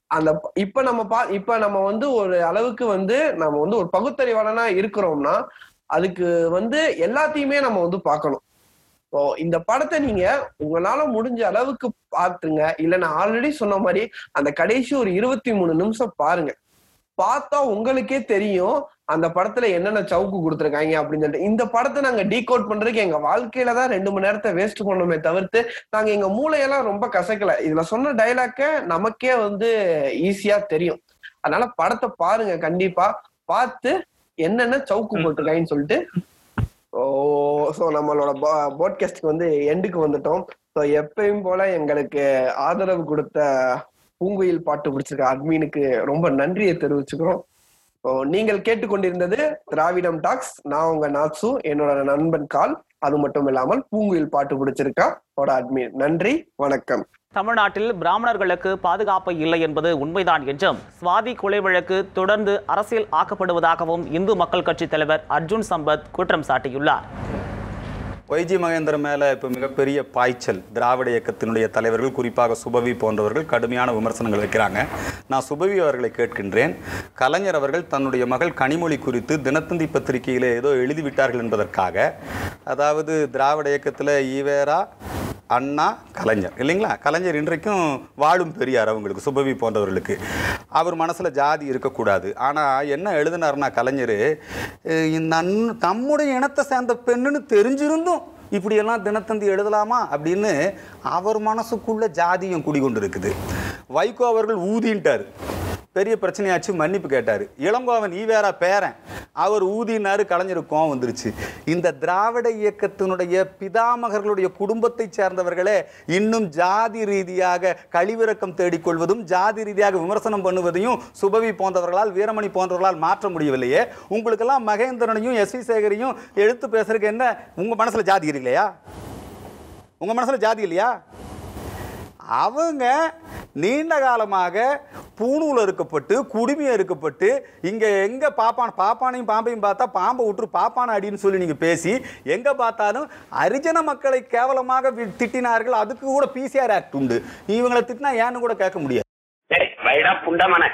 Speaker 2: அந்த இப்ப நம்ம பா இப்ப நம்ம வந்து ஒரு அளவுக்கு வந்து நம்ம வந்து ஒரு பகுத்தறிவாளனா இருக்கிறோம்னா அதுக்கு வந்து எல்லாத்தையுமே நம்ம வந்து பார்க்கணும். இப்போ இந்த படத்தை நீங்க உங்களால முடிஞ்ச அளவுக்கு பாத்துங்க இல்ல நான் ஆல்ரெடி சொன்ன மாதிரி அந்த கடைசி ஒரு இருபத்தி மூணு நிமிஷம் பாருங்க. பார்த்தா உங்களுக்கே தெரியும் அந்த படத்துல என்னென்ன சவுக்கு கொடுத்துருக்காங்க அப்படின்னு சொல்லிட்டு. இந்த படத்தை நாங்க டீகோட் பண்றதுக்கு எங்க வாழ்க்கையில தான் ரெண்டு மணி நேரத்தை வேஸ்ட் பண்ணோமே தவிர்த்து நாங்க எங்க மூளையெல்லாம் ரொம்ப கசக்கல. இதுல சொன்ன டைலாக்க நமக்கே வந்து ஈஸியா தெரியும். அதனால படத்தை பாருங்க கண்டிப்பா. பார்த்து என்னென்ன சவுக்கு போட்டிருக்காங்கன்னு சொல்லிட்டு ஸோ நம்மளோட போட்காஸ்ட்க்கு வந்து எண்டுக்கு வந்துட்டோம். ஸோ எப்பயும் போல எங்களுக்கு ஆதரவு கொடுத்த பூங்குயில் பாட்டு பிடிச்சிருக்க அட்மீனுக்கு ரொம்ப நன்றியை தெரிவிச்சுக்கிறோம். ஸோ நீங்கள் கேட்டுக்கொண்டிருந்தது திராவிடம் டாக்ஸ். நான் உங்க நாட்சு என்னோட நண்பன் கால். அது மட்டும் இல்லாமல் பூங்குயில் பாட்டு பிடிச்சிருக்கா ஓட அட்மின். நன்றி வணக்கம்.
Speaker 5: தமிழ்நாட்டில் பிராமணர்களுக்கு பாதுகாப்பு இல்லை என்பது உண்மைதான் என்றும் சுவாதி கொலை வழக்கு தொடர்ந்து அரசியல் ஆக்கப்படுவதாகவும் இந்து மக்கள் கட்சித் தலைவர் அர்ஜுன் சம்பத் குற்றம் சாட்டியுள்ளார்.
Speaker 6: ஒய்ஜி மகேந்திரன் மேலே இப்போ மிகப்பெரிய பாய்ச்சல் திராவிட இயக்கத்தினுடைய தலைவர்கள் குறிப்பாக சுபவி போன்றவர்கள் கடுமையான விமர்சனங்கள் வைக்கிறாங்க. நான் சுபவி அவர்களை கேட்கின்றேன். கலைஞர் அவர்கள் தன்னுடைய மகள் கனிமொழி குறித்து தினத்தந்தி பத்திரிகையில் ஏதோ எழுதிவிட்டார்கள் என்பதற்காக அதாவது திராவிட இயக்கத்தில் ஈவேரா அண்ணா கலைஞர் இல்லைங்களா? கலைஞர் இன்றைக்கும் வாழும் பெரியார் அவங்களுக்கு சுபவி போன்றவர்களுக்கு. அவர் மனசில் ஜாதி இருக்கக்கூடாது. ஆனால் என்ன எழுதினார்னா கலைஞர் நன் தம்முடைய இனத்தை சேர்ந்த பெண்ணுன்னு தெரிஞ்சிருந்தும் இப்படியெல்லாம் தினத்தந்தி எழுதலாமா அப்படின்னு அவர் மனசுக்குள்ள ஜாதியம் குடிகொண்டு இருக்குது வைகோ அவர்கள் ஊதின்ட்டார். பெரிய பிரச்சனையாச்சு மன்னிப்பு கேட்டார். இளங்கோவன் ஈவேரா பேரன். அவர் ஊதினாரு கலைஞர் கோவம் வந்துருச்சு. இந்த திராவிட இயக்கத்தினுடைய பிதாமகர்களுடைய குடும்பத்தை சேர்ந்தவர்களே இன்னும் ஜாதி ரீதியாக கழிவிறக்கம் தேடிக்கொள்வதும் ஜாதி ரீதியாக விமர்சனம் பண்ணுவதையும் சுபவி போன்றவர்களால் வீரமணி போன்றவர்களால் மாற்ற முடியவில்லையே. உங்களுக்கெல்லாம் மகேந்திரனையும் எஸ். வி. சேகரையும் எழுத்து பேசுறதுக்கு என்ன உங்கள் மனசில் ஜாதி இல்லையா? உங்கள் மனசில் ஜாதி இல்லையா? அவங்க நீண்ட காலமாக பூணூல் அறுக்கப்பட்டு குடுமையை அறுக்கப்பட்டு இங்கே எங்கே பாப்பான் பாப்பானையும் பாம்பையும் பார்த்தா பாம்பை விட்டுரு பாப்பான அடின்னு சொல்லி நீங்கள் பேசி எங்கே பார்த்தாலும் அரிஜன மக்களை கேவலமாக வி- திட்டினார்கள். அதுக்கு கூட பிசிஆர் ஆக்ட் உண்டு. இவங்களை திட்டினா ஏன்னு கூட கேட்க முடியாது.
Speaker 7: புண்டமான